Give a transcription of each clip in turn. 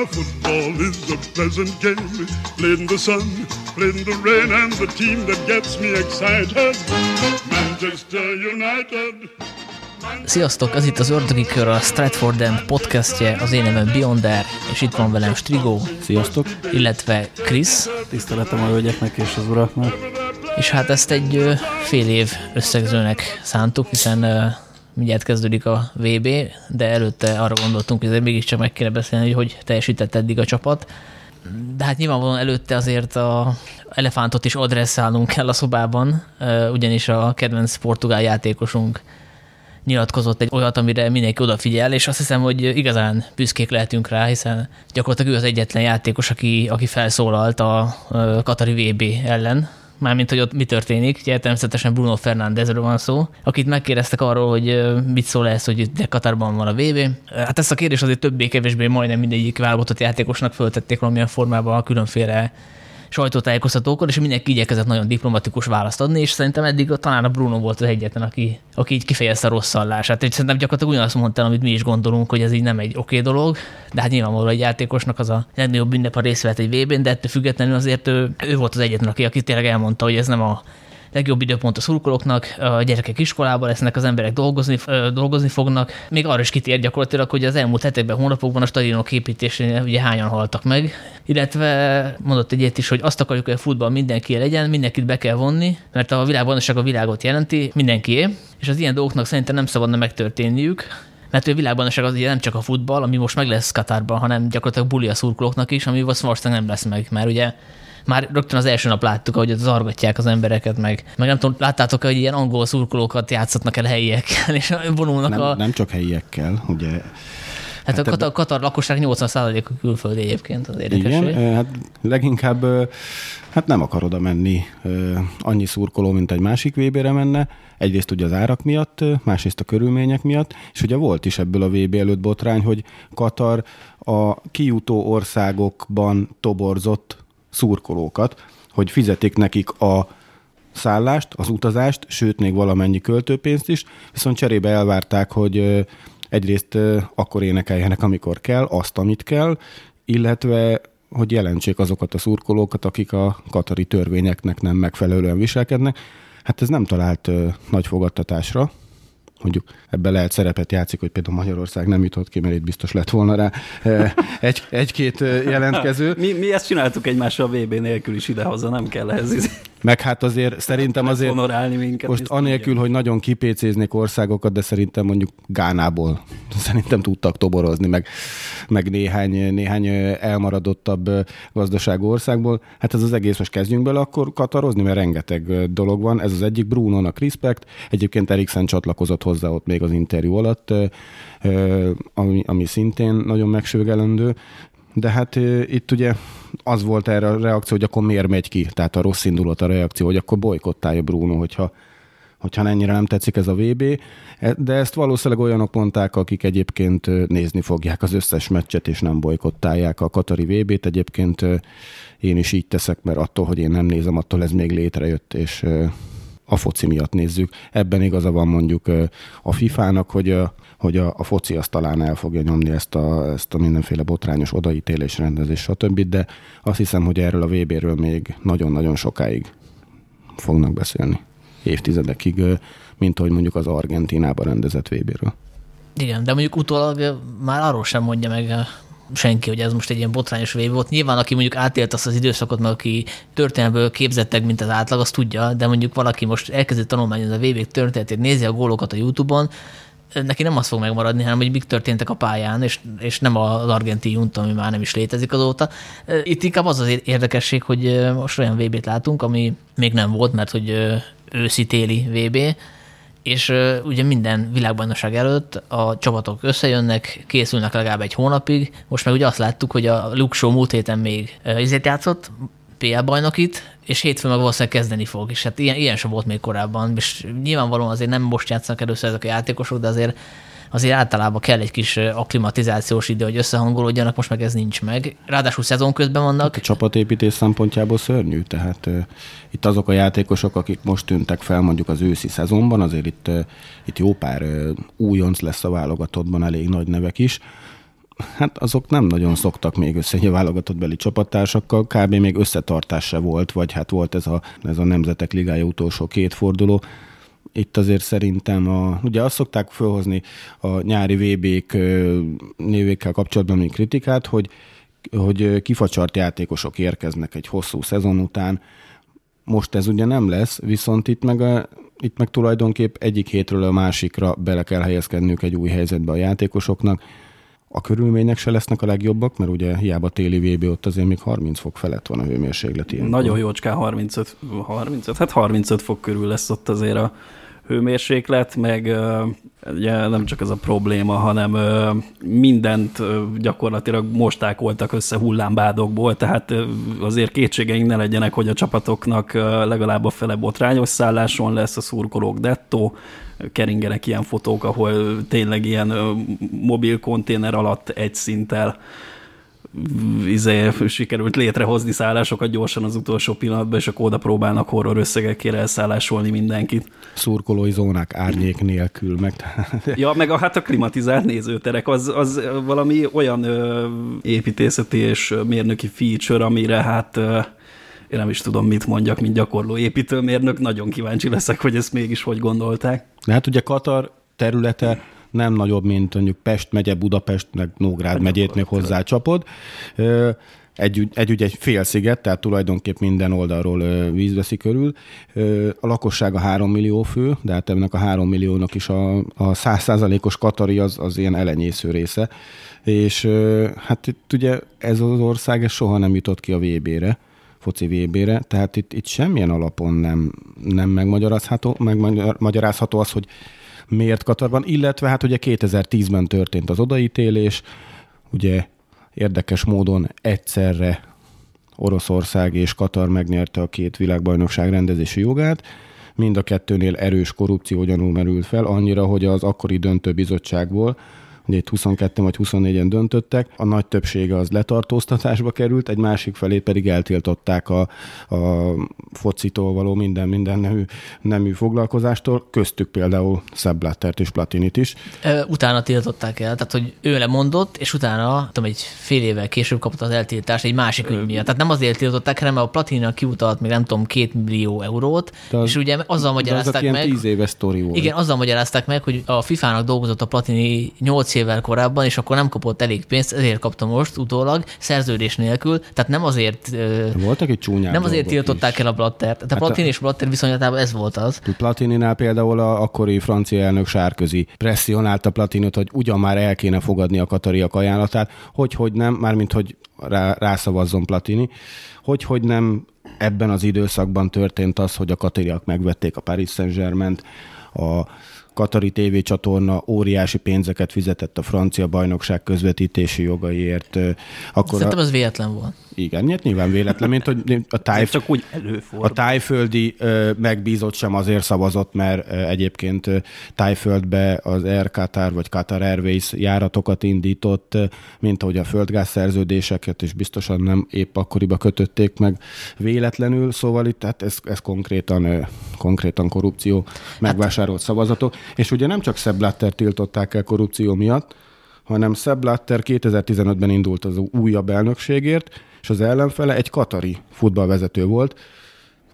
Now football is a pleasant game, played in the sun, played in the rain, and the team that gets me excited, Manchester United. Sziasztok, ez itt az Ördögi Kör, a Stratford End podcastje, az én nevem Bionder, és itt van velem Strigó. Sziasztok! Illetve Krisz. Tiszteletem a hölgyeknek és az uraknak. És hát ezt egy fél év összegzőnek szántuk, hiszen mindjárt kezdődik a VB, de előtte arra gondoltunk, hogy mégiscsak meg kéne beszélni, hogy hogy teljesített eddig a csapat. De hát nyilvánvalóan előtte azért a elefántot is adresszálnunk kell a szobában, ugyanis a kedvenc portugál játékosunk nyilatkozott egy olyat, amire mindenki odafigyel, és azt hiszem, hogy igazán büszkék lehetünk rá, hiszen gyakorlatilag ő az egyetlen játékos, aki, aki felszólalt a Katari VB ellen, mármint, hogy ott mi történik. Ugye természetesen Bruno Fernándezről van szó, akit megkérdeztek arról, hogy mit szól ez, hogy de Katarban van a VB. Hát ezt a kérdést azért többé-kevésbé majdnem mindegyik válogatott játékosnak föltették valamilyen formában a különféle sajtótájékoztatókon, és mindenki igyekezett nagyon diplomatikus választ adni, és szerintem eddig talán a Bruno volt az egyetlen, aki, aki így kifejezte a rosszallását. És szerintem gyakorlatilag ugyanazt mondta, amit mi is gondolunk, hogy ez így nem egy oké okay dolog, de hát nyilvánvalóan egy játékosnak az a legnagyobb ünnep a részt egy vb de ettől függetlenül azért ő, ő volt az egyetlen, aki, aki tényleg elmondta, hogy ez nem a legjobb időpont a szurkolóknak, a gyerekek iskolában lesznek, az emberek dolgozni, dolgozni fognak. Még arra is kitér gyakorlatilag, hogy az elmúlt hetekben, hónapokban a stadionok építésén ugye hányan haltak meg, illetve mondott egyet is, hogy azt akarjuk, hogy a futball mindenki legyen, mindenkit be kell vonni, mert a világbajnokság a világot jelenti, mindenkié, és az ilyen dolgoknak szerintem nem szabadna megtörténniük, mert a világbajnokság az ugye nem csak a futball, ami most meg lesz Katárban, hanem gyakorlatilag buli a szurkolóknak is, ami valószínűleg nem lesz meg, mert ugye már rögtön az első nap láttuk, hogy zargatják az embereket, meg. Meg nem tudom, láttátok hogy ilyen angol szurkolókat játszatnak el helyiekkel, és vonulnak nem, a... Nem csak helyiekkel, ugye Hát, hát a Katar, Katar lakosság 80%-a külföldi egyébként az érdekes. Igen, hát leginkább hát nem akar oda menni annyi szurkoló, mint egy másik VB-re menne. Egyrészt ugye az árak miatt, másrészt a körülmények miatt, és ugye volt is ebből a VB előtt botrány, hogy Katar a kijutó országokban toborzott szurkolókat, hogy fizetik nekik a szállást, az utazást, sőt még valamennyi költőpénzt is, viszont cserébe elvárták, hogy egyrészt akkor énekeljenek, amikor kell, azt, amit kell, illetve hogy jelentsék azokat a szurkolókat, akik a katari törvényeknek nem megfelelően viselkednek. Hát ez nem talált nagy fogadtatásra, mondjuk ebben lehet szerepet játszik, hogy például Magyarország nem jutott ki, mert itt biztos lett volna rá eh, egy, egy-két eh, jelentkező. Mi, mi ezt csináltuk egymással VB nélkül is idehaza, nem kell ehhez. Meg hát azért szerintem azért minket, most anélkül, hogy nagyon kipécéznék országokat, de szerintem mondjuk Gánából szerintem tudtak toborozni, meg, meg néhány, néhány elmaradottabb gazdaságú országból. Hát ez az egész most kezdjünk bele akkor katarozni, mert rengeteg dolog van. Ez az egyik Bruno-nak respect, egyébként Eriksen csatlakozott hozzá ott még az interjú alatt, ami, ami szintén nagyon megsőgelendő. De hát itt ugye az volt erre a reakció, hogy akkor miért megy ki, tehát a rossz indulat a reakció, hogy akkor bolykottálja Bruno, hogyha, hogyha ennyire nem tetszik ez a VB. E, de ezt valószínűleg olyanok mondták, akik egyébként nézni fogják az összes meccset, és nem bolykottálják a Katari VB-t. Egyébként én is így teszek, mert attól, hogy én nem nézem, attól ez még létrejött, és a foci miatt nézzük. Ebben igaza van mondjuk a FIFA-nak, hogy hogy a, a foci azt talán el fogja nyomni ezt a, ezt a mindenféle botrányos odaítélés, rendezés, stb. De azt hiszem, hogy erről a VB-ről még nagyon-nagyon sokáig fognak beszélni. Évtizedekig, mint ahogy mondjuk az Argentinában rendezett VB-ről. Igen, de mondjuk utólag már arról sem mondja meg senki, hogy ez most egy ilyen botrányos vév volt. Nyilván, aki mondjuk átélt azt az időszakot, mert aki történelmből képzetteg, mint az átlag, azt tudja, de mondjuk valaki most elkezdett tanulmányozni a VB történetét, nézi a gólokat a YouTube-on, neki nem az fog megmaradni, hanem hogy mik történtek a pályán, és, és nem az argentin junt, ami már nem is létezik azóta. Itt inkább az az érdekesség, hogy most olyan VB-t látunk, ami még nem volt, mert hogy őszi-téli VB, és ugye minden világbajnokság előtt a csapatok összejönnek, készülnek legalább egy hónapig. Most meg ugye azt láttuk, hogy a Show múlt héten még izét játszott, PL bajnokit, és hétfőn meg valószínűleg kezdeni fog, és hát ilyen, ilyen sem volt még korábban, és nyilvánvalóan azért nem most játszanak először ezek a játékosok, de azért azért általában kell egy kis akklimatizációs idő, hogy összehangolódjanak, most meg ez nincs meg. Ráadásul szezon közben vannak. A csapatépítés szempontjából szörnyű, tehát uh, itt azok a játékosok, akik most tűntek fel mondjuk az őszi szezonban, azért itt, uh, itt jó pár uh, újonc lesz a válogatottban, elég nagy nevek is, hát azok nem nagyon szoktak még össze a válogatott beli csapattársakkal, kb. még összetartás volt, vagy hát volt ez a, ez a Nemzetek Ligája utolsó két forduló. Itt azért szerintem, a, ugye azt szokták felhozni a nyári VB-k névékkel kapcsolatban még kritikát, hogy, hogy kifacsart játékosok érkeznek egy hosszú szezon után, most ez ugye nem lesz, viszont itt meg, a, itt meg tulajdonképp egyik hétről a másikra bele kell helyezkedniük egy új helyzetbe a játékosoknak. A körülmények se lesznek a legjobbak, mert ugye hiába téli VB ott azért még 30 fok felett van a hőmérséklet. Ilyenkor. Nagyon jócskán 35, 35, hát 35 fok körül lesz ott azért a hőmérséklet, meg ugye nem csak ez a probléma, hanem mindent gyakorlatilag mostákoltak össze hullámbádokból, tehát azért kétségeink ne legyenek, hogy a csapatoknak legalább a fele botrányos szálláson lesz, a szurkolók dettó, keringenek ilyen fotók, ahol tényleg ilyen mobil konténer alatt egy szinttel izé, sikerült létrehozni szállásokat gyorsan az utolsó pillanatban, és akkor oda próbálnak horror összegekért elszállásolni mindenkit. Szurkolói zónák árnyék nélkül. Meg... ja, meg a, hát a klimatizált nézőterek, az, az valami olyan ö, építészeti és mérnöki feature, amire hát ö, én nem is tudom, mit mondjak, mint gyakorló építőmérnök. Nagyon kíváncsi leszek, hogy ezt mégis hogy gondolták. De hát ugye Katar területe nem nagyobb, mint mondjuk Pest megye, Budapest, meg Nógrád hát megyét még hozzácsapod. Egy, egy, egy, egy félsziget, tehát tulajdonképp minden oldalról víz veszi körül. A lakossága 3 millió fő, de hát ennek a 3 milliónak is a, a 100%-os katari az, az ilyen elenyésző része. És hát itt ugye ez az ország ez soha nem jutott ki a VB-re foci VB-re, tehát itt, itt semmilyen alapon nem, nem megmagyarázható, megmagyarázható az, hogy miért Katarban, illetve hát ugye 2010-ben történt az odaítélés, ugye érdekes módon egyszerre Oroszország és Katar megnyerte a két világbajnokság rendezési jogát, mind a kettőnél erős korrupció gyanú merült fel, annyira, hogy az akkori döntőbizottságból ugye itt 22 vagy 24-en döntöttek, a nagy többsége az letartóztatásba került, egy másik felét pedig eltiltották a, a focitól való minden, minden nemű, nemű foglalkozástól, köztük például Szeblattert és Platinit is. Utána tiltották el, tehát hogy ő lemondott, és utána, tudom, egy fél évvel később kapta az eltiltást egy másik ügy miatt. Tehát nem azért tiltották, hanem a Platinnak kiutalt még nem tudom, két millió eurót, az, és ugye azzal magyarázták meg. tíz éves sztori volt. Igen, azzal magyarázták meg, hogy a FIFA-nak dolgozott a Platini 8 évvel korábban, és akkor nem kapott elég pénzt, ezért kapta most utólag, szerződés nélkül, tehát nem azért... Voltak egy csúnyák Nem azért tiltották is. el a Blatter. Tehát hát a Platini és Blatter viszonylatában ez volt az. Platininál például a akkori francia elnök Sárközi presszionálta Platinot, hogy ugyan már el kéne fogadni a katariak ajánlatát, hogy, hogy nem, mármint hogy rá, rászavazzon Platini, hogy, hogy nem ebben az időszakban történt az, hogy a katariak megvették a Paris Saint-Germain-t, a Katari TV csatorna óriási pénzeket fizetett a francia bajnokság közvetítési jogaiért. Akkor Szerintem a... az véletlen volt. Igen, nyert nyilván véletlen, mint hogy a, tájf... csak úgy előfordul. a tájföldi megbízott sem azért szavazott, mert egyébként tájföldbe az Air Qatar vagy Qatar Airways járatokat indított, mint ahogy a földgáz szerződéseket is biztosan nem épp akkoriba kötötték meg véletlenül, szóval itt hát ez, ez konkrétan, konkrétan korrupció, megvásárolt szavazatok, és ugye nem csak Sepp Blatter tiltották el korrupció miatt, hanem Sepp Blatter 2015-ben indult az újabb elnökségért, és az ellenfele egy katari futballvezető volt,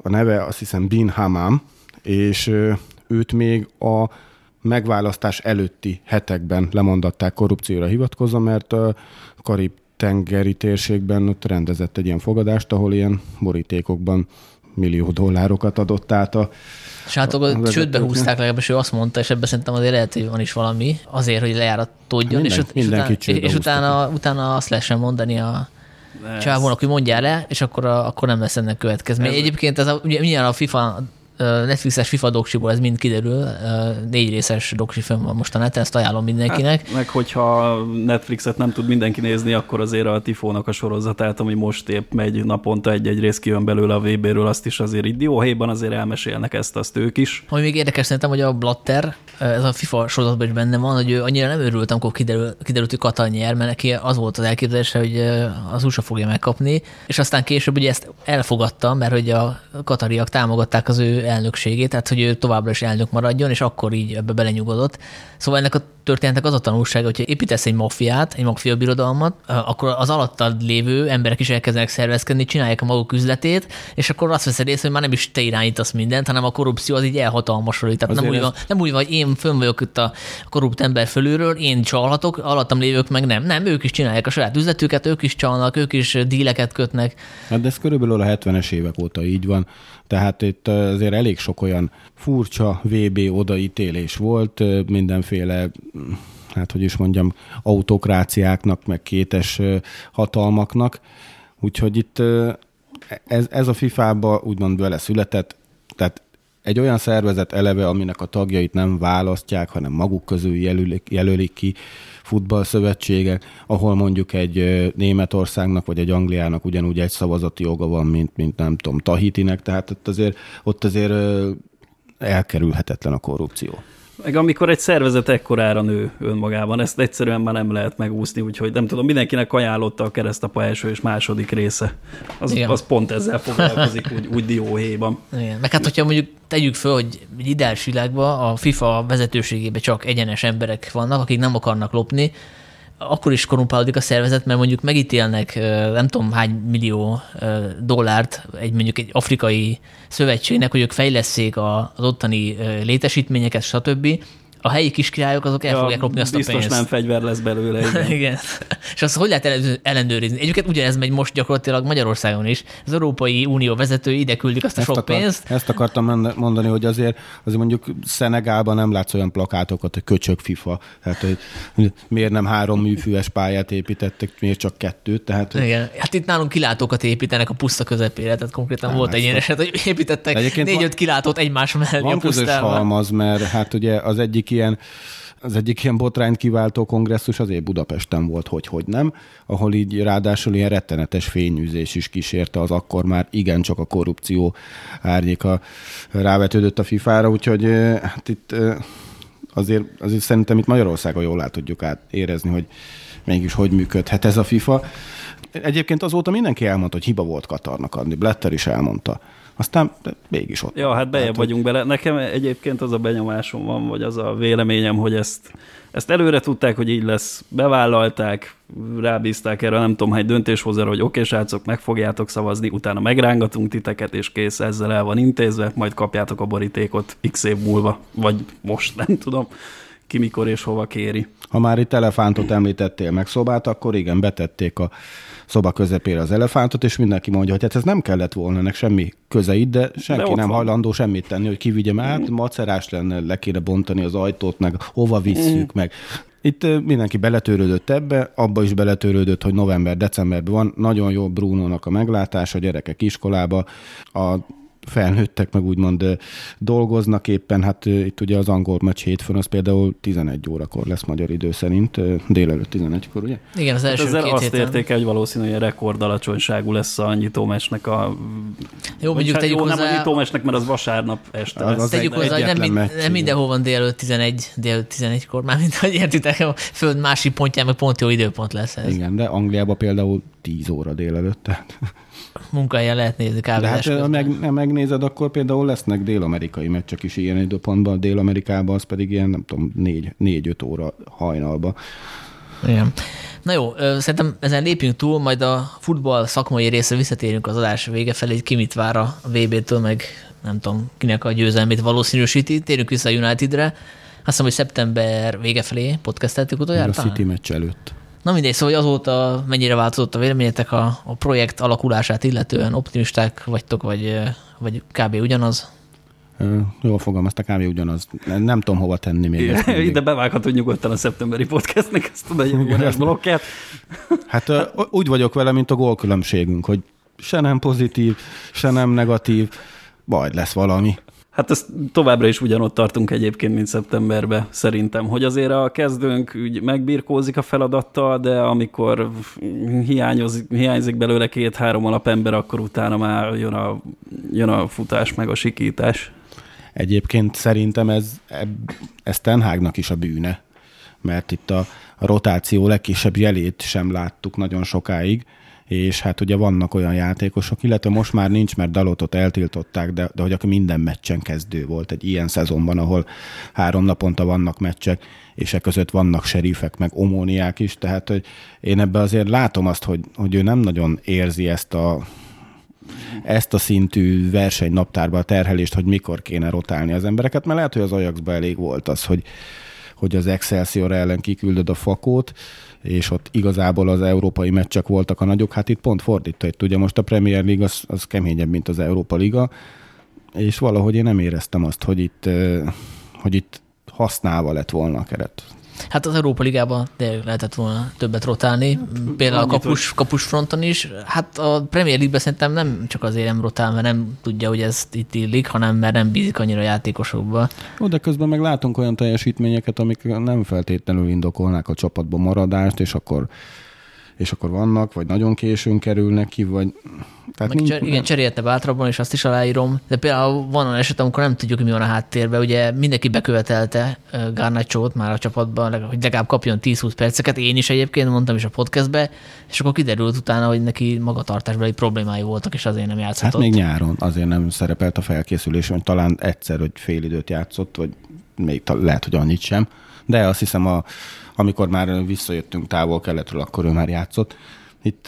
a neve azt hiszem Bin Hamam, és őt még a megválasztás előtti hetekben lemondatták korrupcióra hivatkozva, mert a Karib tengeri térségben ott rendezett egy ilyen fogadást, ahol ilyen borítékokban millió dollárokat adott át a és hát a csődbe húzták legalábbis, ő azt mondta, és ebben szerintem azért lehet, hogy van is valami, azért, hogy lejáratódjon, Minden, és, és, utána, és utána, utána azt lehessen mondani a csávónak, hogy mondjál le, és akkor, a, akkor nem lesz ennek következmény. Egyébként ez a, ugye milyen a FIFA Netflixes FIFA doksiból ez mind kiderül, négy részes doksi fönn van most a neten, ezt ajánlom mindenkinek. Hát, meg hogyha Netflixet nem tud mindenki nézni, akkor azért a Tifónak a sorozatát, ami most épp megy naponta egy-egy rész kijön belőle a VB-ről, azt is azért itt dióhéjban azért elmesélnek ezt, azt ők is. Ami még érdekes szerintem, hogy a Blatter, ez a FIFA sorozatban is benne van, hogy ő annyira nem örült, amikor kiderül, kiderült, hogy Katal nyer, mert neki az volt az elképzelése, hogy az USA fogja megkapni, és aztán később ugye ezt elfogadta, mert hogy a katariak támogatták az ő elnökségét, tehát hogy ő továbbra is elnök maradjon, és akkor így ebbe belenyugodott. Szóval ennek a történetek az a tanulsága, hogyha építesz egy mafiát, egy maffia birodalmat, akkor az alattad lévő emberek is elkezdenek szervezkedni, csinálják a maguk üzletét, és akkor azt veszed észre, hogy már nem is te irányítasz mindent, hanem a korrupció az így elhatalmasodik. Tehát nem úgy, van, nem úgy van, hogy én fönn vagyok itt a korrupt ember fölülről, én csalhatok, alattam lévők meg nem. Nem, ők is csinálják a saját üzletüket, ők is csalnak, ők is díleket kötnek. Hát de ez körülbelül a 70-es évek óta így van. Tehát itt azért elég sok olyan furcsa VB odaítélés volt, mindenféle hát hogy is mondjam, autokráciáknak, meg kétes hatalmaknak. Úgyhogy itt ez, ez a FIFA-ba úgymond vele született, tehát egy olyan szervezet eleve, aminek a tagjait nem választják, hanem maguk közül jelölik, jelölik ki futballszövetségek, ahol mondjuk egy Németországnak vagy egy Angliának ugyanúgy egy szavazati joga van, mint, mint nem tudom, Tahitinek, tehát ott azért, ott azért elkerülhetetlen a korrupció. Meg amikor egy szervezet ekkorára nő önmagában, ezt egyszerűen már nem lehet megúszni, úgyhogy nem tudom, mindenkinek ajánlotta a keresztapa első és második része. Az, az pont ezzel foglalkozik, úgy, úgy dióhéjban. Igen. Meg hát, hogyha mondjuk tegyük föl, hogy egy ideális világban a FIFA vezetőségében csak egyenes emberek vannak, akik nem akarnak lopni, akkor is korrumpálódik a szervezet, mert mondjuk megítélnek nem tudom hány millió dollárt egy mondjuk egy afrikai szövetségnek, hogy ők fejleszék az ottani létesítményeket, stb a helyi kiskirályok azok el ja, fogják lopni azt a pénzt. Biztos nem fegyver lesz belőle. Igen. igen. És azt hogy lehet ellenőrizni? Egyébként ugyanez megy most gyakorlatilag Magyarországon is. Az Európai Unió vezetői ide küldik azt a ezt sok akar, pénzt. Ezt akartam mondani, hogy azért, azért mondjuk Szenegálban nem látsz olyan plakátokat, hogy köcsög FIFA. Tehát, hogy miért nem három műfűes pályát építettek, miért csak kettőt. Tehát, Igen. Hát itt nálunk kilátókat építenek a puszta közepére, tehát konkrétan nem, volt egy ilyen eset, hogy építettek négy-öt kilátót egymás mellé van a közös halmaz, mert hát ugye az egyik ilyen az egyik ilyen botrányt kiváltó kongresszus azért Budapesten volt, hogy hogy nem, ahol így ráadásul ilyen rettenetes fényűzés is kísérte az akkor már igencsak a korrupció árnyéka rávetődött a FIFA-ra, úgyhogy hát itt azért, azért szerintem itt Magyarországon jól át tudjuk át érezni, hogy mégis hogy működhet ez a FIFA. Egyébként azóta mindenki elmondta, hogy hiba volt Katarnak adni. Blatter is elmondta aztán mégis ott. Ja, hát bejebb vagyunk bele. Nekem egyébként az a benyomásom van, vagy az a véleményem, hogy ezt, ezt előre tudták, hogy így lesz, bevállalták, rábízták erre, nem tudom, egy döntéshozóra, hogy oké, srácok, meg fogjátok szavazni, utána megrángatunk titeket, és kész, ezzel el van intézve, majd kapjátok a borítékot x év múlva, vagy most, nem tudom ki mikor és hova kéri. Ha már itt elefántot említettél meg szobát, akkor igen, betették a szoba közepére az elefántot, és mindenki mondja, hogy hát ez nem kellett volna ennek semmi köze itt, de senki de nem van. hajlandó semmit tenni, hogy kivigyem át, macerás lenne, le kéne bontani az ajtót, meg hova visszük, meg itt mindenki beletörődött ebbe, abba is beletörődött, hogy november-decemberben van. Nagyon jó Brunónak a meglátása, a gyerekek iskolába. A felnőttek meg úgymond dolgoznak éppen, hát itt ugye az angol meccs hétfőn, az például 11 órakor lesz magyar idő szerint, délelőtt 11-kor, ugye? Igen, az első hát ezzel két azt héten. érték hogy valószínűleg hogy rekord alacsonyságú lesz a nyitómesnek a... Jó, mondjuk hát tegyük jó, hozzá... nem a nyitómesnek, mert az vasárnap este az, lesz. Az tegyük hozzá, hogy nem, mind, nem mindenhol van délelőtt 11, délelőtt 11-kor, már mint hogy értitek, a föld másik pontján meg pont jó időpont lesz ez. Igen, de Angliában például 10 óra délelőtt, tehát munkahelyen lehet nézni kávézás De hát ha meg, megnézed, akkor például lesznek dél-amerikai meccsek is ilyen időpontban, Dél-Amerikában az pedig ilyen, nem tudom, négy, négy-öt óra hajnalba. Igen. Na jó, szerintem ezen lépjünk túl, majd a futball szakmai része visszatérünk az adás vége felé, hogy ki mit vár a VB-től, meg nem tudom, kinek a győzelmét valószínűsíti. Térjünk vissza a Unitedre. Azt hiszem, hogy szeptember vége felé podcasteltük utoljára. A City meccs előtt. Na mindegy, szóval azóta mennyire változott a véleményetek a, a projekt alakulását illetően? Optimisták vagytok, vagy, vagy kb. ugyanaz? Jól fogalmazta, kb. ugyanaz. Nem tudom hova tenni még. Ide bevághatod nyugodtan a szeptemberi podcastnek ezt a begyomorás blokkját. Hát úgy vagyok vele, mint a gólkülönbségünk, hogy se nem pozitív, se nem negatív, majd lesz valami. Hát ezt továbbra is ugyanott tartunk egyébként, mint szeptemberben szerintem, hogy azért a kezdőnk úgy megbirkózik a feladattal, de amikor hiányozik, hiányzik belőle két-három alapember, akkor utána már jön a, jön a futás meg a sikítás. Egyébként szerintem ez, ez Tenhágnak is a bűne, mert itt a, rotáció legkisebb jelét sem láttuk nagyon sokáig, és hát ugye vannak olyan játékosok, illetve most már nincs, mert Dalotot eltiltották, de, de hogy akkor minden meccsen kezdő volt egy ilyen szezonban, ahol három naponta vannak meccsek, és e között vannak serifek, meg omóniák is, tehát hogy én ebbe azért látom azt, hogy, hogy ő nem nagyon érzi ezt a, ezt a szintű versenynaptárba a terhelést, hogy mikor kéne rotálni az embereket, mert lehet, hogy az Ajaxba elég volt az, hogy, hogy az Excelsior ellen kiküldöd a fakót, és ott igazából az európai meccsek voltak a nagyok, hát itt pont fordítva, itt ugye most a Premier League az, az keményebb, mint az Európa Liga, és valahogy én nem éreztem azt, hogy itt, hogy itt használva lett volna a keret. Hát az Európa Ligában de lehetett volna többet rotálni, például a kapus, kapus fronton is. Hát a Premier League-ben szerintem nem csak azért nem rotál, mert nem tudja, hogy ez itt illik, hanem mert nem bízik annyira a játékosokba. Ó, de közben meg látunk olyan teljesítményeket, amik nem feltétlenül indokolnák a csapatba maradást, és akkor és akkor vannak, vagy nagyon későn kerülnek ki, vagy... Tehát nincs, cser, igen, cserélhetne bátrabban, és azt is aláírom. De például van olyan eset, amikor nem tudjuk, mi van a háttérben. Ugye mindenki bekövetelte Garnacsót már a csapatban, hogy legalább kapjon 10-20 perceket. Én is egyébként mondtam is a podcastbe, és akkor kiderült utána, hogy neki magatartásbeli problémái voltak, és azért nem játszhatott. Hát még nyáron azért nem szerepelt a felkészülésen, talán egyszer, hogy fél időt játszott, vagy még lehet, hogy annyit sem. De azt hiszem a amikor már visszajöttünk távol keletről, akkor ő már játszott. Itt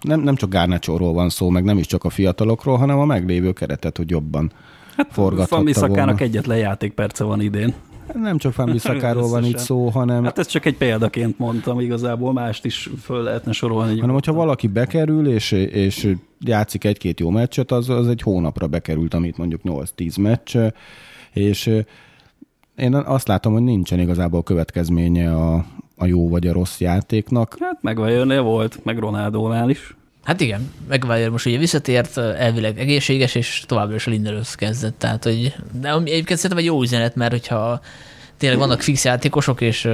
nem, nem csak Gárnácsóról van szó, meg nem is csak a fiatalokról, hanem a meglévő keretet, hogy jobban hát, forgathatta Szakának egyetlen játékperce van idén. Nem csak Bisszakáról van itt szó, hanem... Hát ez csak egy példaként mondtam, igazából mást is föl lehetne sorolni. Hanem, hogyha valaki bekerül, és, és játszik egy-két jó meccset, az, az egy hónapra bekerült, amit mondjuk 8-10 meccs, és én azt látom, hogy nincsen igazából következménye a, a jó vagy a rossz játéknak. Hát megvajon volt, meg Ronaldónál is. Hát igen, Maguire most ugye visszatért, elvileg egészséges, és továbbra is a Lindelöf kezdett. Tehát, hogy, de egyébként szerintem egy jó üzenet, mert hogyha tényleg vannak fix játékosok, és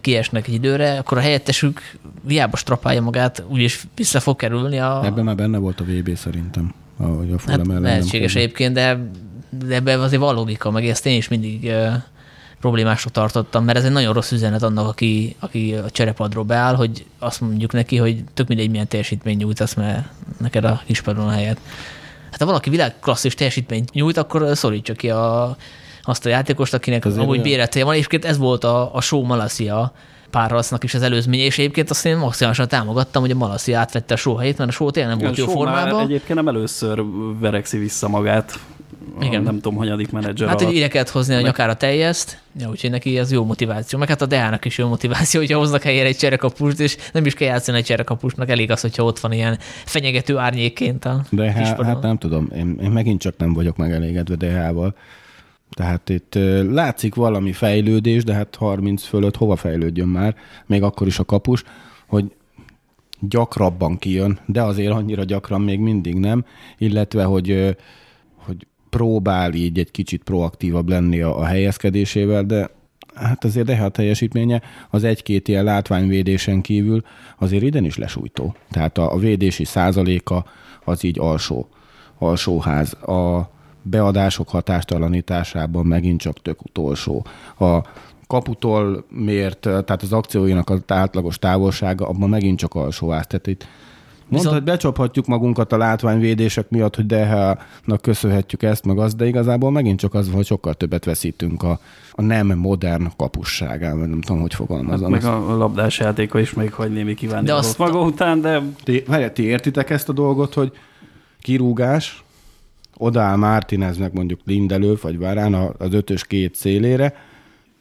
kiesnek egy időre, akkor a helyettesük hiába strapálja magát, úgyis vissza fog kerülni. A... Ebben már benne volt a VB szerintem. Ahogy a hát lehetséges egyébként, de de ebben azért van logika, meg ezt én is mindig problémásra tartottam, mert ez egy nagyon rossz üzenet annak, aki, aki a cserepadról beáll, hogy azt mondjuk neki, hogy tök mindegy, milyen teljesítmény nyújtasz, mert neked a kispadon a helyet. Hát ha valaki világklasszis teljesítményt nyújt, akkor szorítsa ki a, azt a játékost, akinek Azért amúgy béreltél van. Egyébként ez volt a, a show Malassia párharcnak is az előzmény, és egyébként azt én maximálisan támogattam, hogy a Malassia átvette a show helyét, mert a show tényleg nem volt jó formában. Egyébként nem először verekszi vissza magát igen. nem tudom, hanyadik menedzser Hát, hogy ide kellett hozni a nyakára teljeszt, ja, úgyhogy neki ez jó motiváció. Meg hát a Deának is jó motiváció, hogyha hoznak helyére egy cserekapust, és nem is kell játszani egy cserekapusnak, elég az, hogyha ott van ilyen fenyegető árnyékként a De hát, hát nem tudom, én, én megint csak nem vagyok megelégedve Deával. Tehát itt látszik valami fejlődés, de hát 30 fölött hova fejlődjön már, még akkor is a kapus, hogy gyakrabban kijön, de azért annyira gyakran még mindig nem, illetve, hogy próbál így egy kicsit proaktívabb lenni a, a helyezkedésével, de hát azért de a teljesítménye az egy-két ilyen látványvédésen kívül azért iden is lesújtó. Tehát a, a védési százaléka az így alsó, alsóház. A beadások hatástalanításában megint csak tök utolsó. A kaputól mért, tehát az akcióinak az átlagos távolsága, abban megint csak alsóház. Tehát itt Mondta, Viszont... hogy becsaphatjuk magunkat a látványvédések miatt, hogy Deha-nak köszönhetjük ezt, meg azt, de igazából megint csak az, hogy sokkal többet veszítünk a, a nem modern kapusságán, nem tudom, hogy fogalmazom. Hát meg a labdás játéka is még hagy némi kívánni de azt maga után, de... Ti, várjál, ti értitek ezt a dolgot, hogy kirúgás, odaáll Martineznek mondjuk Lindelő, vagy Várán az ötös két szélére,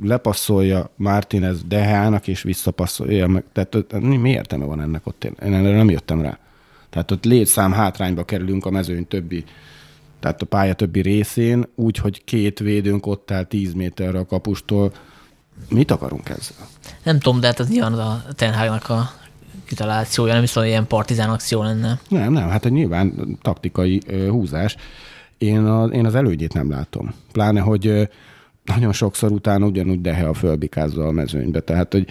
lepasszolja Martinez Dehának, és visszapasszolja meg. Tehát mi értelme van ennek ott? Én erre nem jöttem rá. Tehát ott létszám hátrányba kerülünk a mezőny többi, tehát a pálya többi részén, úgy, hogy két védőnk ott áll 10 méterre a kapustól. Mit akarunk ezzel? Nem tudom, de hát ez nyilván a Tenhágnak a kitalációja, nem viszont ilyen partizán akció lenne. Nem, nem, hát egy nyilván taktikai húzás. Én, a, én az elődjét nem látom. Pláne, hogy nagyon sokszor utána ugyanúgy dehe a fölbikázza a mezőnybe. Tehát, hogy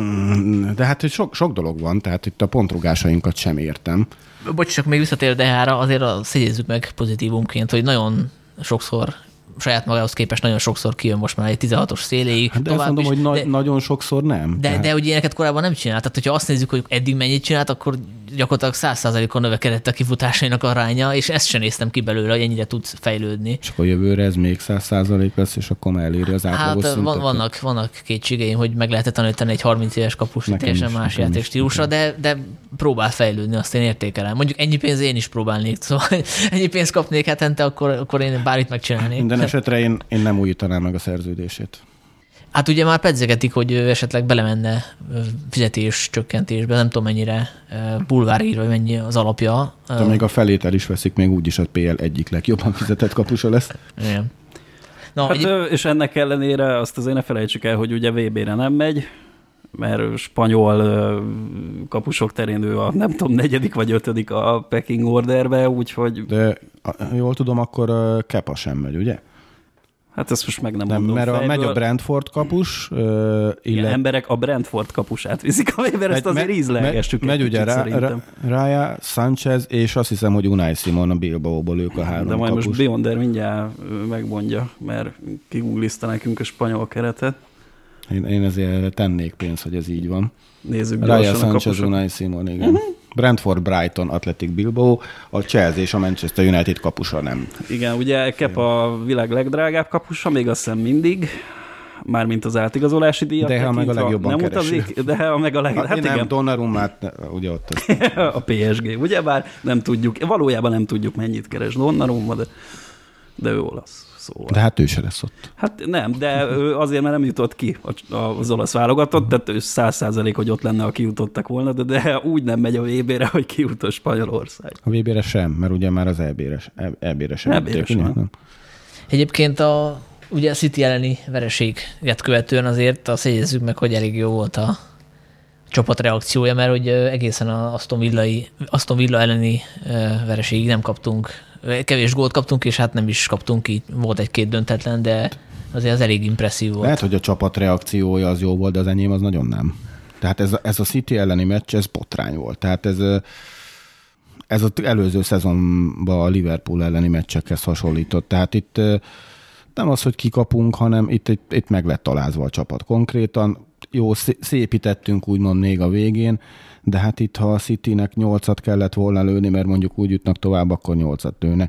mm, de hát hogy sok, sok dolog van, tehát itt a pontrugásainkat sem értem. Bocs, csak még visszatér Dehára, azért a szégyezzük meg pozitívumként, hogy nagyon sokszor saját magához képest nagyon sokszor kijön most már egy 16-os széléig. Hát de azt mondom, is, hogy na- de, nagyon sokszor nem. De, tehát... de ugye ilyeneket korábban nem csinált. Tehát, hogyha azt nézzük, hogy eddig mennyit csinált, akkor gyakorlatilag 100%-on növekedett a kifutásainak aránya, és ezt sem néztem ki belőle, hogy ennyire tud fejlődni. És akkor jövőre ez még 100% lesz, és akkor már eléri az átlagos Hát szintet. van, vannak, vannak kétségeim, hogy meg lehetett tanítani egy 30 éves kapus Nekem teljesen más játékstílusra, de, de próbál fejlődni, azt én értékelem. Mondjuk ennyi pénz én is próbálnék, szóval ennyi pénzt kapnék hetente, akkor, akkor én bármit megcsinálnék. Minden esetre én, én nem újítanám meg a szerződését. Hát ugye már pedzegetik, hogy esetleg belemenne fizetés csökkentésbe, nem tudom mennyire ö, bulvárír, vagy mennyi az alapja. De még a felét el is veszik, még úgyis a PL egyik legjobban fizetett kapusa lesz. Igen. Na, Hát, egy, és ennek ellenére azt azért ne felejtsük el, hogy ugye VB-re nem megy, mert spanyol kapusok terén ő a nem tudom, negyedik vagy ötödik a pecking orderbe, úgyhogy De jól tudom, akkor Kepa sem megy, ugye? Hát ezt most meg nem, Nem, mondom mert a, fejből. megy a Brentford kapus, Igen, illet, emberek a Brentford kapusát viszik a Weber, ezt azért ízlelgessük megy, egy megy ugye Rá, Sanchez, és azt hiszem, hogy Unai Simon a Bilbaóból ők a három De majd kapus. most Beyonder mindjárt megmondja, mert kiguglizta nekünk a spanyol keretet. Én, én ezért tennék pénzt, hogy ez így van. Nézzük Raya, a Sanchez, kapusokat. Unai Simon, igen. Uh-huh. Brentford, Brighton, Athletic Bilbao, a Chelsea és a Manchester United kapusa nem. Igen, ugye Kep a világ legdrágább kapusa, még azt hiszem mindig, mármint az átigazolási díjat. De ha meg a legjobban nem kereső. utazik, de ha meg a leg... Hát, Hát nem, igen, Donnarummát, ugye ott a PSG, ugyebár nem tudjuk, valójában nem tudjuk mennyit keres Donnarumma, de, de ő olasz. Szóval. De hát ő se lesz ott. Hát nem, de ő azért, mert nem jutott ki a- az olasz válogatott, tehát ő száz százalék, hogy ott lenne, aki jutottak volna, de, de úgy nem megy a VB-re, hogy kijutott Spanyolország. A VB-re sem, mert ugye már az EB-re, EB-re sem. EB-re sem. ugye? Nem. Egyébként a, ugye a City elleni vereséget követően azért azt jegyezzük meg, hogy elég jó volt a csapat reakciója, mert hogy egészen a Aston, Villai, Aston Villa elleni vereségig nem kaptunk, kevés gólt kaptunk, és hát nem is kaptunk így, volt egy-két döntetlen, de azért az elég impresszív volt. Lehet, hogy a csapat reakciója az jó volt, de az enyém az nagyon nem. Tehát ez ez a City elleni meccs, ez botrány volt. Tehát ez, ez az előző szezonban a Liverpool elleni meccsekhez hasonlított. Tehát itt nem az, hogy kikapunk, hanem itt, itt, itt meg lett találva a csapat konkrétan. Jó, szé- szépítettünk úgymond még a végén, de hát itt, ha a Citynek nyolcat kellett volna lőni, mert mondjuk úgy jutnak tovább, akkor nyolcat lőne.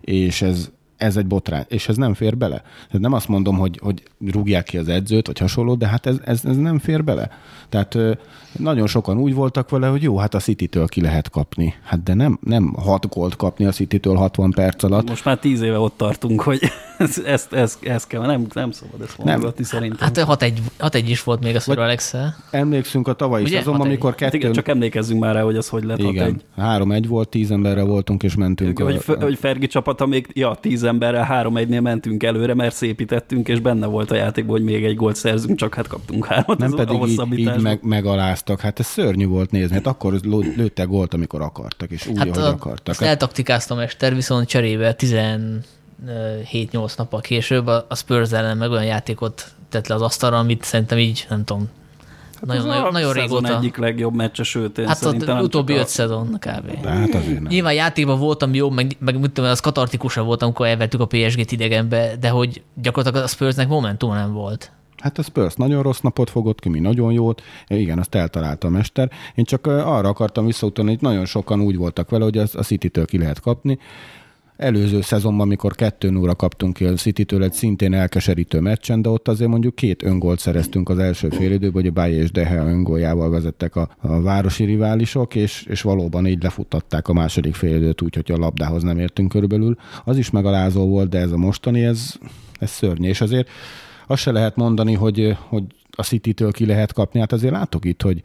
És ez, ez egy botrány, és ez nem fér bele. Tehát nem azt mondom, hogy, hogy rúgják ki az edzőt, vagy hasonló, de hát ez, ez, ez nem fér bele. Tehát ö, nagyon sokan úgy voltak vele, hogy jó, hát a City-től ki lehet kapni. Hát de nem, nem hat gólt kapni a City-től 60 perc alatt. Most már tíz éve ott tartunk, hogy ezt, ezt, ezt, ezt kell, nem, nem szabad ezt mondogatni szerintem. Hát 6-1, 6-1 is volt még a Sir alex Emlékszünk a tavalyi szezonban, Hat egy. amikor Hát kettő... igen, csak emlékezzünk már rá, hogy az hogy lett hat igen, egy. 3-1 volt, 10 emberre voltunk, és mentünk. Hogy, a- hogy Fergi csapata még, ja, tíz emberrel három egynél mentünk előre, mert szépítettünk, és benne volt a játékban, hogy még egy gólt szerzünk, csak hát kaptunk hármat. nem a pedig így, így meg, megaláztak. Hát ez szörnyű volt nézni. Hát akkor lő- lőttek gólt, amikor akartak, és úgy, Hát ahogy a, akartak. azt Hát, eltaktikáztam Ester, viszont cserébe 17-8 nappal később a a Spurs ellen meg olyan játékot tett le az asztalra, amit szerintem így, nem tudom, nagyon, Ez a nagyon, nagyon régóta. egyik legjobb meccse, sőt, én Hát szerintem az nem utóbbi öt szezon kb. de hát azért nem. Nyilván játékban voltam jó, meg, meg mit tudom, az katartikusabb volt, amikor elvettük a PSG-t idegenbe, de hogy gyakorlatilag a Spursnek momentum nem volt. Hát a Spurs nagyon rossz napot fogott ki, mi nagyon jót. Igen, azt eltalálta a mester. Én csak arra akartam visszautalni, hogy nagyon sokan úgy voltak vele, hogy az a City-től ki lehet kapni. Előző szezonban, amikor 2 0 kaptunk ki a City-től egy szintén elkeserítő meccsen, de ott azért mondjuk két öngolt szereztünk az első fél időben, hogy a Baye és Dehe öngoljával vezettek a, a városi riválisok, és, és valóban így lefuttatták a második fél időt úgy, hogy a labdához nem értünk körülbelül. Az is megalázó volt, de ez a mostani, ez, ez szörnyű. És azért azt se lehet mondani, hogy, hogy a City-től ki lehet kapni. Hát azért látok itt, hogy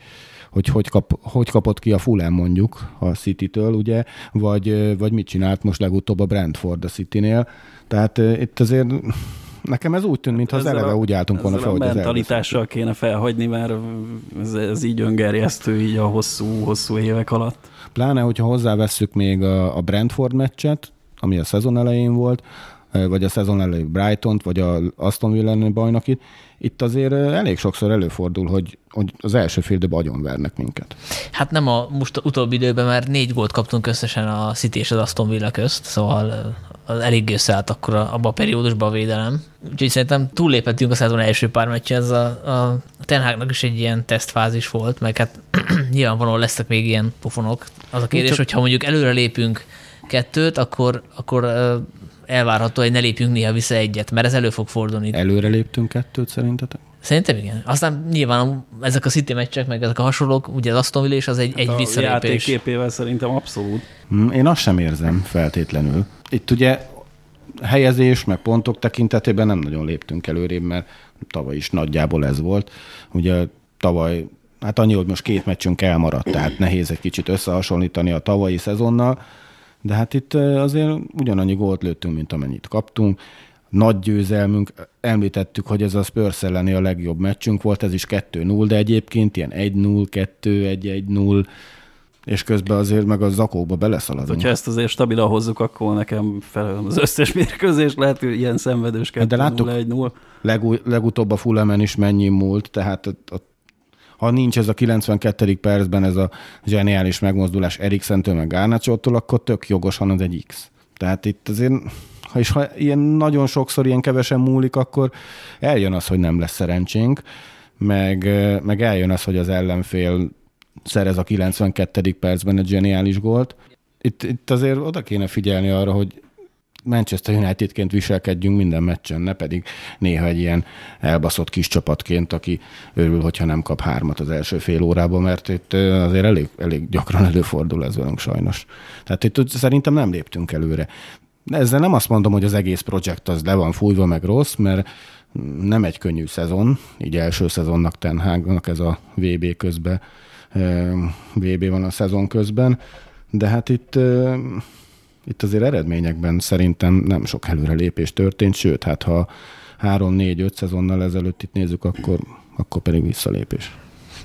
hogy, hogy, kap, hogy kapott ki a Fulham mondjuk a City-től, ugye, vagy, vagy mit csinált most legutóbb a Brentford a City-nél. Tehát uh, itt azért nekem ez úgy tűnt, mintha az eleve a- úgy álltunk volna fel, hogy a mentalitással kéne felhagyni, mert ez, ez így öngerjesztő így a hosszú, hosszú évek alatt. Pláne, hogyha hozzávesszük még a, a Brentford meccset, ami a szezon elején volt, vagy a szezon elején Brighton-t, vagy a Aston Villa bajnokit, itt azért elég sokszor előfordul, hogy, hogy az első fél időben agyonvernek minket. Hát nem a most utóbbi időben, mert négy gólt kaptunk összesen a City és az Aston Villa közt, szóval az eléggé összeállt akkor abban a periódusban a védelem. Úgyhogy szerintem túllépettünk a szezon első pár meccsen, ez a, a Ten Hagnak is egy ilyen tesztfázis volt, meg hát nyilvánvalóan lesznek még ilyen pofonok. Az a kérdés, Csak- hogyha mondjuk előre lépünk kettőt, akkor, akkor elvárható, hogy ne lépjünk néha vissza egyet, mert ez elő fog fordulni. Előre léptünk kettőt szerintetek? Szerintem igen. Aztán nyilván ezek a City meccsek, meg ezek a hasonlók, ugye az Aston Villa és az egy, egy Hát a visszalépés. játékképével szerintem abszolút. Hm, Én azt sem érzem feltétlenül. Itt ugye helyezés, meg pontok tekintetében nem nagyon léptünk előrébb, mert tavaly is nagyjából ez volt. Ugye tavaly, hát annyi, hogy most két meccsünk elmaradt, tehát nehéz egy kicsit összehasonlítani a tavalyi szezonnal, de hát itt azért ugyanannyi gólt lőttünk, mint amennyit kaptunk. Nagy győzelmünk, említettük, hogy ez a Spurs elleni a legjobb meccsünk volt, ez is 2-0, de egyébként ilyen 1-0, 2-1-1-0, és közben azért meg a zakóba beleszaladunk. Hogyha ezt azért stabilan hozzuk, akkor nekem felelem az összes mérkőzés, lehet, hogy ilyen szenvedős Hát de 2 láttuk- 0 1 0 Legúj, legutóbb a Fulhamen is mennyi múlt, tehát ott, ott, ha nincs ez a 92. percben ez a zseniális megmozdulás Eriksentől meg Garnacsótól, akkor tök jogosan az egy X. Tehát itt azért, ha is ha ilyen nagyon sokszor ilyen kevesen múlik, akkor eljön az, hogy nem lesz szerencsénk, meg, meg eljön az, hogy az ellenfél szerez a 92. percben egy zseniális gólt. Itt, itt azért oda kéne figyelni arra, hogy Manchester Unitedként viselkedjünk minden meccsen, ne pedig néha egy ilyen elbaszott kis csapatként, aki örül, hogyha nem kap hármat az első fél órában, mert itt azért elég, elég gyakran előfordul ez velünk sajnos. Tehát itt szerintem nem léptünk előre. De ezzel nem azt mondom, hogy az egész projekt az le van fújva, meg rossz, mert nem egy könnyű szezon, így első szezonnak Ten Hagnak ez a VB közben, VB van a szezon közben, de hát itt itt azért eredményekben szerintem nem sok előrelépés történt, sőt, hát ha három, négy, öt szezonnal ezelőtt itt nézzük, akkor, akkor pedig visszalépés.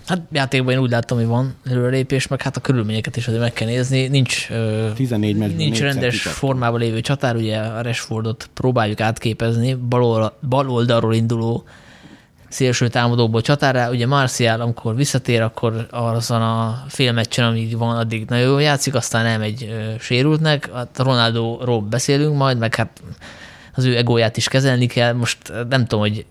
Hát játékban én úgy látom, hogy van előrelépés, meg hát a körülményeket is azért meg kell nézni. Nincs, ö, 14 meccsből nincs rendes formában lévő csatár, ugye a Rashfordot próbáljuk átképezni, bal, bal oldalról induló szélső támadóból csatára. Ugye Marcial, amikor visszatér, akkor azon a fél meccsen, amíg van, addig nagyon jól játszik, aztán ö, sérültnek. Hát Ronaldoról beszélünk majd, meg hát az ő egóját is kezelni kell. Most nem tudom, hogy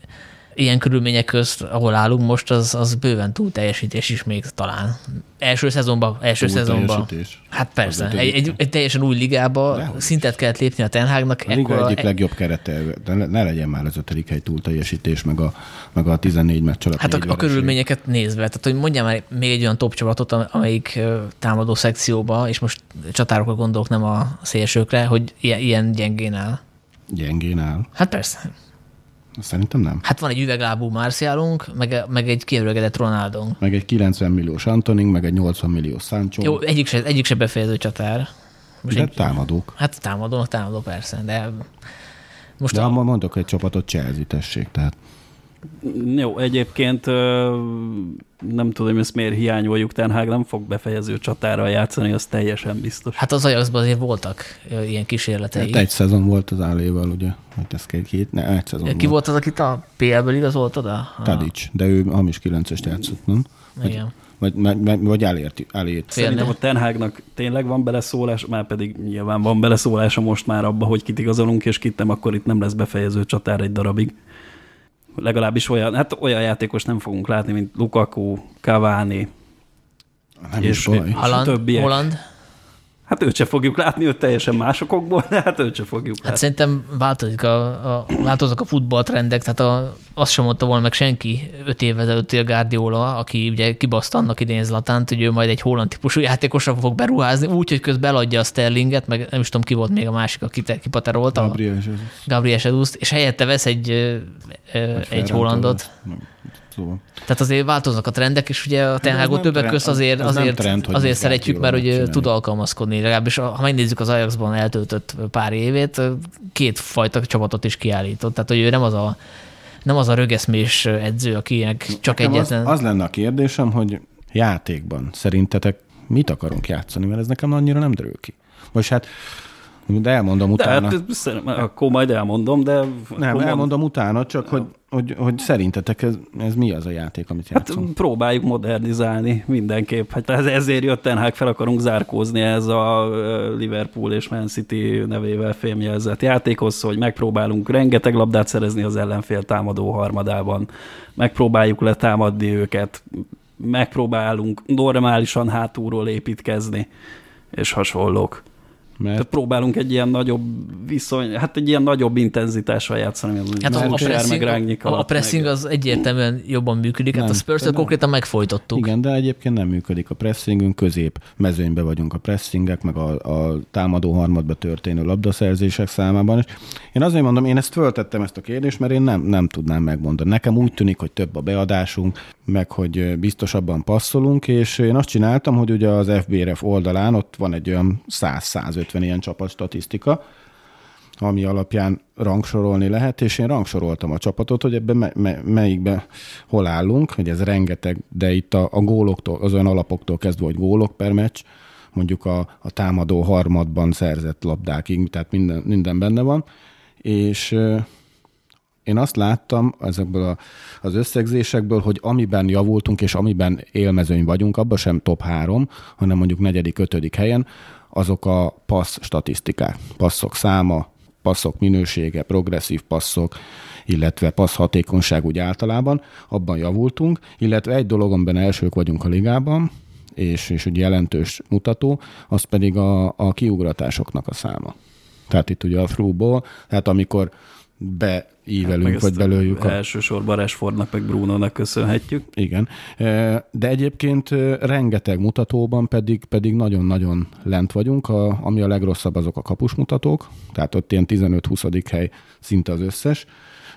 ilyen körülmények közt, ahol állunk most, az, az bőven túl teljesítés is még talán. Első szezonban, első Túl szezonban. teljesítés. Hát persze, egy, egy, egy, teljesen új ligába Dehogy szintet kellett lépni a Ten Hagnak. A liga egyik legjobb kerete, de ne, ne legyen már az ötödik hely túl teljesítés, meg a, meg a 14 meccs alatt Hát a, a körülményeket nézve, tehát hogy mondjam már még egy olyan top csapatot, am- amelyik támadó szekcióba, és most csatárokra gondolok, nem a szélsőkre, hogy ilyen, ilyen gyengén áll. Gyengén áll. Hát persze. Szerintem nem. Hát van egy üveglábú Marcialunk, meg, meg egy kiörögedett Ronaldónk. Meg egy 90 milliós Antoning, meg egy 80 milliós Sancho. Jó, egyik se, egyik se befejező csatár. Most de egy, támadók. hát támadónak támadó persze, de most De a, mondok egy csapatot, Chelsea tessék, tehát Jó, egyébként nem tudom, hogy ezt miért hiányoljuk, Ten Hag nem fog befejező csatára játszani, az teljesen biztos. hát az Ajaxban azért voltak ilyen kísérletei. Hát egy szezon volt az álléval, ugye? Hogy ez két, két ne, egy szezon Ki volt az, akit a PL-ből igazolt oda? A- Tadic, de ő hamis 9-est játszott, nem? Igen. Vagy, vagy, vagy, vagy elért, elért. Szerintem a Ten Hagnak tényleg van beleszólás, már pedig nyilván van beleszólása most már abba, hogy kit igazolunk, és kit nem, akkor itt nem lesz befejező csatár egy darabig. Legalábbis olyan, hát olyan játékos nem fogunk látni, mint Lukaku, Cavani, Nem és- is baj. Holland, többiek. Holland. Hát őt se fogjuk látni, őt teljesen másokokból, de hát őt se fogjuk Hát látni. szerintem változik a, a, változnak a futballtrendek, tehát a, azt sem mondta volna meg senki öt évvel ezelőtt a Guardiola, aki ugye kibaszta annak idején Zlatánt, hogy ő majd egy holland típusú játékosra fog beruházni, úgy, hogy közben eladja a Sterlinget, meg nem is tudom ki volt még a másik, aki te- kipaterolta, Gabriel, Gabriel Jesus. Gabriel Jesus-t, és helyette vesz egy, egy Ferran hollandot. Nem, Szóval. Tehát azért változnak a trendek, és ugye a ez Ten Hagot nem többek trend, közt azért, az azért, trend, azért szeretjük, mert megcsinálja. tud alkalmazkodni. Legalábbis ha megnézzük az Ajaxban eltöltött pár évét, két fajta csapatot is kiállított. Tehát, hogy ő nem az a, nem az a rögeszmés edző, akinek csak Nekem egyetlen... Az, az lenne a kérdésem, hogy játékban szerintetek mit akarunk játszani, mert ez nekem annyira nem derül ki. Most hát, de elmondom De utána. hát akkor majd elmondom, de... nem, akkor mond- elmondom utána, csak hogy, hogy, hogy szerintetek ez, ez mi az a játék, amit Hát játszunk? próbáljuk modernizálni mindenképp. Hát ez, ezért jött Ten Hag, fel akarunk zárkózni ez a Liverpool és Man City nevével fémjelzett játékhoz, hogy megpróbálunk rengeteg labdát szerezni az ellenfél támadó harmadában, megpróbáljuk letámadni őket, megpróbálunk normálisan hátulról építkezni, és hasonlók. Mert... Tehát próbálunk egy ilyen nagyobb viszony, hát egy ilyen nagyobb intenzitással játszani, hát a, a, pressing, meg a, a pressing meg... az egyértelműen jobban működik, nem, hát a spurs konkrétan megfojtottuk. Igen, de egyébként nem működik a pressingünk, közép mezőnybe vagyunk a pressingek, meg a, a támadó harmadba történő labdaszerzések számában. És én azért mondom, én ezt föltettem ezt a kérdést, mert én nem, nem tudnám megmondani. Nekem úgy tűnik, hogy több a beadásunk, meg hogy biztosabban passzolunk, és én azt csináltam, hogy ugye az FBRF oldalán ott van egy olyan 100-150 ilyen csapat statisztika, ami alapján rangsorolni lehet, és én rangsoroltam a csapatot, hogy ebben me- me- melyikben hol állunk, hogy ez rengeteg, de itt a, a góloktól, az olyan alapoktól kezdve, hogy gólok per meccs, mondjuk a, a támadó harmadban szerzett labdákig, tehát minden, minden benne van, és én azt láttam ezekből a, az összegzésekből, hogy amiben javultunk, és amiben élmezőny vagyunk, abban sem top három, hanem mondjuk negyedik, ötödik helyen, azok a passz statisztikák, passzok száma, passzok minősége, progresszív passzok, illetve passz hatékonyság úgy általában, abban javultunk, illetve egy dologon benne elsők vagyunk a ligában, és, és ugye jelentős mutató, az pedig a, a kiugratásoknak a száma. Tehát itt ugye a through tehát amikor beívelünk, hát vagy belőjük. A... Elsősorban Rashfordnak, meg Bruno-nak köszönhetjük. Igen. De egyébként rengeteg mutatóban pedig pedig nagyon-nagyon lent vagyunk. A, ami a legrosszabb, azok a kapusmutatók, tehát ott ilyen 15-20. hely szinte az összes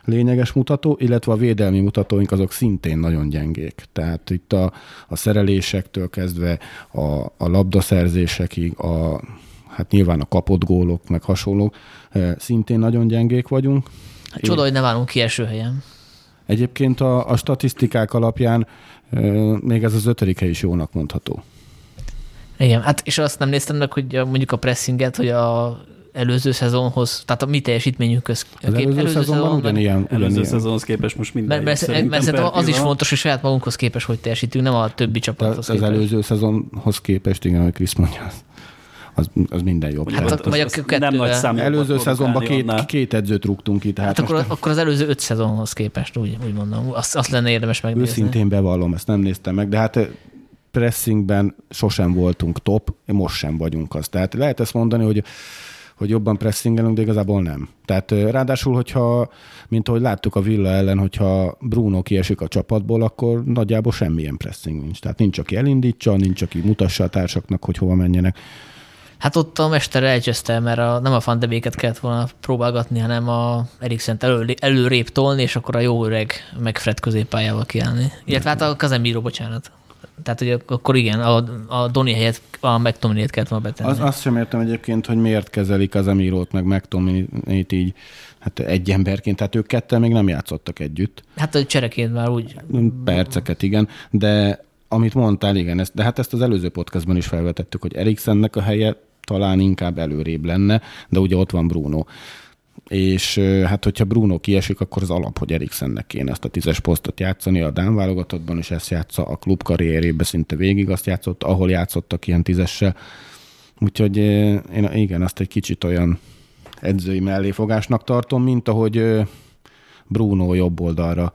lényeges mutató, illetve a védelmi mutatóink azok szintén nagyon gyengék. Tehát itt a, a szerelésektől kezdve a, a labdaszerzésekig, a, hát nyilván a kapott gólok, meg hasonlók, szintén nagyon gyengék vagyunk. Hát csoda, hogy ne várunk ki első helyen. Egyébként a, a statisztikák alapján még ez az ötödik hely is jónak mondható. Igen, hát és azt nem néztem meg, hogy mondjuk a pressinget, hogy a előző szezonhoz, tehát a mi teljesítményünk köz. Az előző, előző szezonban ugyanilyen. Előző szezonhoz képest most minden. Mert, mert, mert szerintem az is fontos, hogy saját magunkhoz képest hogy teljesítünk, nem a többi csapathoz az, az előző szezonhoz képest, igen, hogy Krisz mondja, az, az minden jobb. Hát az, vagy a kettő, nem nagy szám Előző szezonban két, két edzőt rúgtunk ki. Tehát hát akkor, akkor az előző öt szezonhoz képest, úgy, úgy mondom. Azt, azt lenne érdemes megnézni. Őszintén bevallom, ezt nem néztem meg, de hát eh, pressingben sosem voltunk top, most sem vagyunk az. Tehát lehet ezt mondani, hogy hogy jobban pressingelünk, de igazából nem. Tehát eh, ráadásul, hogyha, mint ahogy láttuk a Villa ellen, hogyha Bruno kiesik a csapatból, akkor nagyjából semmilyen pressing nincs. Tehát nincs, aki elindítsa, nincs, aki mutassa a társaknak, hogy hova menjenek. Hát ott a mester elcseszte, mert a, nem a fandebéket kellett volna próbálgatni, hanem a eriksen elő, előrébb tolni, és akkor a jó öreg meg Fred középpályával kiállni. Illetve hát a Kazemiro, bocsánat. Tehát, hogy akkor igen, a, a Doni helyet, a McTominay-t kellett volna betenni. Az, azt sem értem egyébként, hogy miért kezelik az Emirót, meg McTominay-t így hát egy emberként, tehát ők ketten még nem játszottak együtt. Hát a csereként már úgy. Perceket, igen, de amit mondtál, igen, ezt, de hát ezt az előző podcastban is felvetettük, hogy Eriksennek a helye talán inkább előrébb lenne, de ugye ott van Bruno. És hát, hogyha Bruno kiesik, akkor az alap, hogy Eriksennek kéne ezt a tízes posztot játszani. A Dán válogatottban is ezt játsza, a klub karrierében szinte végig azt játszott, ahol játszottak ilyen tízessel. Úgyhogy én igen, azt egy kicsit olyan edzői melléfogásnak tartom, mint ahogy Bruno jobb oldalra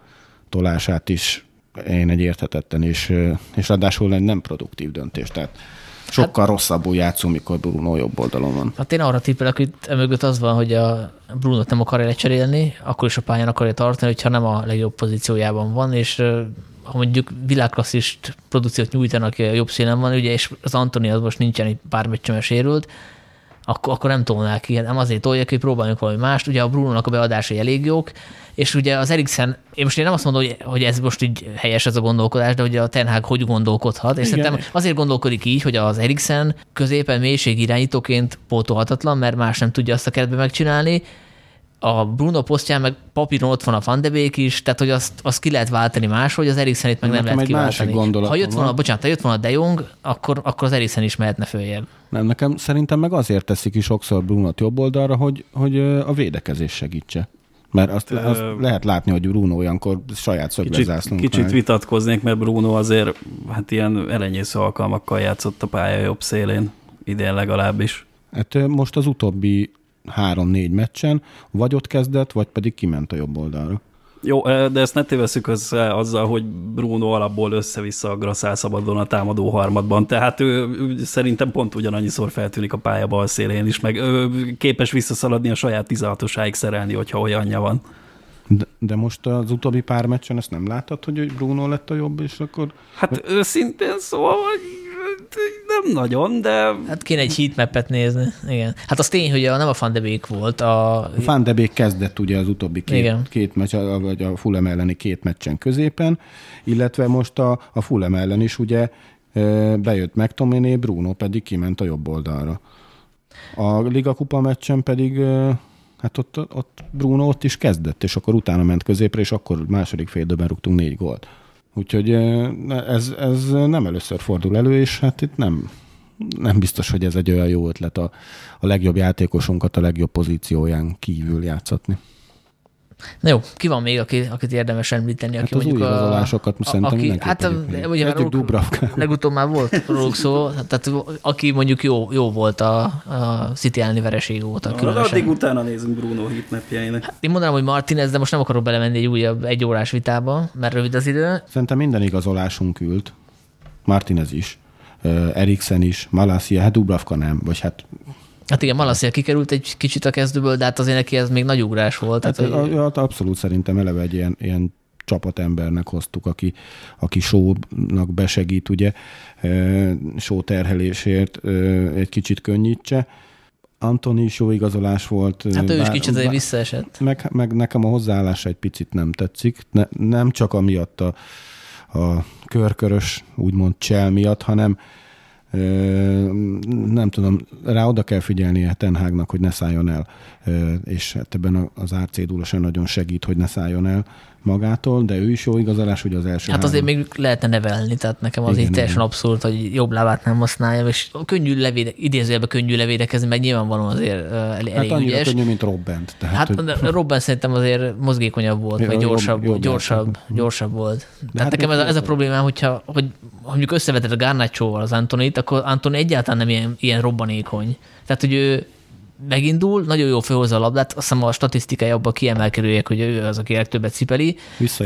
tolását is én egy érthetetten, és, és ráadásul egy nem produktív döntés. Tehát Sokkal hát, rosszabbul játszunk, mikor Bruno jobb oldalon van. Hát én arra tippelek, hogy emögött az van, hogy a Bruno nem akarja lecserélni, akkor is a pályán akarja tartani, hogyha nem a legjobb pozíciójában van, és ha mondjuk világklasszist produkciót nyújtanak, aki a jobb színen van, ugye, és az Antoni az most nincsen pár meccsen sérült, akkor, akkor nem tolnák ki. Nem azért tolják, hogy próbáljunk valami mást. Ugye a Bruno-nak a beadásai elég jók, és ugye az Eriksen, én most én nem azt mondom, hogy, hogy ez most így helyes ez a gondolkodás, de ugye a Ten Hag hogy gondolkodhat, és Igen. szerintem azért gondolkodik így, hogy az Eriksen középen mélység irányítóként pótolhatatlan, mert más nem tudja azt a keretben megcsinálni, a Bruno posztján meg papíron ott van a Van de Beek is, tehát hogy azt, azt ki lehet váltani máshogy, az Eriksenit meg Nekem nem lehet kiváltani. Ha jött volna, bocsánat, ha jött volna De Jong, akkor, akkor az Eriksen is mehetne följebb. Nem, nekem szerintem meg azért teszik ki sokszor Brunot jobb oldalra, hogy, hogy a védekezés segítse. Mert azt, azt lehet látni, hogy Bruno olyankor saját szöglezászlónk. Kicsit, kicsit vitatkoznék, mert Bruno azért hát ilyen elenyésző alkalmakkal játszott a pálya jobb szélén, idén legalábbis. Hát most az utóbbi három-négy meccsen vagy ott kezdett, vagy pedig kiment a jobb oldalra. Jó, de ezt ne téveszük össze azzal, hogy Bruno alapból össze-vissza a Grasz szabadon a támadó harmadban, tehát ő, ő szerintem pont ugyanannyiszor feltűnik a pálya bal szélén is, meg ő képes visszaszaladni a saját 16-osáig szerelni, hogyha olyanja van. De, de most az utóbbi pár meccsen ezt nem láttad, hogy Bruno lett a jobb, és akkor... Hát őszintén szóval, nem nagyon, de... Hát kéne egy heatmap nézni, igen. Hát az tény, hogy a, nem a Van de Beek volt. A, a Van de Beek kezdett ugye az utóbbi két, igen. két meccs, vagy a Fulham elleni két meccsen középen, illetve most a, a Fulham ellen is ugye bejött McTominay, Bruno pedig kiment a jobb oldalra. A Liga Kupa meccsen pedig hát ott, ott Bruno ott is kezdett, és akkor utána ment középre, és akkor második fél időben rúgtunk négy gólt. Úgyhogy ez, ez nem először fordul elő, és hát itt nem, nem biztos, hogy ez egy olyan jó ötlet a, a legjobb játékosunkat a legjobb pozícióján kívül játszatni. Na jó, ki van még, aki, akit érdemes említeni? Aki hát az új igazolásokat a, szerintem aki, Hát a, ugye róluk, legutóbb már volt róluk szó, tehát aki mondjuk jó, jó volt a, a City elleni vereség óta. Na, addig utána nézünk Bruno hitmapjainak. Hát, én mondanám, hogy Martinez, de most nem akarok belemenni egy újabb egy órás vitába, mert rövid az idő. Szerintem minden igazolásunk ült. Martinez is. Eriksen is, Malasia, hát Dubravka nem, vagy hát Hát igen, Malaszia kikerült egy kicsit a kezdőből, de hát azért neki ez még nagy ugrás volt. Hát, tehát, hogy... hát abszolút szerintem eleve egy ilyen, ilyen csapatembernek hoztuk, aki, aki sónak besegít, ugye, só terhelésért egy kicsit könnyítse. Antoni is jó igazolás volt. Hát ő is kicsit azért visszaesett. Meg, meg nekem a hozzáállása egy picit nem tetszik. Ne, nem csak amiatt a, a körkörös, úgymond csel miatt, hanem nem tudom, rá oda kell figyelnie Tenhágnak, hogy ne szálljon el, és hát ebben az árcédula sem nagyon segít, hogy ne szálljon el magától, de ő is jó igazolás, hogy az első Hát azért három. még lehetne nevelni, tehát nekem az igen, így teljesen igen. abszurd, hogy jobb lábát nem használja, és könnyű levéde, idézőjelben könnyű levédekezni, meg nyilvánvalóan azért elég hát annyira ügyes. könnyű, mint Robbent. Tehát, hát hogy... Robben szerintem azért mozgékonyabb volt, vagy gyorsabb, jobb, jobb gyorsabb, gyorsabb volt. De tehát hát nekem ez a, ez a problémám, hogyha, hogy mondjuk összeveted a Garnacho-val az Antonit, akkor Antoni egyáltalán nem ilyen, ilyen robbanékony. Tehát, hogy ő megindul, nagyon jó felhozza a labdát, azt hiszem a statisztikai abban kiemelkedőjek, hogy ő az, aki legtöbbet cipeli,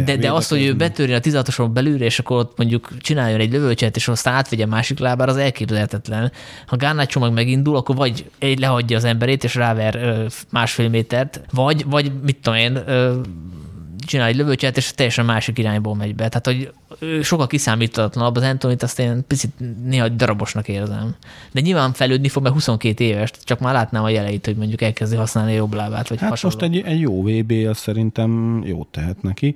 de, de az, hogy ő betörjön a 16 belülre, és akkor ott mondjuk csináljon egy lövőcset, és aztán átvegye másik lábára, az elképzelhetetlen. Ha Garnacho meg megindul, akkor vagy egy lehagyja az emberét, és ráver másfél métert, vagy, vagy mit tudom én, csinál egy lövőcset, és teljesen másik irányból megy be. Tehát, hogy sokkal kiszámítatlanabb az Antonit, azt én picit néha darabosnak érzem. De nyilván fejlődni fog, mert 22 éves, csak már látnám a jeleit, hogy mondjuk elkezdi használni a jobb lábát, vagy Hát hasonló. most egy, egy jó VB, az szerintem jót tehet neki.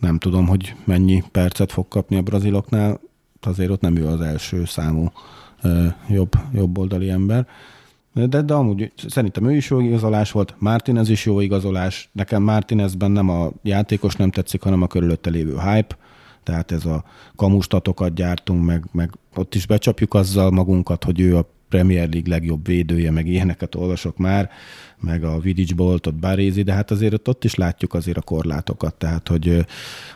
Nem tudom, hogy mennyi percet fog kapni a braziloknál, azért ott nem ő az első számú jobb, jobb oldali ember. De, de amúgy szerintem ő is jó igazolás volt, Martinez is jó igazolás. Nekem Martinezben nem a játékos nem tetszik, hanem a körülötte lévő hype. Tehát ez a kamustatokat gyártunk, meg, meg ott is becsapjuk azzal magunkat, hogy ő a Premier League legjobb védője, meg ilyeneket olvasok már, meg a Vidic boltot Barézi, de hát azért ott is látjuk azért a korlátokat, tehát hogy,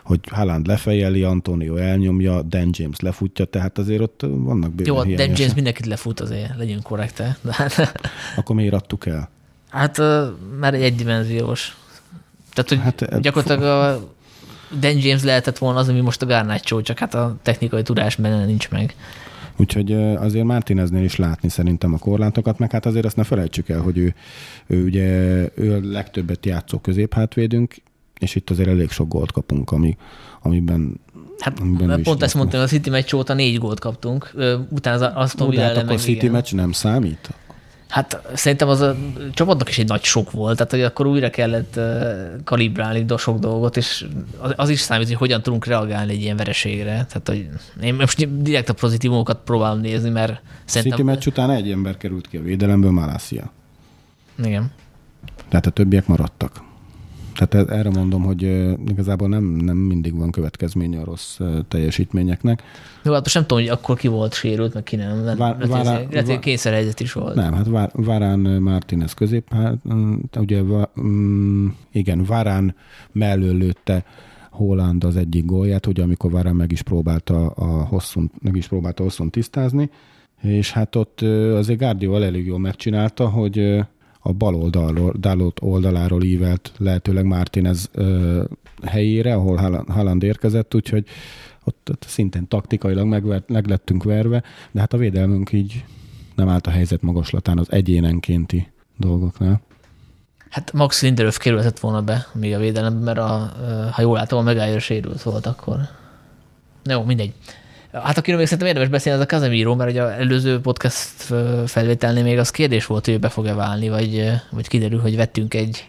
hogy Haaland lefejeli, Antonio elnyomja, Dan James lefutja, tehát azért ott vannak bőven Jó, Dan James mindenkit lefut azért, legyünk korrekte. Hát... Akkor miért adtuk el? Hát, mert egydimenziós. Tehát, hogy hát, gyakorlatilag a Dan James lehetett volna az, ami most a Garnacho, csak hát a technikai tudás benne nincs meg. Úgyhogy azért Martineznél is látni szerintem a korlátokat, meg hát azért azt ne felejtsük el, hogy ő, ő ugye ő a legtöbbet játszó középhátvédünk, és itt azért elég sok gólt kapunk, ami, amiben Hát amiben pont ezt mondtam, a City meccs óta négy gólt kaptunk, utána az Aston Villa hát akkor a City igen. meccs nem számít? Hát szerintem az a csapatnak is egy nagy sok volt, tehát hogy akkor újra kellett kalibrálni sok dolgot, és az, is számít, hogy hogyan tudunk reagálni egy ilyen vereségre. Tehát, hogy én most direkt a pozitívumokat próbálom nézni, mert szerintem... City meccs után egy ember került ki a védelemből, Malasia. Igen. Tehát a többiek maradtak. Tehát e- erre mondom, hogy igazából nem, nem mindig van következménye a rossz teljesítményeknek. Jó, hát most nem tudom, hogy akkor ki volt sérült, meg ki nem. Vár, várá, lehet, hogy kényszerhelyzet is volt. Nem, hát Vár, Várán Martínez közép, hát, ugye mm, igen, Várán mellől lőtte Holland az egyik gólját, ugye amikor Várán meg is próbálta a hosszún, meg is próbálta hosszún tisztázni, és hát ott azért Guardiola elég jól megcsinálta, hogy a bal oldalról, Dalot oldaláról ívelt lehetőleg Martinez ö, helyére, ahol Haaland érkezett, úgyhogy ott, ott szintén taktikailag megvert, meglettünk verve, de hát a védelmünk így nem állt a helyzet magaslatán az egyénenkénti dolgoknál. Hát Max Lindelöf kerülhetett volna be még a védelemben, mert a, ha jól látom, a Megállja sérült volt akkor. Jó, mindegy. Hát akiről még szerintem érdemes beszélni, az a Casemiro, mert ugye az előző podcast felvételnél még az kérdés volt, hogy be fog-e válni, vagy, vagy kiderül, hogy vettünk egy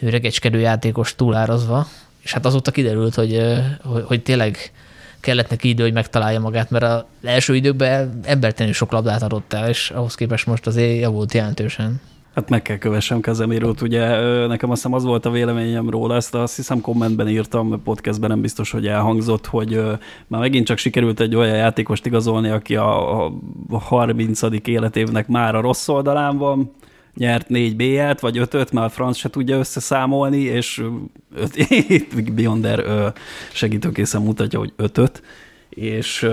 öregecskedő játékos túlárazva, és hát azóta kiderült, hogy, hogy, hogy tényleg kellett neki idő, hogy megtalálja magát, mert az első időkben embertelenül sok labdát adott el, és ahhoz képest most azért javult jelentősen. Hát meg kell kövessem Kezemirót, ugye nekem azt hiszem az volt a véleményem róla, ezt azt hiszem kommentben írtam, podcastben nem biztos, hogy elhangzott, hogy már megint csak sikerült egy olyan játékost igazolni, aki a 30. életévnek már a rossz oldalán van, nyert négy B-jelt, vagy ötöt, a franc se tudja összeszámolni, és öt, Bionder segítőkészen mutatja, hogy ötöt, és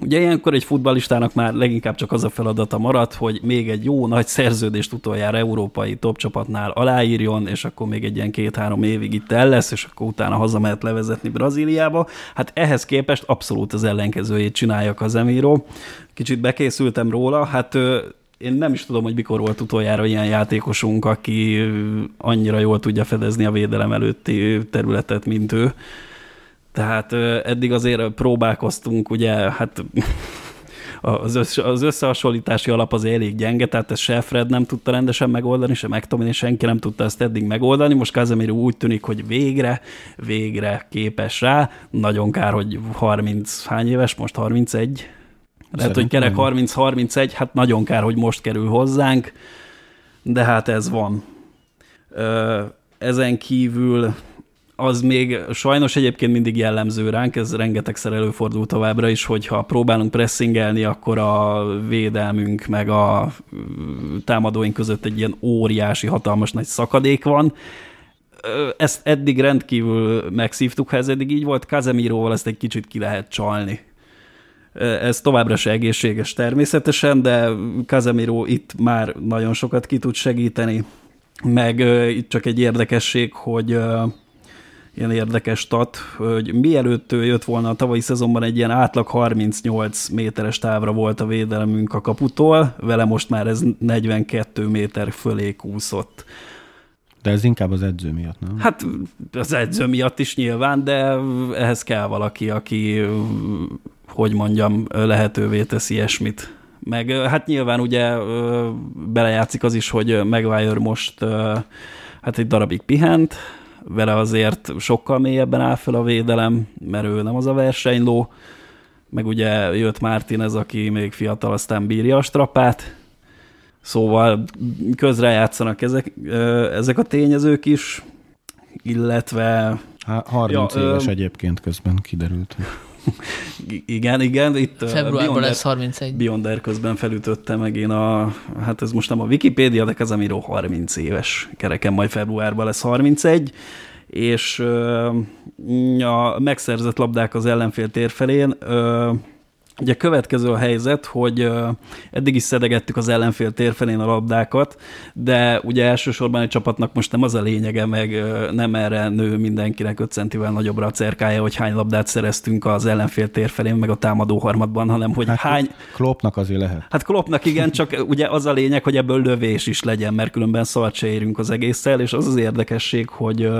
Ugye ilyenkor egy futballistának már leginkább csak az a feladata maradt, hogy még egy jó nagy szerződést utoljára európai top csapatnál aláírjon, és akkor még egy ilyen két-három évig itt el lesz, és akkor utána hazamehet levezetni Brazíliába. Hát ehhez képest abszolút az ellenkezőjét csinálja a Zemiro. Kicsit bekészültem róla, hát én nem is tudom, hogy mikor volt utoljára ilyen játékosunk, aki annyira jól tudja fedezni a védelem előtti területet, mint ő. Tehát eddig azért próbálkoztunk, ugye, hát az, össze, az összehasonlítási alap az elég gyenge, tehát ezt se Fred nem tudta rendesen megoldani, se McTominay, senki nem tudta ezt eddig megoldani. Most Casemiro úgy tűnik, hogy végre, végre képes rá. Nagyon kár, hogy 30, hány éves? Most 31? Lehet, hogy kerek 30-31, hát nagyon kár, hogy most kerül hozzánk, de hát ez van. Ezen kívül az még sajnos egyébként mindig jellemző ránk, ez rengetegszer előfordul továbbra is, hogyha próbálunk pressingelni, akkor a védelmünk meg a támadóink között egy ilyen óriási, hatalmas nagy szakadék van. Ezt eddig rendkívül megszívtuk, ha ez eddig így volt, Kazemiróval ezt egy kicsit ki lehet csalni. Ez továbbra se egészséges természetesen, de Kazemiro itt már nagyon sokat ki tud segíteni, meg itt csak egy érdekesség, hogy ilyen érdekes stat, hogy mielőtt ő jött volna a tavalyi szezonban egy ilyen átlag 38 méteres távra volt a védelmünk a kaputól, vele most már ez 42 méter fölé kúszott. De ez inkább az edző miatt, nem? Hát az edző miatt is nyilván, de ehhez kell valaki, aki, hogy mondjam, lehetővé teszi ilyesmit. Meg hát nyilván ugye belejátszik az is, hogy Maguire most hát egy darabig pihent, vele azért sokkal mélyebben áll fel a védelem, mert ő nem az a versenyló, meg ugye jött Martinez, aki még fiatal, aztán bírja a strapát, szóval közrejátszanak ezek, ezek a tényezők is, illetve... Há, 30 ja, éves ö... egyébként közben kiderült. Igen, igen, itt Februárban Beyonder, lesz 31. Beyonder közben felütötte meg én a, hát ez most nem a Wikipédia, de Casemiro 30 éves kereken, majd februárban lesz 31, és a megszerzett labdák az ellenfél térfelén Ugye következő a helyzet, hogy eddig is szedegettük az ellenfél térfelén a labdákat, de ugye elsősorban egy csapatnak most nem az a lényege, meg nem erre nő mindenkinek 5 centivel nagyobbra a cerkája, hogy hány labdát szereztünk az ellenfél térfelén, meg a támadó harmadban, hanem hogy hát hány... Klopnak azért lehet. Hát Klopnak igen, csak ugye az a lényeg, hogy ebből lövés is legyen, mert különben szart se érünk az egésszel, és az az érdekesség, hogy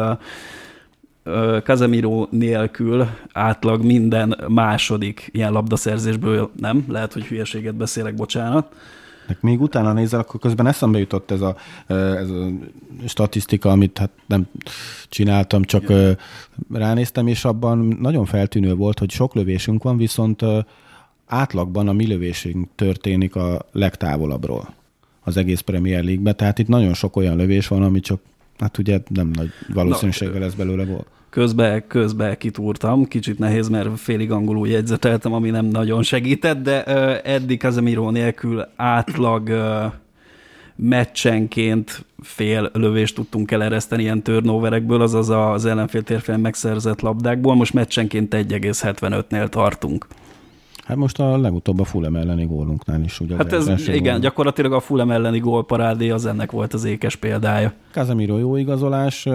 Casemiro nélkül átlag minden második ilyen labdaszerzésből nem, lehet, hogy hülyeséget beszélek, bocsánat. De még utána nézel, akkor közben eszembe jutott ez a, ez a statisztika, amit hát nem csináltam, csak Igen. ránéztem, és abban nagyon feltűnő volt, hogy sok lövésünk van, viszont átlagban a mi lövésünk történik a legtávolabbról az egész Premier League-be, tehát itt nagyon sok olyan lövés van, ami csak Hát ugye nem nagy valószínűséggel lesz belőle volt. Közbe, közbe kitúrtam, kicsit nehéz, mert félig angolul jegyzeteltem, ami nem nagyon segített, de uh, eddig Casemiro nélkül átlag uh, meccsenként fél lövést tudtunk elereszteni ilyen turnoverekből, azaz az ellenfél térfél megszerzett labdákból, most meccsenként 1,75-nél tartunk. Hát most a legutóbb a Fulham elleni gólunknál is. Ugye hát ez igen, gól. gyakorlatilag a Fulham elleni gólparádé az ennek volt az ékes példája. Casemiro jó igazolás.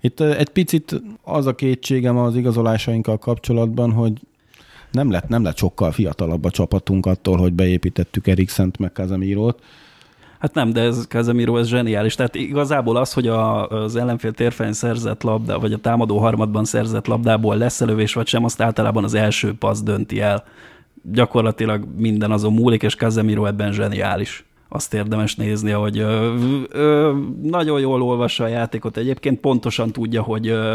Itt egy picit az a kétségem az igazolásainkkal kapcsolatban, hogy nem lett, nem lett sokkal fiatalabb a csapatunk attól, hogy beépítettük Eriksent meg Casemirót. Hát nem, de ez Casemiro, ez zseniális. Tehát igazából az, hogy a, az ellenfél térfelén szerzett labda, vagy a támadó harmadban szerzett labdából lesz elővés vagy sem, azt általában az első passz dönti el. Gyakorlatilag minden azon múlik, és Casemiro ebben zseniális azt érdemes nézni, hogy ö, ö, nagyon jól olvassa a játékot egyébként, pontosan tudja, hogy ö,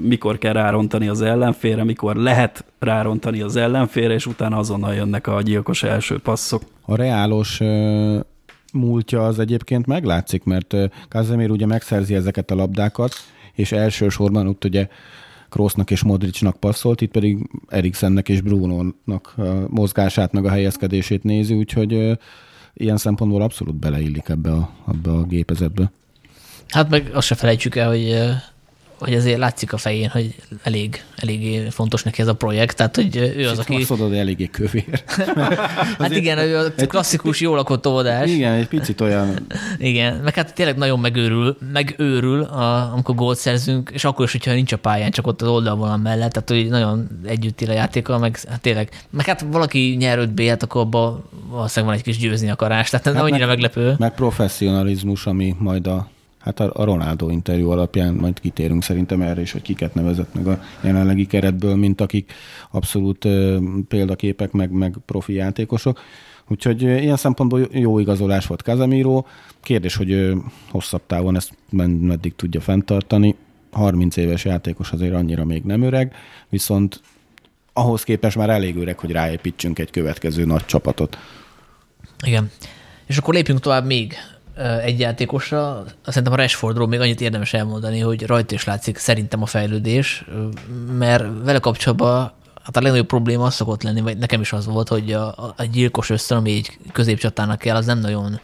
mikor kell rárontani az ellenfélre, mikor lehet rárontani az ellenfélre, és utána azonnal jönnek a gyilkos első passzok. A reálos múltja az egyébként meglátszik, mert Kazemir ugye megszerzi ezeket a labdákat, és elsősorban ott ugye Kroosnak és Modricnak passzolt, itt pedig Eriksennek és Brunónak mozgását, meg a helyezkedését nézi, úgyhogy ilyen szempontból abszolút beleillik ebbe a, ebbe a gépezetbe. Hát meg azt se felejtsük el, hogy hogy azért látszik a fején, hogy elég, elég fontos neki ez a projekt, tehát hogy ő az, aki... Azt mondod, eléggé kövér. hát igen, ő a klasszikus, jól lakott óvodás. Igen, egy picit olyan... igen, meg hát tényleg nagyon megőrül, megőrül, a, amikor gólt szerzünk, és akkor is, hogyha nincs a pályán, csak ott az oldalvonal mellett, tehát hogy nagyon együtt él a játéka, meg hát tényleg, meg hát valaki nyer 5 b akkor abban valószínűleg van egy kis győzni akarás, tehát hát annyira meg, meglepő. Meg professzionalizmus, ami majd a Hát a, Ronaldo interjú alapján majd kitérünk szerintem erre is, hogy kiket nevezett meg a jelenlegi keretből, mint akik abszolút példaképek, meg, meg profi játékosok. Úgyhogy ilyen szempontból jó igazolás volt Casemiro. Kérdés, hogy hosszabb távon ezt meddig tudja fenntartani. 30 éves játékos azért annyira még nem öreg, viszont ahhoz képest már elég öreg, hogy ráépítsünk egy következő nagy csapatot. Igen. És akkor lépjünk tovább még egy játékosra, szerintem a Rashfordról még annyit érdemes elmondani, hogy rajta is látszik szerintem a fejlődés, mert vele kapcsolatban hát a legnagyobb probléma az szokott lenni, vagy nekem is az volt, hogy a, a gyilkos ösztön, ami egy középcsatának kell, az nem nagyon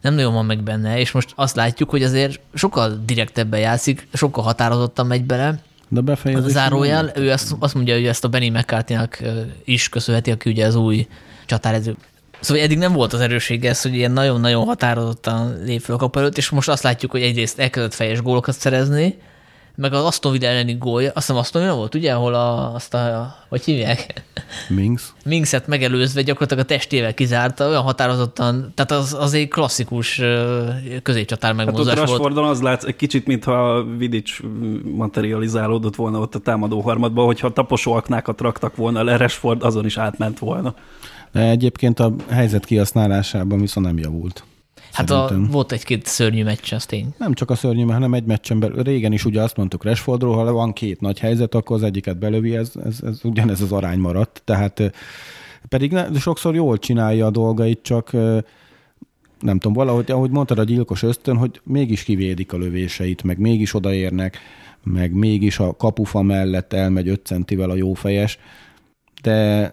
nem nagyon van meg benne, és most azt látjuk, hogy azért sokkal direktebben játszik, sokkal határozottan megy bele. De befejezés. Zárójel, ő azt, azt mondja, hogy ezt a Benny mccarthy is köszönheti, aki ugye az új csatárező Szóval eddig nem volt az erőssége ez, hogy ilyen nagyon-nagyon határozottan lép fel a kap előtt, és most azt látjuk, hogy egyrészt elkezdett fejes gólokat szerezni, meg az Aston Villa elleni gólja, azt hiszem Aston Villa volt, ugye, ahol a, azt a, hogy hívják? Minx. Minxet megelőzve gyakorlatilag a testével kizárta, olyan határozottan, tehát az, az egy klasszikus középcsatár megmozás hát volt. az látsz egy kicsit, mintha Vidic materializálódott volna ott a támadó harmadban, hogyha taposó aknákat raktak volna le, Rashford azon is átment volna. De egyébként a helyzet kihasználásában viszont nem javult. Hát a, volt egy-két szörnyű meccs, az tény. Nem csak a szörnyű, hanem egy meccsen belül. Régen is ugye azt mondtuk Rashfordról, ha van két nagy helyzet, akkor az egyiket belövi, ez, ez, ez ugyanez az arány maradt. Tehát pedig ne, sokszor jól csinálja a dolgait, csak nem tudom, valahogy, ahogy mondtad a gyilkos ösztön, hogy mégis kivédik a lövéseit, meg mégis odaérnek, meg mégis a kapufa mellett elmegy 5 centivel a jófejes de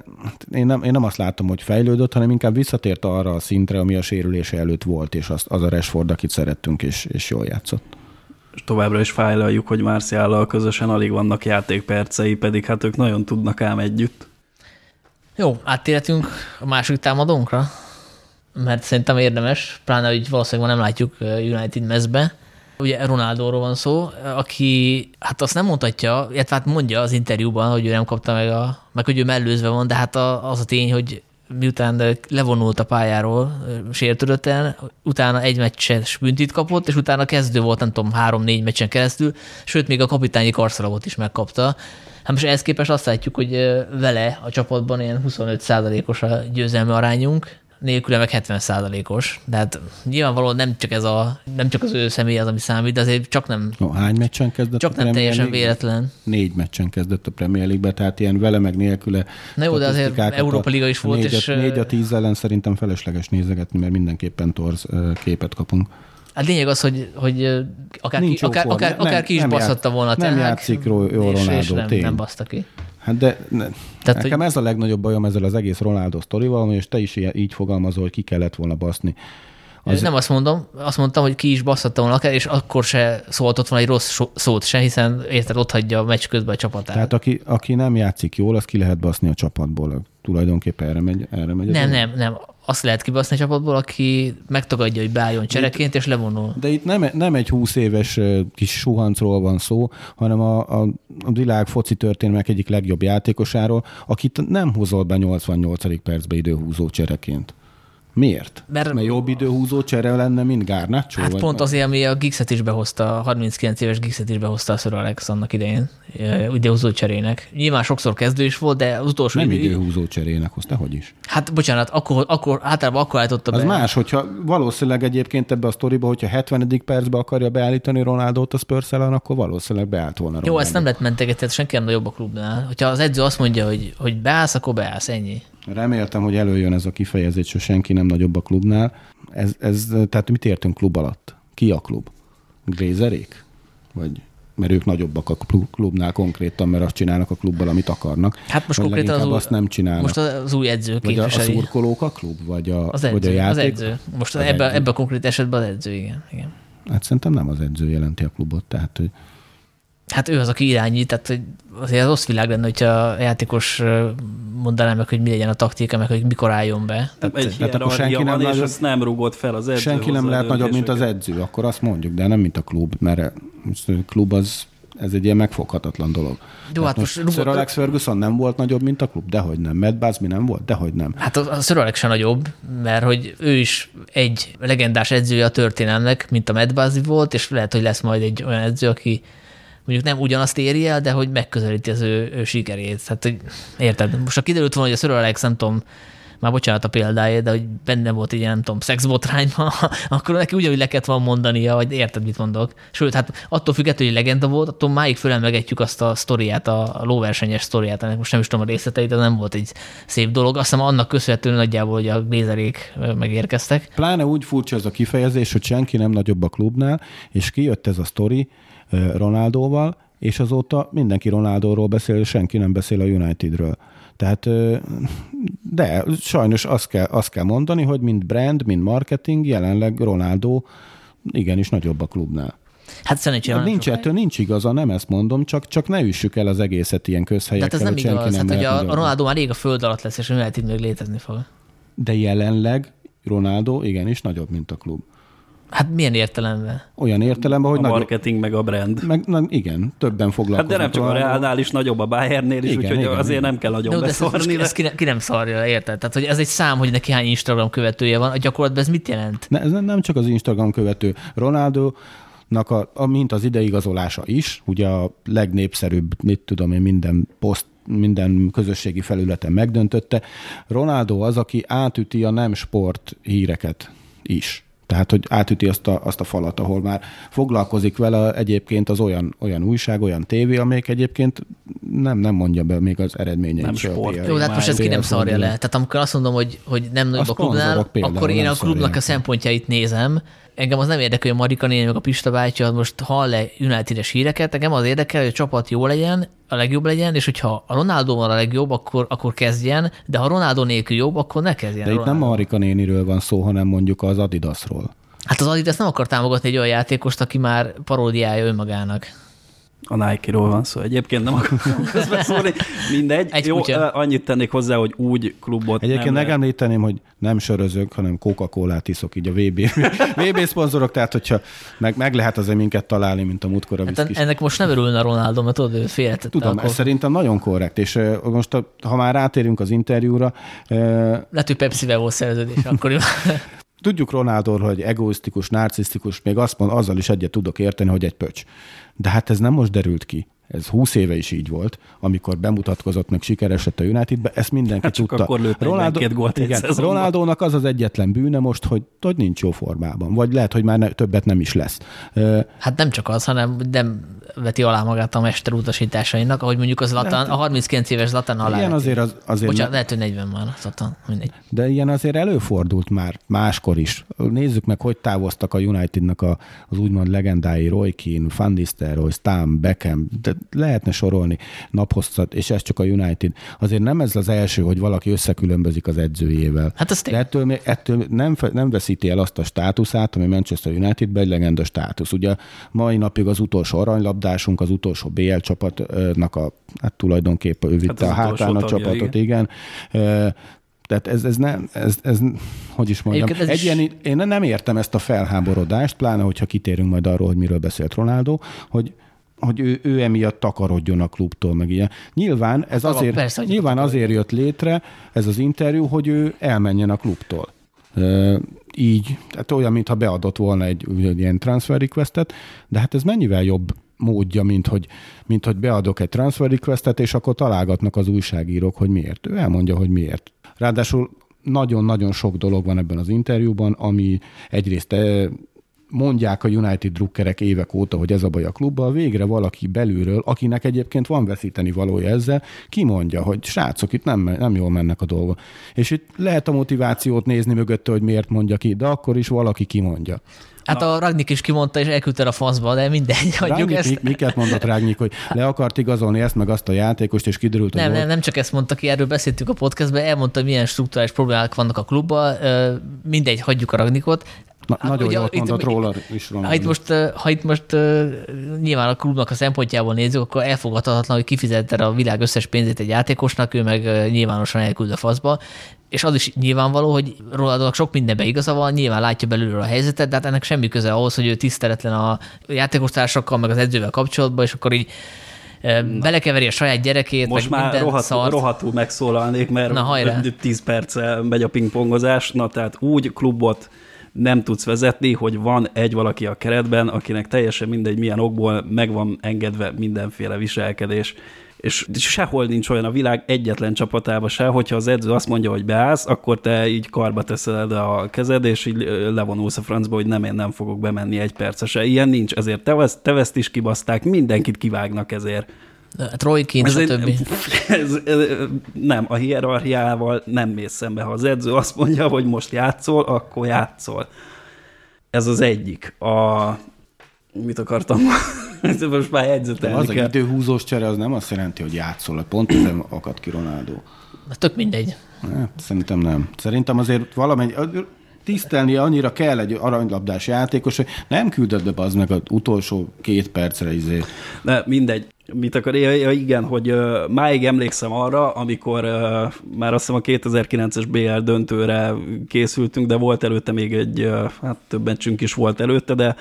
én nem, én nem azt látom, hogy fejlődött, hanem inkább visszatért arra a szintre, ami a sérülése előtt volt, és az, az a Rashford, akit szerettünk, és, és jól játszott. És továbbra is fájlaljuk, hogy Marciállal közösen alig vannak játékpercei, pedig hát ők nagyon tudnak ám együtt. Jó, áttérhetünk a második támadónkra, mert szerintem érdemes, pláne, hogy valószínűleg nem látjuk United mezbe. Ugye Ronaldóról van szó, aki hát azt nem mondhatja, illetve hát mondja az interjúban, hogy ő nem kapta meg, a, meg hogy ő mellőzve van, de hát az a tény, hogy miután levonult a pályáról sértődötten, utána egy meccses büntit kapott, és utána kezdő volt, nem tudom, három-négy meccsen keresztül, sőt, még a kapitányi karszalagot is megkapta. Hát most ehhez képest azt látjuk, hogy vele a csapatban ilyen 25%-os a győzelmi arányunk, nélküle meg 70 os De hát nyilvánvalóan nem csak, ez a, nem csak az ő személy az, ami számít, de azért csak nem... No, hány meccsen kezdett Csak nem teljesen League? véletlen. Négy meccsen kezdett a Premier League-be, tehát ilyen vele meg nélküle. Na jó, de azért Európa Liga is volt. Négy, és... négy a tíz ellen szerintem felesleges nézegetni, mert mindenképpen torz képet kapunk. A lényeg az, hogy, hogy akár, ki, akár, akár, akár nem, ki is baszhatta volna. Nem játszik jó Ronaldo, és nem, nem baszta ki. Hát de ne, Tehát, nekem hogy... ez a legnagyobb bajom ezzel az egész Ronaldo sztorival, és te is így fogalmazol, hogy ki kellett volna baszni. Az... Nem azt mondom, azt mondtam, hogy ki is basszatta volna akár, és akkor se szóltott volna egy rossz szót se, hiszen érted, ott hagyja a meccs közben a csapatát. Tehát aki, aki nem játszik jól, az ki lehet baszni a csapatból. tulajdonképpen erre megy, erre megy Nem, nem, nem. Azt lehet kibaszni a csapatból, aki megtagadja, hogy beálljon csereként, és levonul. De itt nem, nem egy 20 éves kis suhancról van szó, hanem a, a, a világ foci történelmek egyik legjobb játékosáról, akit nem hozol be 88. percbe időhúzó csereként. Miért? Mert- Mert jobb időhúzó csere lenne, mint Garnacho? Hát vagy- pont azért, ami a Gixet is behozta, a 39 éves Gixet is behozta a Sir Alex annak idején, időhúzó cserének. Nyilván sokszor kezdő is volt, de az utolsó Nem idő- időhúzó cserének hozta, hogy is. Hát bocsánat, akkor, akkor általában akkor állította Az be. más, hogyha valószínűleg egyébként ebbe a sztoriba, hogyha 70. percbe akarja beállítani Ronaldot a Spurs akkor valószínűleg beállt volna Jó, Ronaldo. ezt nem lehet mentegetni, senki nem nagyobb a klubnál. Hogyha az edző azt mondja, hogy, hogy beállsz, akkor beállsz, ennyi. Reméltem, hogy előjön ez a kifejezés, hogy senki nem nagyobb a klubnál. Ez, ez, tehát mit értünk klub alatt? Ki a klub? Glézerék? Vagy mert ők nagyobbak a klub- klubnál konkrétan, mert azt csinálnak a klubbal, amit akarnak. Hát most konkrétan az új, azt nem csinálnak. most az új edző vagy a, a képviseli. szurkolók a klub, vagy a, az vagy a edző, az játék? edző. Most Az edző. ebbe a konkrét esetben az edző, igen. igen. Hát szerintem nem az edző jelenti a klubot, tehát hogy Hát ő az, aki irányít, tehát hogy azért az rossz világ lenne, hogyha a játékos mondaná meg, hogy mi legyen a taktika, meg hogy mikor álljon be. Tehát egy tehát akkor senki nem van, és azt nem rúgott fel az edző. senki nem lehet nagyobb, mint az edző, akkor azt mondjuk, de nem mint a klub, mert most a klub az ez egy ilyen megfoghatatlan dolog. Jó, hát most most Sir Alex Ferguson nem volt nagyobb, mint a klub? Dehogy nem. Matt Busby nem volt? Dehogy nem. Hát a, a Sir Alex sem nagyobb, mert hogy ő is egy legendás edzője a történelmnek, mint a Matt Busby volt, és lehet, hogy lesz majd egy olyan edző, aki mondjuk nem ugyanazt éri el, de hogy megközelíti az ő, ő sikerét. Hát, hogy érted? Most ha kiderült volna, hogy a Sir Alex, nem tudom, már bocsánat a példája, de hogy benne volt ilyen, nem tudom, szexbotrányban, akkor neki ugyanúgy le kellett volna mondania, hogy érted, mit mondok. Sőt, hát attól függetlenül, hogy legenda volt, attól máig fölemlegetjük azt a sztoriát, a, lóversenyes sztoriát, ennek most nem is tudom a részleteit, de nem volt egy szép dolog. Azt hiszem annak köszönhetően nagyjából, hogy a Glézerék megérkeztek. Pláne úgy furcsa ez a kifejezés, hogy senki nem nagyobb a klubnál, és kijött ez a sztori Ronaldóval, és azóta mindenki Ronaldóról beszél, senki nem beszél a Unitedről. Tehát, eh, de sajnos azt kell, azt kell mondani, hogy mint brand, mint marketing, jelenleg Ronaldo igenis nagyobb a klubnál. Hát szerencsére nincs sok- ettől, nincs igaza, nem ezt mondom, csak, csak ne üssük el az egészet ilyen De hát közhelyekkel, ez nem igaz. nem Hát, hogy lehet a. Ronaldo már rég a föld alatt lesz, és a United még létezni fog. De jelenleg Ronaldo igenis nagyobb, mint a klub. Hát milyen értelemben? Olyan értelemben, hogy A nagyobb, marketing meg a brand. meg, na, igen, többen Hát foglalkoznak. de nem csak a. Reálnál is nagyobb a Bayernnél is, Igen, úgyhogy igen, azért igen. nem kell nagyon No, de ezt, most, beszarni. ezt ki, ne, ki, nem szarja, érted? Tehát, hogy ez egy szám, hogy neki hány Instagram követője van, a gyakorlatban ez mit jelent? Ne, ez nem csak az Instagram követő. Ronaldo a, a, mint az ideigazolása is, ugye a legnépszerűbb, mit tudom én, minden poszt, minden közösségi felületen megdöntötte. Ronaldo az, aki átüti a nem sport híreket is. Tehát, hogy átüti azt a, azt a falat, ahol már foglalkozik vele egyébként az olyan, olyan újság, olyan tévé, amelyik egyébként nem, nem mondja be még az eredményeit. Nem sport. Jó, de hát most ezt ki nem szarja le. Tehát amikor azt mondom, hogy, hogy nem nagyobb a, klubnál, például akkor én a klubnak a szempontjait nézem. Engem az nem érdekel, hogy a Marika néni meg a Pista bátyja most hall-e United-es híreket. Engem az érdekel, hogy a csapat jó legyen, a legjobb legyen, és hogyha a Ronaldo van a legjobb, akkor, akkor kezdjen, de ha Ronaldo nélkül jobb, akkor ne kezdjen. De itt nem Ronaldo. Marika néniről van szó, hanem mondjuk az Adidasról. Hát az Adidas nem akar támogatni egy olyan játékost, aki már paródiája önmagának. A Nike-ról van szó. Egyébként nem akarom közbeszólni. Mindegy. Egy Jó, kutya. annyit tennék hozzá, hogy úgy klubot Egyébként nem megemlíteném, hogy nem sörözök, hanem Coca-Colát iszok így a VB, VB szponzorok, tehát hogyha meg, meg lehet azért minket találni, mint a múltkor a Hát ennek most nem örülne a Ronaldo, mert tudod, ő félretette. Tudom, akkor. ez szerintem nagyon korrekt, és most ha már rátérünk az interjúra, Lehet, hogy Pepsi-vel volt szerződés, akkor tudjuk Ronaldóról, hogy egoisztikus, narcisztikus, még azt mond, azzal is egyet tudok érteni, hogy egy pöcs. De hát ez nem most derült ki. Ez 20 éve is így volt, amikor bemutatkozott meg sikeresett a Unitedbe, ezt mindenki Hát csak tudta. akkor lőtt 42 gólt egy igen. Ronaldónak az az egyetlen bűne most, hogy, hogy nincs jó formában, vagy lehet, hogy már ne, többet nem is lesz. Hát nem csak az, hanem nem veti alá magát a mester utasításainak, ahogy mondjuk az Zlatan, a 39 éves Zlatan alá. ilyen azért, az, azért Bocsánat, lehet, hogy 40 már Zlatan, mindegy. De ilyen azért előfordult már máskor is. Nézzük meg, hogy távoztak a Unitednak a, az úgymond legendái Roy Keane, Van Nistelrooy, Stam, Beckham, de lehetne sorolni naphosszat, és ez csak a United. Azért nem ez az első, hogy valaki összekülönbözik az edzőjével. Hát azt De ettől, ettől nem, nem veszíti el azt a státuszát, ami Manchester Unitedben egy legenda státusz. Ugye mai napig az utolsó aranylabdásunk, az utolsó BL csapatnak a, hát tulajdonképpen ő vitte hát a hátán a csapatot, igen. igen. Tehát ez, ez nem, ez, ez, hogy is mondjam, ez egy is... ilyen, én nem értem ezt a felháborodást, pláne, hogyha kitérünk majd arról, hogy miről beszélt Ronaldo, hogy hogy ő, ő emiatt takarodjon a klubtól, meg ilyen. Nyilván ez azért, Persze, nyilván azért jött létre ez az interjú, hogy ő elmenjen a klubtól. E, így, tehát olyan, mintha beadott volna egy, egy ilyen transfer requestet, de hát ez mennyivel jobb módja, mint hogy, mint hogy beadok egy transfer requestet, és akkor találgatnak az újságírók, hogy miért. Ő elmondja, hogy miért. Ráadásul nagyon-nagyon sok dolog van ebben az interjúban, ami egyrészt mondják a United drukkerek évek óta, hogy ez a baj a klubban, végre valaki belülről, akinek egyébként van veszíteni valója ezzel, kimondja, hogy srácok, itt nem, nem jól mennek a dolgok. És itt lehet a motivációt nézni mögötte, hogy miért mondja ki, de akkor is valaki kimondja. Hát Na. a Ragnik is kimondta, és elküldte a faszba, de mindegy, hagyjuk Ragnik, ezt. Miket mondott Ragnik, hogy le akart igazolni ezt, meg azt a játékost, és kiderült, Nem, nem, nem csak ezt mondta ki, erről beszéltünk a podcastben, elmondta, milyen struktúrális problémák vannak a klubban, mindegy, hagyjuk a Ragnikot. Na, hát, nagyon ugye, jól mondott róla is. Ha itt most, ha itt most nyilván a klubnak a szempontjából nézzük, akkor elfogadhatatlan, hogy kifizette a világ összes pénzét egy játékosnak, ő meg nyilvánosan elküld a faszba. És az is nyilvánvaló, hogy Ronaldónak sok mindenbe igaza van, nyilván látja belülről a helyzetet, de hát ennek semmi köze ahhoz, hogy ő tiszteletlen a játékostársakkal, meg az edzővel kapcsolatban, és akkor így belekeveri a saját gyerekét, Most meg már rohadtul, rohadtul megszólalnék, mert Na, 10 perce megy a pingpongozás, na tehát úgy klubot nem tudsz vezetni, hogy van egy valaki a keretben, akinek teljesen mindegy milyen okból meg van engedve mindenféle viselkedés, és sehol nincs olyan a világ egyetlen csapatába se, hogyha az edző azt mondja, hogy beállsz, akkor te így karba teszed a kezed, és így levonulsz a francba, hogy nem, én nem fogok bemenni egy percese. Ilyen nincs, ezért te, veszt is kibaszták, mindenkit kivágnak ezért. Troy Keane, ez stb. Ez, ez, nem, a hierarchiával nem mész szembe. Ha az edző azt mondja, hogy most játszol, akkor játszol. Ez az egyik. A, mit akartam most már jegyzetelni Az kell. időhúzós csere az nem azt jelenti, hogy játszol. Pont ezen akad ki Ronaldo. Na, tök mindegy. Ne, szerintem nem. Szerintem azért valamennyi, tisztelni annyira kell egy aranylabdás játékos, hogy nem küldöd be az meg az utolsó két percre izé. Ne, mindegy. Mit akar? Ja, igen, hogy uh, máig emlékszem arra, amikor uh, már azt hiszem a 2009-es BL döntőre készültünk, de volt előtte még egy, uh, hát több meccsünk is volt előtte, de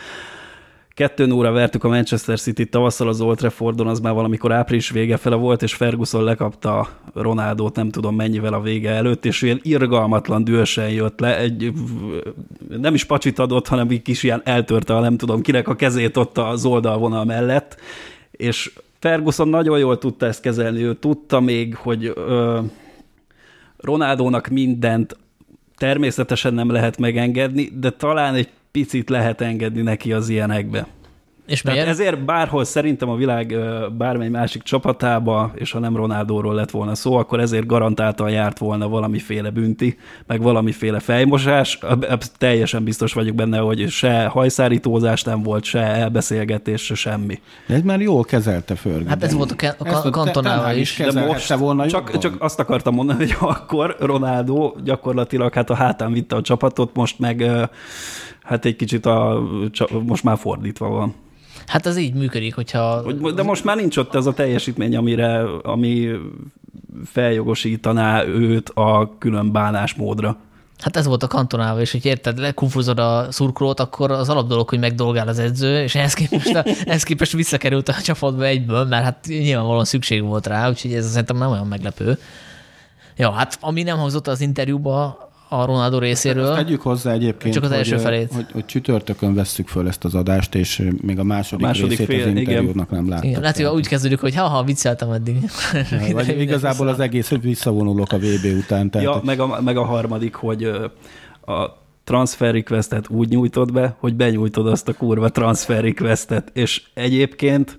Kettőn óra vertük a Manchester City tavasszal az Old Traffordon, az már valamikor április vége fele volt, és Ferguson lekapta Ronaldot nem tudom mennyivel a vége előtt, és ilyen irgalmatlan dühösen jött le, egy, nem is pacsit adott, hanem egy kis ilyen eltörte nem tudom kinek a kezét ott az oldalvonal mellett, és Ferguson nagyon jól tudta ezt kezelni, ő tudta még, hogy ö, Ronaldónak mindent természetesen nem lehet megengedni, de talán egy picit lehet engedni neki az ilyenekbe. És Tehát ezért bárhol szerintem a világ bármely másik csapatába, és ha nem Ronaldóról lett volna szó, akkor ezért garantáltan járt volna valamiféle bünti, meg valamiféle fejmosás. Teljesen biztos vagyok benne, hogy se hajszárítózás nem volt, se elbeszélgetés, se semmi. De ez már jól kezelte föl. Hát ez volt a, ke- a, a kantonával is. De most volna csak, csak azt akartam mondani, hogy akkor Ronaldo gyakorlatilag hát a hátán vitte a csapatot, most meg hát egy kicsit a, most már fordítva van. Hát ez így működik, hogyha... De most már nincs ott ez a teljesítmény, amire, ami feljogosítaná őt a külön bánásmódra. Hát ez volt a kantonával, és hogy érted, lekonfúzod a szurkolót, akkor az alapdolog, hogy megdolgál az edző, és ehhez képest, a, ehhez képest visszakerült a csapatba egyből, mert hát nyilvánvalóan szükség volt rá, úgyhogy ez szerintem nem olyan meglepő. Ja, hát ami nem hangzott az interjúba, a Ronaldo részéről. Ezt tegyük hozzá egyébként, csak az első hogy, felét. Hogy, hogy, csütörtökön vesszük föl ezt az adást, és még a második, a második részét fél, az interjúnak igen. nem láttuk. Igen, lehet, hogy úgy kezdődik, hogy ha-ha, vicceltem eddig. Ja, vagy igazából az egész, hogy visszavonulok a VB után. Tehát, ja, meg a, meg a harmadik, hogy a transfer requestet úgy nyújtod be, hogy benyújtod azt a kurva transfer requestet, és egyébként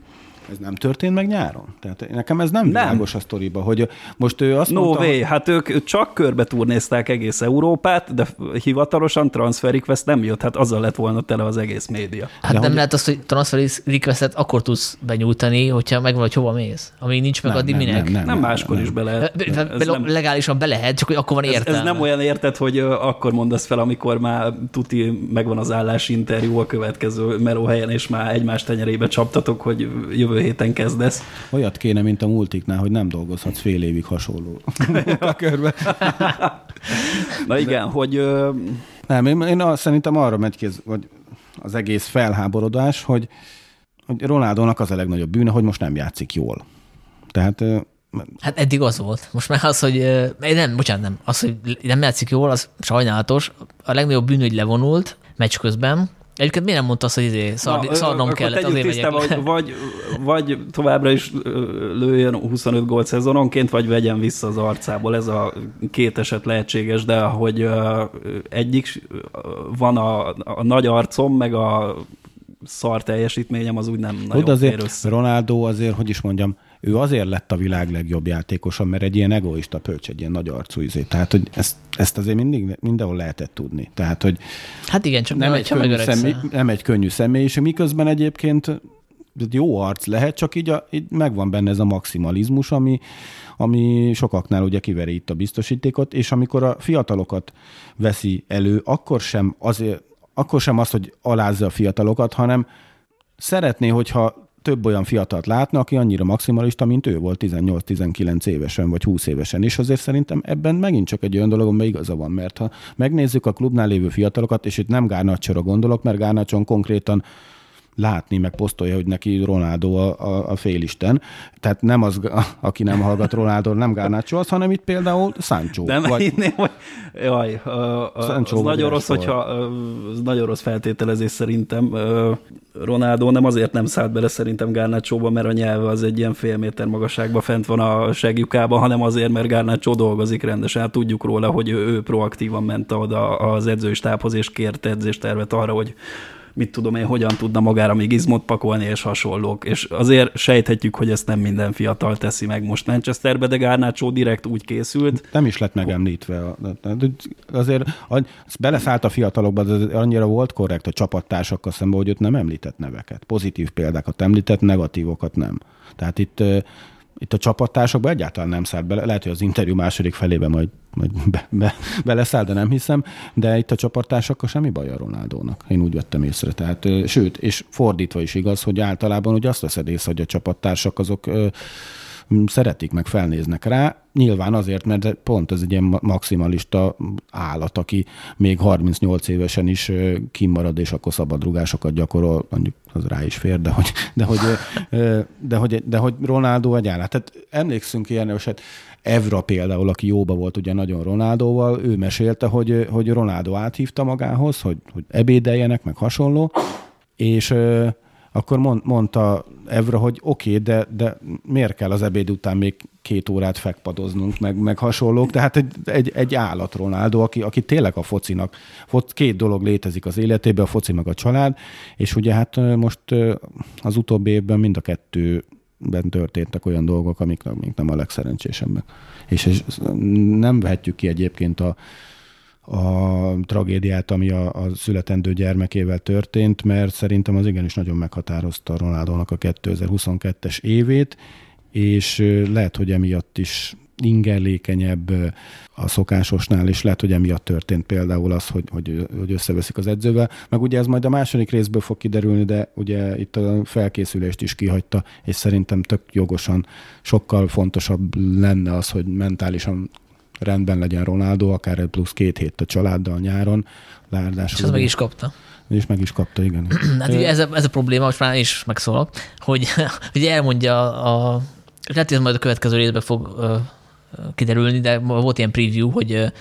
Ez nem történt meg nyáron? Tehát nekem ez nem, nem. világos a sztoriba, hogy most ő azt no mondta... way, hát ők csak körbe turnézták egész Európát, de hivatalosan transfer request nem jött, hát azzal lett volna tele az egész média. Hát De nem hogy- lehet azt, hogy transfer requestet akkor tudsz benyújtani, hogyha megvan, hogy hova mész. Amíg nincs meg, Nem, addig nem, minek. nem, nem. Nem máskor is be lehet. Be- be- Ez nem- legálisan be lehet, csak hogy akkor van Ez, értelme. ez nem olyan érted, hogy akkor mondasz fel, amikor már tuti megvan az állásinterjú a következő melóhelyen, és már egymás tenyerébe csaptatok, hogy jövő héten kezdesz. Olyat kéne, mint a multiknál, hogy nem dolgozhatsz fél évig hasonló munkakörbe. Na igen, hogy ö, Nem, én, én azt szerintem arra megy ki, ez- vagy az egész felháborodás, hogy, hogy Ronaldónak az a legnagyobb bűne, hogy most nem játszik jól. Tehát Hát eddig az volt. Most már az, hogy nem, bocsánat, nem. Az, hogy nem játszik jól, az sajnálatos. A legnagyobb bűn, hogy levonult meccs közben. Egyébként miért nem mondta azt, hogy izé, szar, Na, szarnom akkor kellett, azért megyek tisztába, le. hogy vagy, vagy továbbra is lőjön 25 gólt szezononként, vagy vegyen vissza az arcából. Ez a két eset lehetséges, de hogy egyik van a, a nagy arcom, meg a szar teljesítményem, az úgy nem nagyon fér azért össze. Ronaldo azért, hogy is mondjam, ő azért lett a világ legjobb játékosa, mert egy ilyen egoista pölcs, egy ilyen nagy arcú izé. Tehát, hogy ezt, ezt azért mindig, mindenhol lehetett tudni. Tehát, hogy Hát igen, csak nem egy, könnyű személy, nem egy könnyű személyiség, miközben egyébként egy jó arc lehet, csak így, a, így megvan benne ez a maximalizmus, ami, ami sokaknál ugye kiveri itt a biztosítékot, és amikor a fiatalokat veszi elő, akkor sem azért, akkor sem az, hogy alázza a fiatalokat, hanem szeretné, hogyha több olyan fiatalt látna, aki annyira maximalista, mint ő volt 18-19 évesen, vagy 20 évesen. És azért szerintem ebben megint csak egy olyan dolog, amiben igaza van, mert ha megnézzük a klubnál lévő fiatalokat, és itt nem Gárnácsora gondolok, mert Gárnácson konkrétan látni, meg posztolja, hogy neki Ronaldo a, a, a félisten. Tehát nem az, aki nem hallgat Ronaldo, nem Garnacho az, hanem itt például Sancho. Nem, vagy, hinném, hogy jaj, ö, Sancho az nagyon rossz, hogyha, az nagyon rossz feltételezés szerintem. Ö, Ronaldo nem azért nem szállt bele szerintem Garnacho-ba, mert a nyelve az egy ilyen fél méter magasságban fent van a segjukában, hanem azért, mert Garnacho dolgozik rendesen. Hát tudjuk róla, hogy ő, ő proaktívan ment oda az edzőstábhoz, és kért edzéstervet arra, hogy mit tudom én, hogyan tudna magára még izmot pakolni, és hasonlók. És azért sejthetjük, hogy ezt nem minden fiatal teszi meg most Manchesterbe, de Garnacho direkt úgy készült, nem is lett megemlítve. Azért beleszállt a fiatalokba, de annyira volt korrekt a csapattársakkal szemben, hogy őt nem említett neveket. Pozitív példákat említett, negatívokat nem. Tehát itt, itt a csapattársakban egyáltalán nem szállt bele. Lehet, hogy az interjú második felében majd, majd be, be, beleszáll, de nem hiszem. De itt a csapattársakkal semmi baj a Ronaldónak. Én úgy vettem észre. Tehát, sőt, és fordítva is igaz, hogy általában ugye azt veszed észre, hogy a csapattársak azok szeretik, meg felnéznek rá. Nyilván azért, mert pont ez egy ilyen ma- maximalista állat, aki még 38 évesen is kimarad, és akkor szabadrugásokat gyakorol, mondjuk az rá is fér, de hogy, de hogy, de hogy, de hogy Ronaldo egy állat. Tehát emlékszünk ilyen eset, Evra például, aki jóba volt ugye nagyon Ronaldóval, ő mesélte, hogy, hogy Ronaldo áthívta magához, hogy, hogy ebédeljenek, meg hasonló, és akkor mond, mondta Evra, hogy oké, okay, de, de miért kell az ebéd után még két órát fekpadoznunk, meg, meg hasonlók. Tehát egy, egy, egy állat Ronaldo, aki, aki tényleg a focinak, foc, két dolog létezik az életében, a foci meg a család, és ugye hát most az utóbbi évben mind a kettőben történtek olyan dolgok, amik, amik nem a legszerencsésebbek. És, és nem vehetjük ki egyébként a, a tragédiát, ami a, a születendő gyermekével történt, mert szerintem az igenis nagyon meghatározta Ronaldónak a 2022-es évét, és lehet, hogy emiatt is ingerlékenyebb a szokásosnál, és lehet, hogy emiatt történt például az, hogy, hogy, hogy összeveszik az edzővel. Meg ugye ez majd a második részből fog kiderülni, de ugye itt a felkészülést is kihagyta, és szerintem tök jogosan sokkal fontosabb lenne az, hogy mentálisan rendben legyen Ronaldo, akár egy plusz két hét a családdal nyáron. Ráadásul És az meg is kapta. és meg is kapta, igen. Hát ugye ez a, ez a probléma, most már is megszólal, hogy ugye elmondja a, lehet, hogy ez majd a következő részben fog ö, kiderülni, de volt ilyen preview, hogy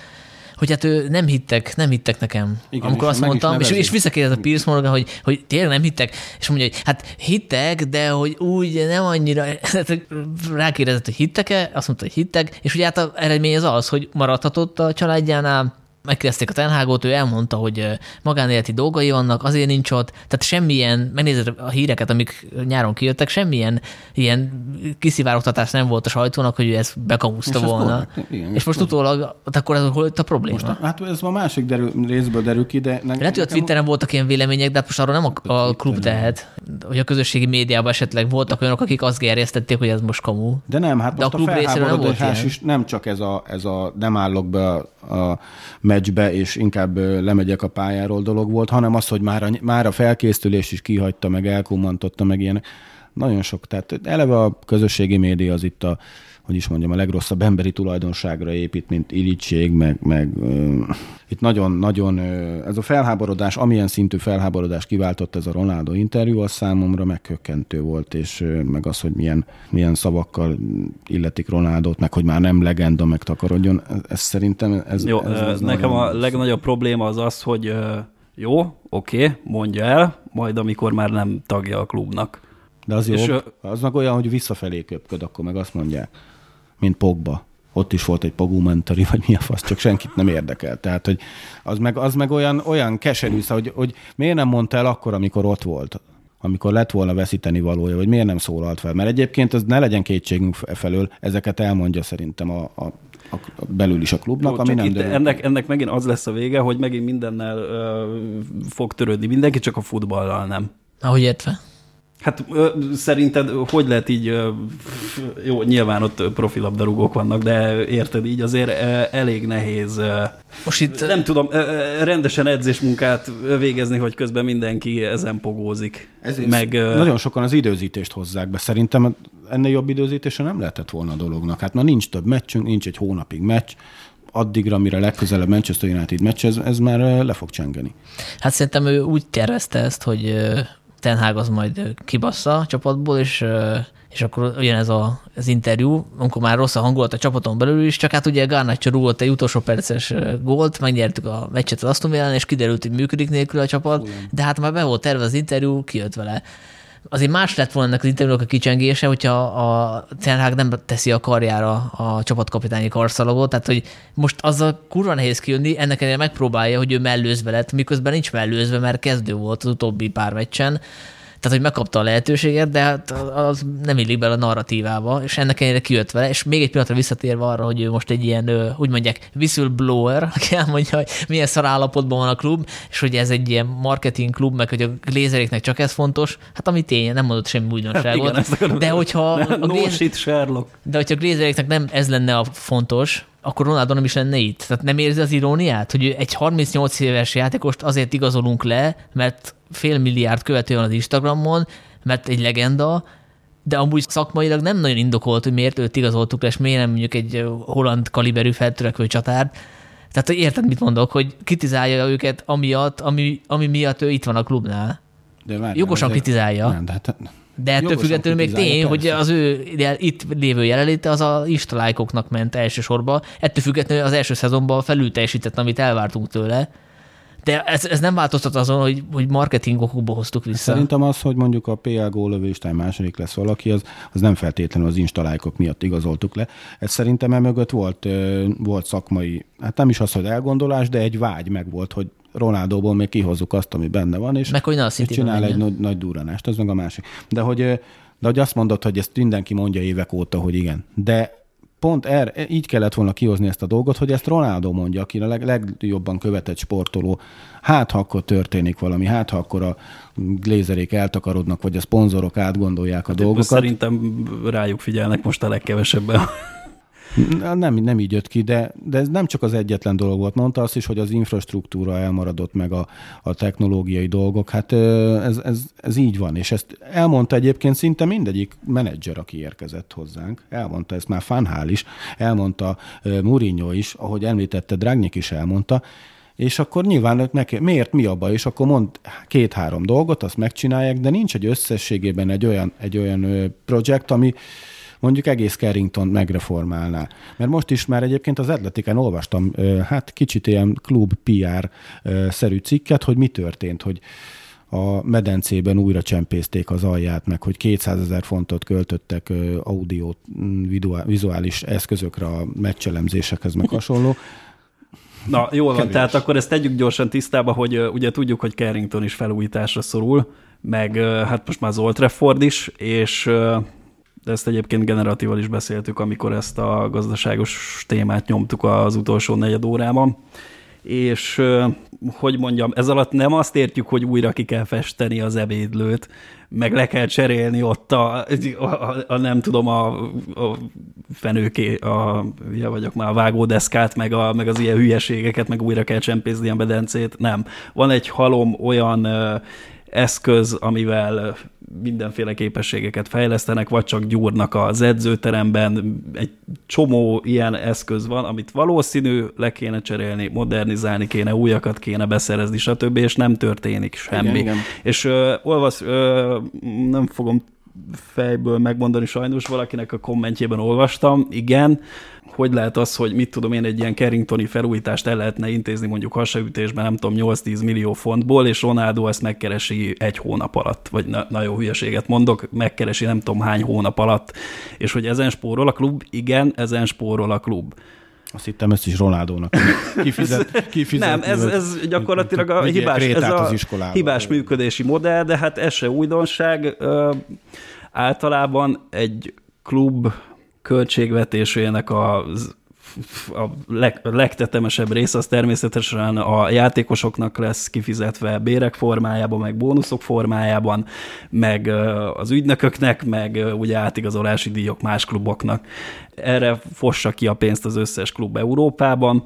hogy hát ő nem hittek, nem hittek nekem. Igen, Amikor és azt mondtam, és, és visszakérdez a Piers Morgan, hogy, hogy tényleg nem hittek, és mondja, hogy hát hittek, de hogy úgy nem annyira, hát rákérdezett, hogy hittek-e, azt mondta, hogy hittek, és ugye hát a eredmény az az, hogy maradhatott a családjánál, megkérdezték a Tenhágot, ő elmondta, hogy magánéleti dolgai vannak, azért nincs ott, tehát semmilyen, megnézed a híreket, amik nyáron kijöttek, semmilyen ilyen kiszivárogtatás nem volt a sajtónak, hogy ő ezt bekamuszta És ez volna. korrekt, igen, és most korrekt. utólag, akkor ez hol itt a probléma? Most, hát ez a másik derül, részből derül ki, de... Ne, Lehet, hogy a Twitteren voltak ilyen vélemények, de hát most arról nem a, a klub tehet, hogy a közösségi médiában esetleg voltak olyanok, akik azt gerjesztették, hogy ez most kamu. De nem, hát De most a, klub részéről nem volt is nem csak ez a, ez a nem állok be a, a meccsbe, és inkább lemegyek a pályáról dolog volt, hanem az, hogy már a, már a felkészülés is kihagyta, meg elkommantotta, meg ilyenek. Nagyon sok. Tehát eleve a közösségi média az itt a, hogy is mondjam, a legrosszabb emberi tulajdonságra épít, mint irigység, meg, meg ö, itt nagyon-nagyon ez a felháborodás, amilyen szintű felháborodás kiváltott ez a Ronaldo interjú, az számomra megkökkentő volt, és ö, meg az, hogy milyen, milyen szavakkal illetik Ronaldot, meg hogy már nem legenda, meg takarodjon, ez, ez szerintem ez, Jó, ez, ez, nekem a legnagyobb probléma az az, hogy jó, oké, mondja el, majd amikor már nem tagja a klubnak. De az És, jobb, az meg olyan, hogy visszafelé köpköd, akkor meg azt mondják, mint Pogba. Ott is volt egy pogumentari, vagy mi a fasz, csak senkit nem érdekel. Tehát, hogy az meg, az meg olyan, olyan keserű, szóval, hogy, hogy miért nem mondta el akkor, amikor ott volt, amikor lett volna veszíteni valója, vagy miért nem szólalt fel. Mert egyébként az ne legyen kétségünk e felől, ezeket elmondja szerintem a, a, a belül is a klubnak, Jó, ami nem itt ennek, ennek megint az lesz a vége, hogy megint mindennel ö, fog törődni mindenki, csak a futballal nem. Ahogy értve. Hát ö, szerinted hogy lehet így, ö, jó, nyilván ott profilabdarúgók vannak, de érted így azért ö, elég nehéz, ö, Most itt nem tudom, rendesen edzésmunkát végezni, hogy közben mindenki ezen pogózik. Ezért Meg, ö, nagyon sokan az időzítést hozzák be. Szerintem ennél jobb időzítése nem lehetett volna a dolognak. Hát ma nincs több meccsünk, nincs egy hónapig meccs, addigra, mire legközelebb Manchester United meccs, ez, ez már le fog csengeni. Hát szerintem ő úgy tervezte ezt, hogy Ten Hag az majd kibassza a csapatból, és, és akkor jön ez a, az interjú, amikor már rossz a hangulat a csapaton belül is, csak hát ugye Garnacho rúgott egy utolsó perces gólt, megnyertük a meccset az Aston Villán, és kiderült, hogy működik nélkül a csapat, de hát már be volt terve az interjú, kijött vele. Azért más lett volna ennek az interjúnak a kicsengése, hogyha a Ten nem teszi a karjára a csapatkapitányi karszalagot, tehát hogy most azzal kurva nehéz kijönni, ennek ellenére megpróbálja, hogy ő mellőzve lett, miközben nincs mellőzve, mert kezdő volt az utóbbi pár meccsen, tehát, hogy megkapta a lehetőséget, de hát az nem illik bele a narratívába, és ennek ellenére kijött vele, és még egy pillanatra visszatérve arra, hogy ő most egy ilyen, úgy mondják, whistleblower, aki elmondja, hogy milyen szar állapotban van a klub, és hogy ez egy ilyen marketing klub, meg hogy a glézeréknek csak ez fontos, hát ami tény, nem mondott semmi újdonságot. igen, ezt akarom de hogyha a no Glazer- shit, Sherlock. de hogyha a Glazereknek nem ez lenne a fontos, akkor Ronaldo nem is lenne itt. Tehát nem érzi az iróniát, hogy egy 38 éves játékost azért igazolunk le, mert fél milliárd követő van az Instagramon, mert egy legenda, de amúgy szakmailag nem nagyon indokolt, hogy miért őt igazoltuk le, és miért nem mondjuk egy holland kaliberű feltörekvő csatárt. Tehát hogy érted, mit mondok, hogy kritizálja őket amiatt, ami, ami miatt ő itt van a klubnál. De várjál, Jogosan azért- kritizálja. Nem, de hát De ettől függetlenül még tény, hogy persze. az ő itt lévő jelenléte az a istalájkoknak ment elsősorban. Ettől függetlenül az első szezonban felül teljesített, amit elvártunk tőle. De ez, ez nem változtat azon, hogy, hogy marketing okokból hoztuk vissza. Szerintem az, hogy mondjuk a PL góllövőistán második lesz valaki, az, az nem feltétlenül az instalájkok miatt igazoltuk le. Ez szerintem emögött volt, volt szakmai, hát nem is az, hogy elgondolás, de egy vágy meg volt, hogy Ronaldóból még kihozzuk azt, ami benne van, és, Meg hogy ne a és csinál egy nagy, nagy durranást, az meg a másik. De hogy, de hogy azt mondod, hogy ezt mindenki mondja évek óta, hogy igen. De pont er, így kellett volna kihozni ezt a dolgot, hogy ezt Ronaldo mondja, aki a leg, legjobban követett sportoló. Hát, ha akkor történik valami, hát, ha akkor a glézerék eltakarodnak, vagy a szponzorok átgondolják a dolgokat. Szerintem rájuk figyelnek most a legkevesebben. Nem, nem így jött ki, de, de ez nem csak az egyetlen dolog volt. Mondta azt is, hogy az infrastruktúra elmaradott, meg a, a technológiai dolgok. Hát ez, ez, ez így van, és ezt elmondta egyébként szinte mindegyik menedzser, aki érkezett hozzánk. Elmondta ezt már Fanhál is, elmondta Mourinho is, ahogy említette, Dragnyik is elmondta, és akkor nyilván neki, miért mi a baj, és akkor mond két-három dolgot, azt megcsinálják, de nincs egy összességében egy olyan, egy olyan projekt, ami, mondjuk egész Carrington megreformálná. Mert most is már egyébként az Atletiken olvastam, hát kicsit ilyen klub PR-szerű cikket, hogy mi történt, hogy a medencében újra csempészték az alját, meg hogy 200 ezer fontot költöttek audio vizuális eszközökre a meccselemzésekhez, meg hasonló. Na, jól van, Kevés. tehát akkor ezt tegyük gyorsan tisztába, hogy ugye tudjuk, hogy Carrington is felújításra szorul, meg hát most már az Old Trafford is, és de ezt egyébként generatíval is beszéltük, amikor ezt a gazdaságos témát nyomtuk az utolsó negyed órában és hogy mondjam, ez alatt nem azt értjük, hogy újra ki kell festeni az ebédlőt, meg le kell cserélni ott a, a, a, a nem tudom, a, a fenőké, a, ja vagyok már a vágódeszkát, meg, a, meg az ilyen hülyeségeket, meg újra kell csempészni a bedencét, nem. Van egy halom olyan eszköz, amivel mindenféle képességeket fejlesztenek, vagy csak gyúrnak az edzőteremben. Egy csomó ilyen eszköz van, amit valószínű le kéne cserélni, modernizálni kéne, újakat kéne beszerezni, stb., és nem történik semmi. Igen, igen. És uh, olvas, uh, nem fogom fejből megmondani sajnos, valakinek a kommentjében olvastam, igen, hogy lehet az, hogy mit tudom én, egy ilyen Carringtoni felújítást el lehetne intézni mondjuk hasaütésben, nem tudom, 8-10 millió fontból, és Ronaldo ezt megkeresi egy hónap alatt, vagy na, nagyon hülyeséget mondok, megkeresi nem tudom hány hónap alatt, és hogy ezen spórol a klub, igen, ezen spórol a klub. Azt hittem, ezt is Ronaldónak kifizet, kifizet Nem, ez, ez gyakorlatilag a hibás, ez a hibás működési modell, de hát ez se újdonság. Általában egy klub költségvetésének az a leg, legtetemesebb rész az természetesen a játékosoknak lesz kifizetve bérek formájában, meg bónuszok formájában, meg az ügynököknek, meg ugye átigazolási díjak más kluboknak. Erre fossa ki a pénzt az összes klub Európában,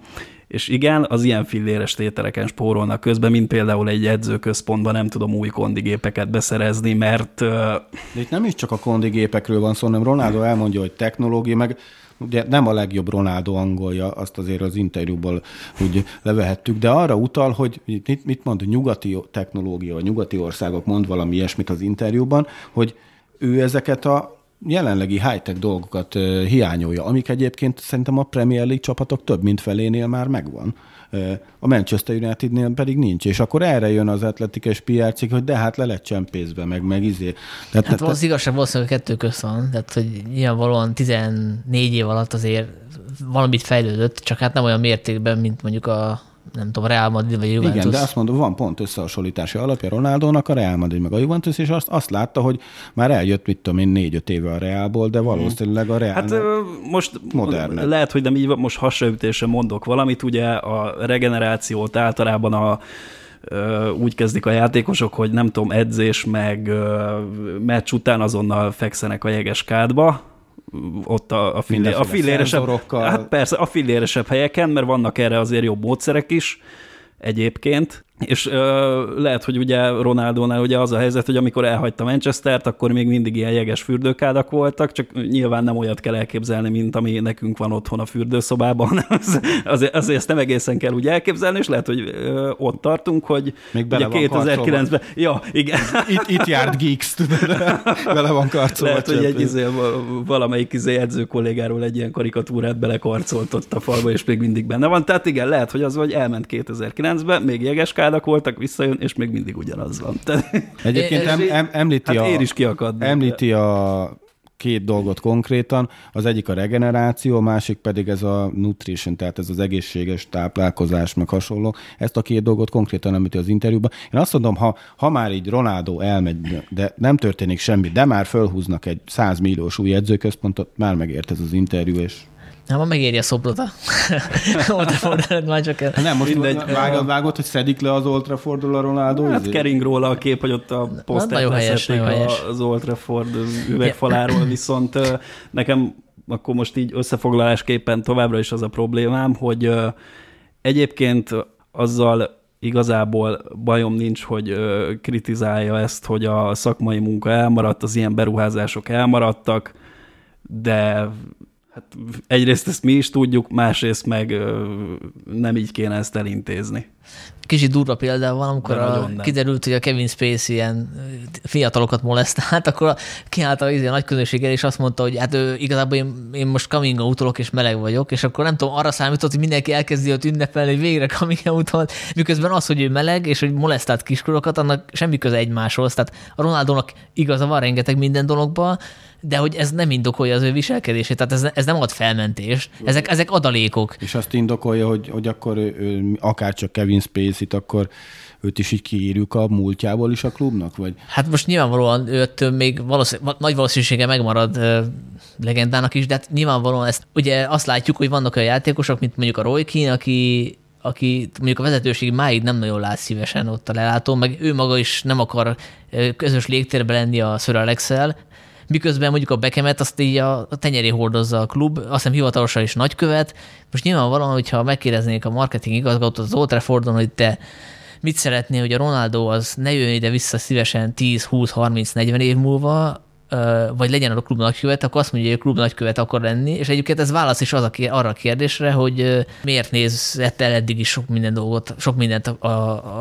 és igen, az ilyen filléres tételeken spórolnak közben, mint például egy edzőközpontban nem tudom új kondigépeket beszerezni, mert... De itt nem is csak a kondigépekről van szó, hanem Ronaldo elmondja, hogy technológia, meg ugye nem a legjobb Ronaldo angolja, azt azért az interjúból úgy levehettük, de arra utal, hogy mit, mit mond a nyugati technológia, a nyugati országok mond valami ilyesmit az interjúban, hogy ő ezeket a jelenlegi high-tech dolgokat hiányolja, amik egyébként szerintem a Premier League csapatok több mint felénél már megvan. A Manchester Unitednél pedig nincs, és akkor erre jön az atletikus PR cikk, hogy de hát le lett csempészve, meg, meg izé. Tehát, hát az igazság valószínűleg kettő köz van, tehát hogy nyilvánvalóan 14 év alatt azért valamit fejlődött, csak hát nem olyan mértékben, mint mondjuk a nem tudom, Real Madrid vagy Juventus. Igen, de azt mondom, van pont összehasonlítási alapja Ronaldónak, a Real Madrid meg a Juventus, és azt, azt látta, hogy már eljött, mit tudom én, négy-öt éve a Realból, de valószínűleg a Real Hát most modern. lehet, hogy nem így most hasonlítésre mondok valamit, ugye a regenerációt általában a úgy kezdik a játékosok, hogy nem tudom, edzés meg meccs után azonnal fekszenek a jeges kádba, ott a, a, fillé, a filléresebb, hát persze, a filléresebb helyeken, mert vannak erre azért jobb módszerek is egyébként, és ö, lehet, hogy ugye Ronaldónál ugye az a helyzet, hogy amikor elhagyta Manchester-t, akkor még mindig ilyen jeges fürdőkádak voltak, csak nyilván nem olyat kell elképzelni, mint ami nekünk van otthon a fürdőszobában. azért, azért ezt nem egészen kell úgy elképzelni, és lehet, hogy ö, ott tartunk, hogy még bele ugye 2009-ben... Ja, igen. Itt, itt járt Geeks, tudod, bele van karcolva. Lehet, hogy egy izé, valamelyik izé edző kollégáról egy ilyen karikatúrát belekarcoltott a falba, és még mindig benne van. Tehát igen, lehet, hogy az, hogy elment 2009-ben, még jeges kádak voltak, visszajön, és még mindig ugyanaz van. Egyébként em, em, említi, hát a, is kiakadni. említi a két dolgot konkrétan, az egyik a regeneráció, a másik pedig ez a nutrition, tehát ez az egészséges táplálkozás, meg hasonló. Ezt a két dolgot konkrétan említi az interjúban. Én azt mondom, ha, ha már így Ronaldo elmegy, de nem történik semmi, de már fölhúznak egy 100 milliós új edzőközpontot, már megért ez az interjú, és nem, ma megéri a szobrot a Old Trafford már csak el. Nem, most mindegy. Vágod, vágod, hogy szedik le az Old Traffordról a Ronaldo? Hát kering róla a kép, hogy ott a posztert leszették az Old Trafford üvegfaláról, viszont nekem akkor most így összefoglalásképpen továbbra is az a problémám, hogy egyébként azzal igazából bajom nincs, hogy kritizálja ezt, hogy a szakmai munka elmaradt, az ilyen beruházások elmaradtak, de Hát egyrészt ezt mi is tudjuk, másrészt meg ö, nem így kéne ezt elintézni. Kicsit durva példa van, amikor a, kiderült, hogy a Kevin Spacey ilyen fiatalokat molesztált, akkor kiállt a izé, nagy közönséggel, és azt mondta, hogy hát ő, igazából én, én most coming out és meleg vagyok, és akkor nem tudom, arra számított, hogy mindenki elkezdi ott ünnepelni, hogy végre coming out miközben az, hogy ő meleg, és hogy molesztált kiskorokat, annak semmi köze egymáshoz. Tehát a Ronaldónak igaza van rengeteg minden dologban, de hogy ez nem indokolja az ő viselkedését, tehát ez, ez nem ad felmentést, ezek, ezek adalékok. És azt indokolja, hogy, hogy akkor ő, ő, akár csak Kevin Spacey-t, akkor őt is így kiírjuk a múltjából is a klubnak? Vagy? Hát most nyilvánvalóan őt még valószínűleg, nagy valószínűsége megmarad uh, legendának is, de hát nyilvánvalóan ezt ugye azt látjuk, hogy vannak olyan játékosok, mint mondjuk a Roy Keane, aki aki mondjuk a vezetőség máig nem nagyon lát szívesen ott a lelátó, meg ő maga is nem akar közös légtérbe lenni a Sir alex miközben mondjuk a bekemet azt így a tenyeré hordozza a klub, azt hiszem hivatalosan is nagykövet. Most nyilvánvalóan, hogyha megkérdeznék a marketing igazgatót az Old Traffordon, hogy te mit szeretné, hogy a Ronaldo az ne jöjjön ide vissza szívesen 10, 20, 30, 40 év múlva, vagy legyen a klub nagykövet, akkor azt mondja, hogy a klub nagykövet akar lenni, és egyébként ez válasz is az a, arra a kérdésre, hogy miért nézett el eddig is sok minden dolgot, sok mindent a,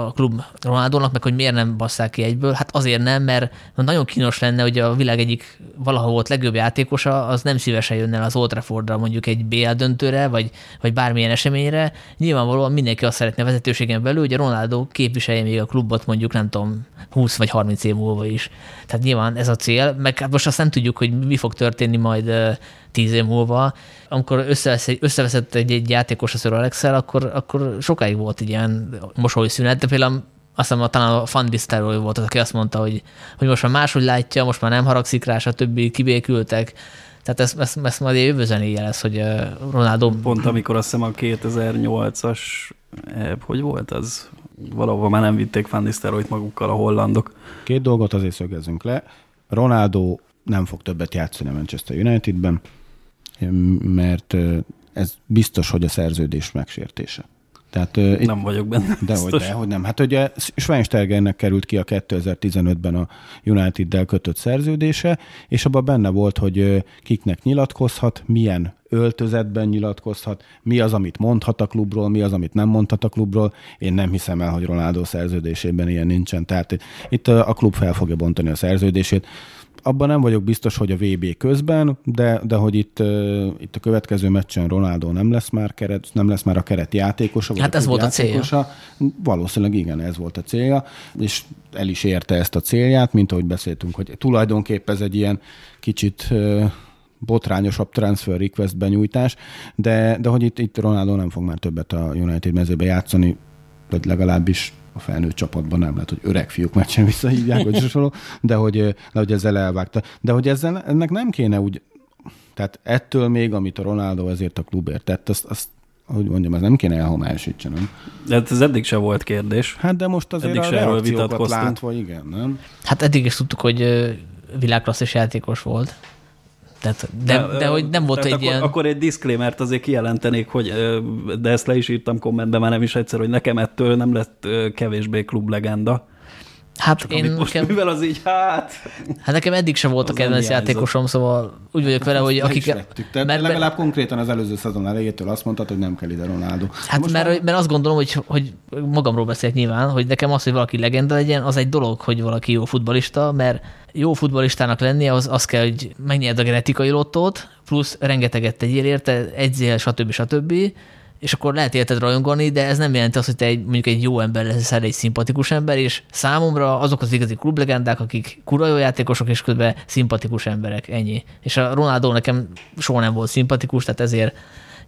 a, klub Ronaldónak, meg hogy miért nem basszák ki egyből. Hát azért nem, mert nagyon kínos lenne, hogy a világ egyik valahol volt legjobb játékosa, az nem szívesen jönne az Old Traffordra mondjuk egy BL döntőre, vagy, vagy bármilyen eseményre. Nyilvánvalóan mindenki azt szeretne a vezetőségen belül, hogy a Ronaldo képviselje még a klubot mondjuk nem tudom 20 vagy 30 év múlva is. Tehát nyilván ez a cél, meg hát most azt nem tudjuk, hogy mi fog történni majd tíz év múlva. Amikor összevesz, összeveszett egy, egy játékos a Sir alex akkor, akkor sokáig volt egy ilyen mosolyszünet, de például azt hiszem, talán a Fan volt az, aki azt mondta, hogy, hogy most már máshogy látja, most már nem haragszik rá, stb. kibékültek. Tehát ezt, ezt, ezt majd jövő lesz, hogy Ronaldo... Pont amikor azt hiszem a 2008-as, hogy volt az? Valahol már nem vitték Van magukkal a hollandok. Két dolgot azért szögezzünk le. Ronaldo nem fog többet játszani a Manchester Unitedben, mert ez biztos, hogy a szerződés megsértése. Tehát, nem vagyok benne. Dehogy, dehogy nem. Hát ugye Schweinsteigernek került ki a 2015-ben a United-del kötött szerződése, és abban benne volt, hogy kiknek nyilatkozhat, milyen öltözetben nyilatkozhat, mi az, amit mondhat a klubról, mi az, amit nem mondhat a klubról. Én nem hiszem el, hogy Ronaldo szerződésében ilyen nincsen. Tehát itt a klub fel fogja bontani a szerződését abban nem vagyok biztos, hogy a VB közben, de, de hogy itt, itt a következő meccsen Ronaldo nem lesz már keret, nem lesz már a keret játékosa. Hát ez volt a célja. Valószínűleg igen, ez volt a célja, és el is érte ezt a célját, mint ahogy beszéltünk, hogy tulajdonképpen ez egy ilyen kicsit botrányosabb transfer request benyújtás, de, de hogy itt, itt Ronaldo nem fog már többet a United mezőbe játszani, tehát legalábbis a felnőtt csapatban nem lehet, hogy öreg fiúk meccsen visszahívják, vagy hasonló, de hogy, de hogy ezzel elvágta. De hogy ezzel, ennek nem kéne úgy, tehát ettől még, amit a Ronaldo ezért a klubért tett, azt, azt hogy mondjam, ez nem kéne elhomályosítsanom. De hát ez eddig se volt kérdés. Hát de most azért eddig a reakciókat látva, igen, nem? Hát eddig is tudtuk, hogy világklasszis játékos volt. Tehát, de, de, de hogy nem volt egy akkor, ilyen... Akkor egy disclaimer azért kijelentenék, hogy de ezt le is írtam kommentben, már nem is egyszer, hogy nekem ettől nem lett kevésbé klublegenda. Hát Csak én nekem, mivel az így, hát... Hát nekem eddig sem volt a kedvenc játékosom, szóval úgy vagyok vele, hogy akik... Tehát mert legalább be... konkrétan az előző szezon elejétől azt mondtad, hogy nem kell ide Ronaldo. Hát most mert, már... mert azt gondolom, hogy, hogy magamról beszélek nyilván, hogy nekem az, hogy valaki legenda legyen, az egy dolog, hogy valaki jó futbalista, mert jó futbalistának lennie, az, az kell, hogy megnyerd a genetikai lottót, plusz rengeteget tegyél érte, egyzél, stb. stb és akkor lehet érted rajongani, de ez nem jelenti azt, hogy te egy, mondjuk egy jó ember leszel, egy szimpatikus ember, és számomra azok az igazi klublegendák, akik kura jó játékosok, és közben szimpatikus emberek, ennyi. És a Ronaldo nekem soha nem volt szimpatikus, tehát ezért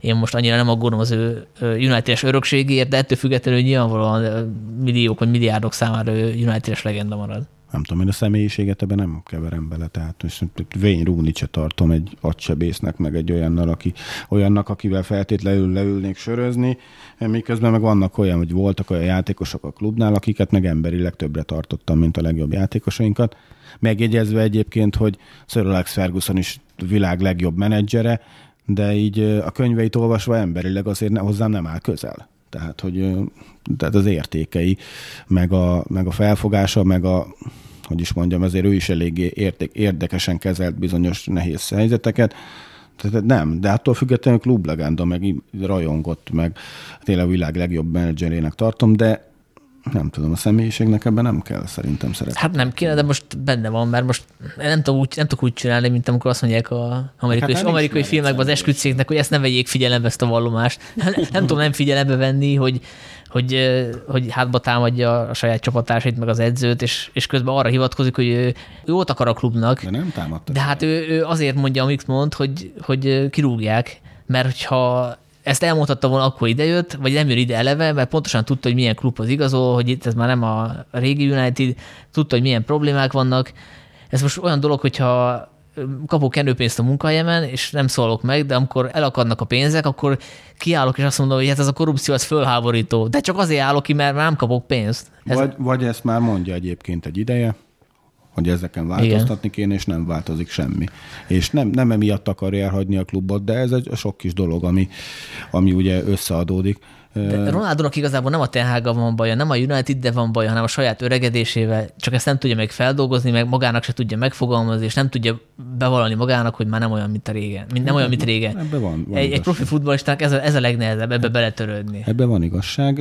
én most annyira nem aggódom az ő United-es örökségért, de ettől függetlenül nyilvánvalóan milliók vagy milliárdok számára United-es legenda marad nem tudom, én a személyiséget ebben nem keverem bele, tehát most Wayne rooney se tartom egy agysebésznek, meg egy olyannal, aki, olyannak, akivel feltétlenül leülnék sörözni, miközben meg vannak olyan, hogy voltak olyan játékosok a klubnál, akiket meg emberileg többre tartottam, mint a legjobb játékosainkat. Megjegyezve egyébként, hogy Sir Alex Ferguson is világ legjobb menedzsere, de így a könyveit olvasva emberileg azért ne, hozzám nem áll közel. Tehát, hogy tehát az értékei, meg a, meg a felfogása, meg a, hogy is mondjam, azért ő is eléggé érték, érdekesen kezelt bizonyos nehéz helyzeteket. Tehát nem, de attól függetlenül klublegenda, meg rajongott, meg tényleg a világ legjobb menedzserének tartom, de nem tudom, a személyiségnek ebben nem kell szerintem szerepet. Hát nem kéne, de most benne van, mert most nem tudok úgy, nem tudok úgy csinálni, mint amikor azt mondják a amerikai, Hát amerikai filmekben az esküdszéknek, hogy ezt ne vegyék figyelembe ezt a vallomást. Nem, nem tudom nem figyelembe venni, hogy, hogy, hogy hátba támadja a saját csapattársait, meg az edzőt, és, és közben arra hivatkozik, hogy ő, ő jót akar a klubnak, De nem támadta. de hát ő, ő azért mondja, amit mond, hogy, hogy kirúgják, mert hogyha ezt elmondhatta volna, akkor idejött, vagy nem jön ide eleve, mert pontosan tudta, hogy milyen klubhoz igazol, hogy itt ez már nem a régi United, tudta, hogy milyen problémák vannak. Ez most olyan dolog, hogyha kapok kenőpénzt a munkahelyemen, és nem szólok meg, de amikor elakadnak a pénzek, akkor kiállok, és azt mondom, hogy hát ez a korrupció, ez fölháborító. De csak azért állok ki, mert nem kapok pénzt. Ez, Vagy, vagy ezt már mondja egyébként egy ideje, hogy ezeken változtatni kéne, és nem változik semmi. És nem, nem emiatt akarja elhagyni a klubot, de ez egy sok kis dolog, ami, ami ugye összeadódik. De Ronaldónak igazából nem a Ten van baja, nem a United de van baja, hanem a saját öregedésével, csak ezt nem tudja meg feldolgozni, meg magának se tudja megfogalmazni, és nem tudja bevallani magának, hogy már nem olyan, mint a régen. Mint, nem olyan, mint régen. Ebben van, van egy, egy profi futballistának ez a, ez a legnehezebb, ebbe beletörődni. Ebben van igazság,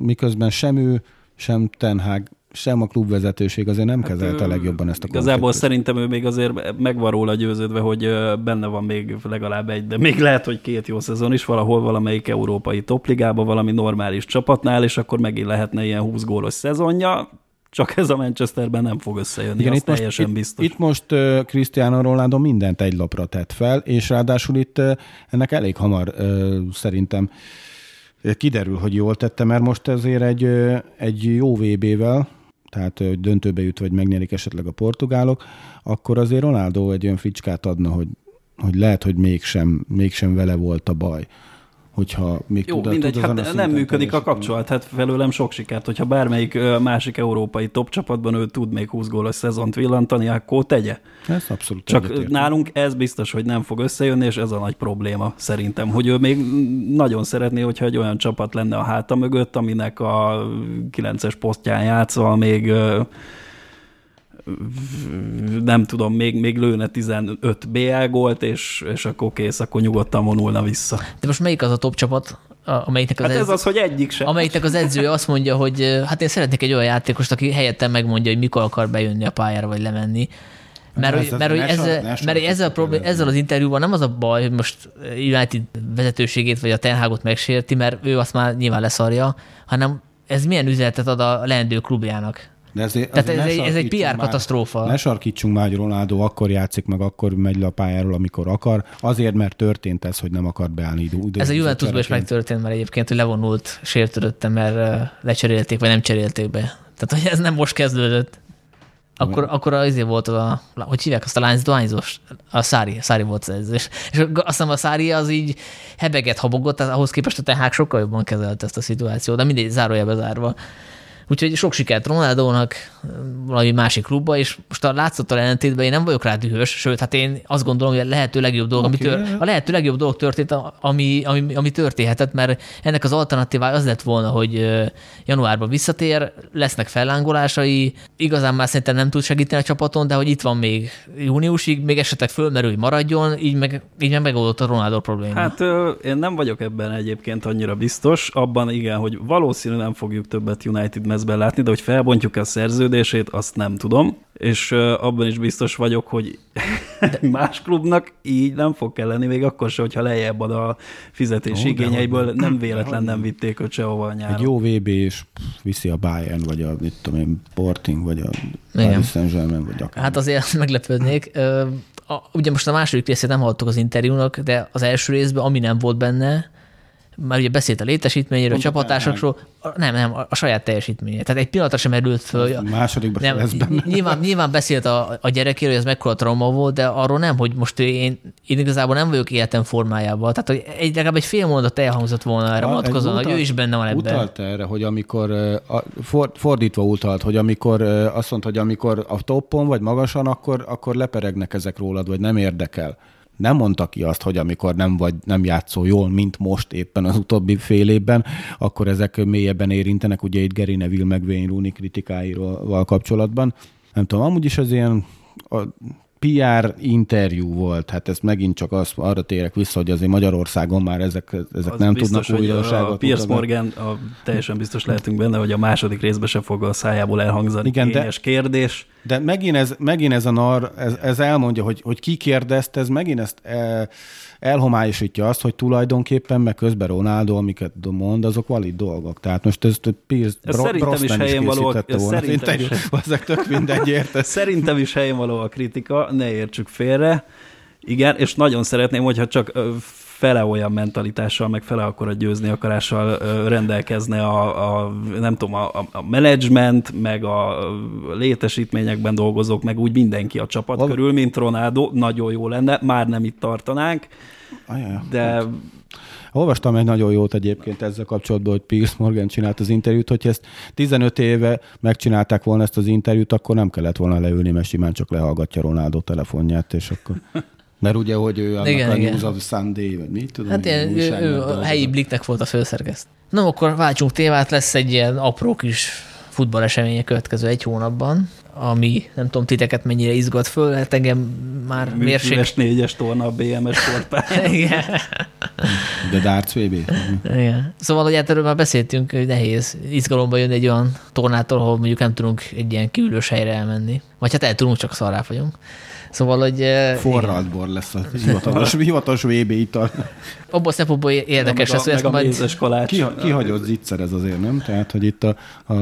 miközben sem ő, sem Ten Hag, sem a klubvezetőség azért nem kezelte Ő- legjobban ezt a Igazából konfliktust. szerintem ő még azért meg van róla győződve, hogy benne van még legalább egy, de még lehet, hogy két jó szezon is valahol valamelyik európai topligába, valami normális csapatnál, és akkor megint lehetne ilyen 20 gólos szezonja, csak ez a Manchesterben nem fog összejönni, Igen, itt most, teljesen itt, biztos. Itt most uh, Cristiano Ronaldo mindent egy lapra tett fel, és ráadásul itt uh, ennek elég hamar uh, szerintem kiderül, hogy jól tette, mert most ezért egy, egy jó VB-vel, tehát uh, döntőbe jut, vagy megnyerik esetleg a portugálok, akkor azért Ronaldo egy olyan fricskát adna, hogy, hogy lehet, hogy mégsem, mégsem vele volt a baj. Hogyha még Jó, tud, mindegy, tud azon a hát nem működik a kapcsolat, hát felőlem sok sikert, hogyha bármelyik másik európai top csapatban ő tud még 20 gólos szezont villantani, akkor tegye. Ez abszolút Csak nálunk ez biztos, hogy nem fog összejönni, és ez a nagy probléma szerintem, hogy ő még nagyon szeretné, hogyha egy olyan csapat lenne a háta mögött, aminek a 9-es posztján játszva még nem tudom, még, még lőne 15 BL gólt, és, és akkor kész, akkor nyugodtan vonulna vissza. De most melyik az a top csapat, a- amelyiknek az, Hát ez edző, az, hogy egyik sem. amelyiknek az edzője azt mondja, hogy hát én szeretnék egy olyan játékost, aki helyettem megmondja, hogy mikor akar bejönni a pályára, vagy lemenni. Mert, Ez hogy, az- mert, hogy sor- ezzel, mert a problém, ezzel. az interjúban nem az a baj, hogy most United vezetőségét vagy a Ten Hagot megsérti, mert ő azt már nyilván leszarja, hanem ez milyen üzenetet ad a leendő klubjának. De ezért, Tehát ez egy- ez egy PR már- katasztrófa. Ne sarkítsunk már, hogy Ronaldo akkor játszik, meg akkor megy le a pályáról, amikor akar. Azért, mert történt ez, hogy nem akart beállni idő. Ez a Juventusban is megtörtént már egyébként, hogy levonult sértődöttem, mert lecserélték, vagy nem cserélték be. Tehát, hogy ez nem most kezdődött. Akkor, akkor azért volt az a, hogy hívják azt a lány, dohányzós? A Szári, Szári volt ez. És, és azt hiszem a Szári az így hebeget, habogott, tehát ahhoz képest a Tehák sokkal jobban kezelte ezt a szituációt, de mindegy, zárójelbe zárva. Úgyhogy sok sikert Ronaldónak valami másik klubba, és most a látszattal ellentétben én nem vagyok rá dühös, sőt, hát én azt gondolom, hogy a lehető legjobb dolog, okay. ami tör, a lehető legjobb dolog történt, ami, ami, ami történhetett, mert ennek az alternatívája az lett volna, hogy januárban visszatér, lesznek fellángolásai, igazán már szerintem nem tud segíteni a csapaton, de hogy itt van még júniusig, még esetleg fölmerül, hogy maradjon, így meg, így meg megoldott a Ronaldo probléma. Hát én nem vagyok ebben egyébként annyira biztos. Abban igen, hogy valószínű nem fogjuk többet United mezben látni, de hogy felbontjuk a szerződését, azt nem tudom. És abban is biztos vagyok, hogy más klubnak így nem fog kelleni, még akkor se, hogyha lejjebb ad a fizetés Ó, igényeiből. dehogy Nem véletlen nem vitték őt sehova a nyáron. Egy jó VB, és pff, viszi a Bayern, vagy a, mit tudom én, Sporting, vagy a. Paris Saint-Germain, vagy akár. Hát azért meglepődnék. Ugye most a második részét nem hallottuk az interjúnak, de az első részben, ami nem volt benne, már ugye beszélt a létesítményéről, a a- nem, nem, a, saját teljesítménye. Tehát egy pillanatra sem merült föl. A másodikban Nem, lesz benne. nyilván, nyilván beszélt a, a gyerekéről, hogy ez mekkora trauma volt, de arról nem, hogy most én, én igazából nem vagyok életem formájában. Tehát, hogy egy, legalább egy fél mondat elhangzott volna erre vonatkozóan, hogy ő is benne van ebben. Utalt erre, hogy amikor, a, for, fordítva utalt, hogy amikor azt mondta, hogy amikor a toppon vagy magasan, akkor, akkor leperegnek ezek rólad, vagy nem érdekel. Nem mondta ki azt, hogy amikor nem vagy, nem játszol jól, mint most éppen az utóbbi fél évben, akkor ezek mélyebben érintenek, ugye itt Gary Neville meg Wayne Rooney kritikáival kapcsolatban. Nem tudom, amúgy is az ilyen a PR interjú volt, hát ez megint csak az, arra térek vissza, hogy azért Magyarországon már ezek, ezek Az nem biztos, tudnak újdonságot. A Piers. Morgan, a, teljesen biztos lehetünk benne, hogy a második részben sem fog a szájából elhangzani Igen, de- kérdés. De megint ez, megint ez a nar, ez, ez elmondja, hogy, hogy ki kérdezte, ez megint ezt el, elhomályosítja azt, hogy tulajdonképpen, meg közben Ronaldo, amiket mond, azok valid dolgok. Tehát most ezt Pierce Ez Bro- szerintem is helyén való, ez szerintem is-. Ezek tök mindegy, érted? Szerintem is helyén való a kritika, ne értsük félre. Igen, és nagyon szeretném, hogyha csak fele olyan mentalitással, meg fele akkor a győzni akarással rendelkezne a, a nem tudom, a, a- menedzsment, meg a létesítményekben dolgozók, meg úgy mindenki a csapat Val- körül, mint Ronaldo, nagyon jó lenne, már nem itt tartanánk, Ajaj. de Olvastam egy nagyon jót egyébként ezzel kapcsolatban, hogy Piers Morgan csinált az interjút, hogy ezt 15 éve megcsinálták volna ezt az interjút, akkor nem kellett volna leülni, mert simán csak lehallgatja Ronaldo telefonját, és akkor... Mert ugye, hogy ő annak Igen, a igen. News of Sunday, vagy mit tudom, Hát ilyen ő, ő a helyi bliknek volt a főszerkeszt. No, akkor váltsunk témát, lesz egy ilyen apró kis futballesemény a következő egy hónapban, ami nem tudom titeket mennyire izgat föl, hát engem már mérség... műves négyes torna a BMS sportpályán. Igen. De Darts VB? Igen. Szóval, hogy hát erről már beszéltünk, hogy nehéz izgalomba jönni egy olyan tornától, ahol mondjuk nem tudunk egy ilyen kívülös helyre elmenni. Vagy hát el tudunk, csak szarrá vagyunk. Szóval, hogy... eh, Forralt bor lesz a hivatalos, hivatalos VB ital. igen. Abban a szempontból érdekes meg lesz, hogy ezt meg a majd... mézes kalács. Ki, kihagyott zicser ez azért, nem? Tehát, hogy itt a, a,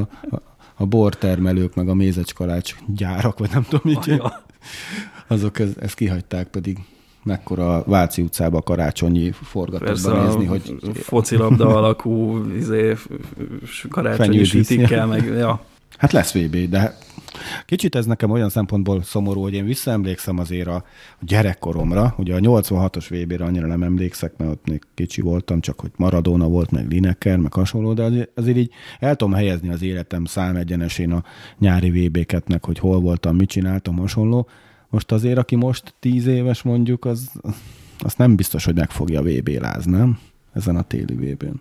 a, bortermelők, meg a mézecskalács gyárak, vagy nem tudom mit, Ja. azok ez, ezt kihagyták pedig mekkora Váci utcába karácsonyi forgatóban nézni, hogy focilabda alakú izé, karácsonyi sütikkel, meg ja. Hát lesz VB, de kicsit ez nekem olyan szempontból szomorú, hogy én visszaemlékszem azért a gyerekkoromra, ugye a 86-os VB-re annyira nem emlékszek, mert ott még kicsi voltam, csak hogy Maradona volt, meg Lineker, meg hasonló, de azért, azért így el tudom helyezni az életem számegyenesén a nyári VB-ket, meg hogy hol voltam, mit csináltam, hasonló. Most azért, aki most tíz éves mondjuk, az, azt nem biztos, hogy meg fogja VB láz, nem? Ezen a téli VB-n.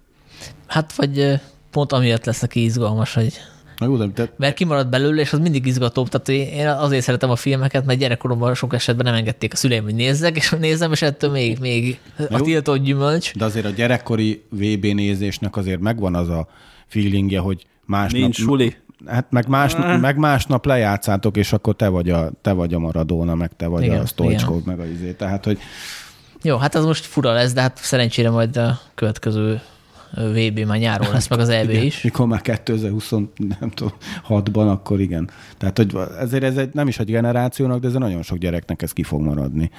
Hát vagy pont amiatt lesz neki izgalmas, hogy Na jó, de te, mert kimarad belőle, és az mindig izgatóbb. Tehát én- azért szeretem a filmeket, mert gyerekkoromban sok esetben nem engedték a szüleim, hogy nézzek, és nézem, és ettől még, még a Jó. tiltott gyümölcs. De azért a gyerekkori VB nézésnek azért megvan az a feelingje, hogy másnap... Nincs suli. Hát meg, más, meg másnap lejátszátok, és akkor te vagy a, te vagy a Maradona, meg te vagy Igen, a Stoichkov, meg a izé. Tehát, hogy Jó, hát az most fura lesz, de hát szerencsére majd a következő VB már nyáron lesz, meg az EB igen, is. mikor már 2020, nem tudom, 6-ban, akkor igen. Tehát, hogy ezért ez egy, nem is egy generációnak, de ez nagyon sok gyereknek ez ki fog maradni.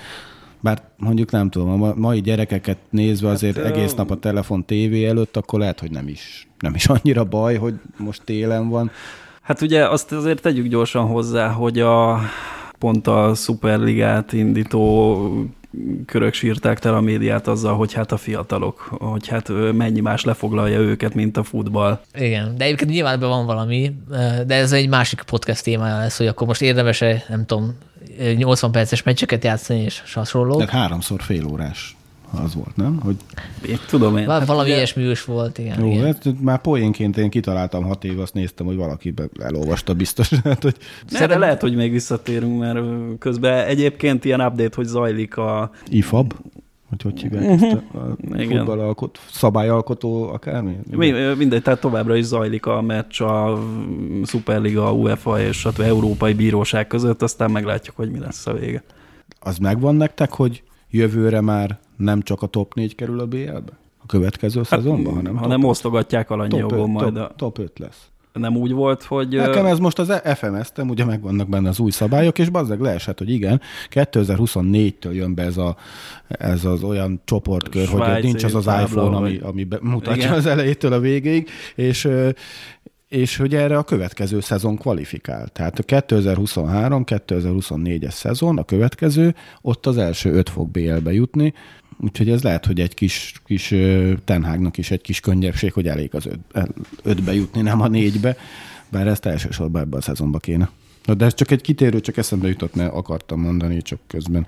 Bár mondjuk nem tudom, a ma- mai gyerekeket nézve azért Hát, egész nap a telefon tévé előtt, akkor lehet, hogy nem is, nem is annyira baj, hogy most télen van. Hát ugye azt azért tegyük gyorsan hozzá, hogy a pont a Superligát indító körök sírták el a médiát azzal, hogy hát a fiatalok, hogy hát mennyi más lefoglalja őket, mint a futball. Igen, de egyébként nyilván ebben van valami, de ez egy másik podcast témája lesz, hogy akkor most érdemes-e, nem tudom, 80 perces meccseket játszani és hasonló. Tehát háromszor fél órás az volt, nem? Hogy Én tudom én. Val- Hát valami ugye- ilyesmi is volt, igen. jó, igen. hát már poénként én kitaláltam hat év, azt néztem, hogy valaki be- elolvasta biztos. Hát, hogy Erre Szerint- lehet, hogy még visszatérünk, mert közben egyébként ilyen update, hogy zajlik a IFAB, hogy hogy hívják ezt a, a futballalkot, szabályalkotó akármi? Mi, mindegy, tehát továbbra is zajlik a meccs a Superliga, a UEFA és a Európai Bíróság között, aztán meglátjuk, hogy mi lesz a vége. Az megvan nektek, hogy jövőre már nem csak a top 4 kerül a BL-be? A következő szezonban, hanem, Hát, hanem top, osztogatják top, alanyjogon top, majd. top, A, top 5 lesz. nem úgy volt, hogy... Nekem ez most az FMS-tem, ugye megvannak benne az új szabályok, és bazzeg leesett, hogy igen, 2024-től jön be ez, a, ez az olyan csoportkör, hogy Svájci nincs az az tábla, iPhone, ami, ami mutatja Igen. az elejétől a végéig, és és hogy erre a következő szezon kvalifikál. Tehát a 2023-2024-es szezon, a következő, ott az első öt fog BL-be jutni, úgyhogy ez lehet, hogy egy kis, kis Tenhágnak is egy kis könnyebbség, hogy elég az öt, ötbe jutni, nem a négybe, bár ezt elsősorban ebbe a szezonba kéne. Na, de ez csak egy kitérő, csak eszembe jutott, mert akartam mondani, csak közben,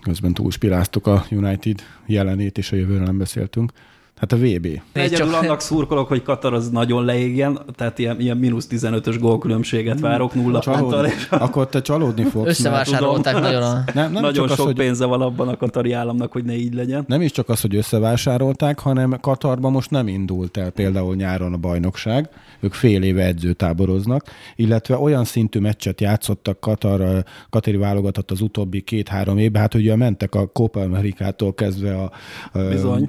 közben túlspiráztuk a United jelenét, és a jövőre nem beszéltünk. Hát a VB. Egyedül csak... annak szurkolok, hogy Katar az nagyon leégjen, tehát ilyen, ilyen mínusz 15-ös gólkülönbséget várok nulla ponttal. Akkor te csalódni fogsz. Összevásárolták nagyon a... Nem, nem nagyon sok az, hogy... pénze van abban a katari államnak, hogy ne így legyen. Nem is csak az, hogy összevásárolták, hanem Katarban most nem indult el például nyáron a bajnokság, ők fél éve edzőtáboroznak, illetve olyan szintű meccset játszottak Katar, Katari válogatott az utóbbi két-három évben, hát ugye mentek a Copa Amerikától kezdve a, a Bizony.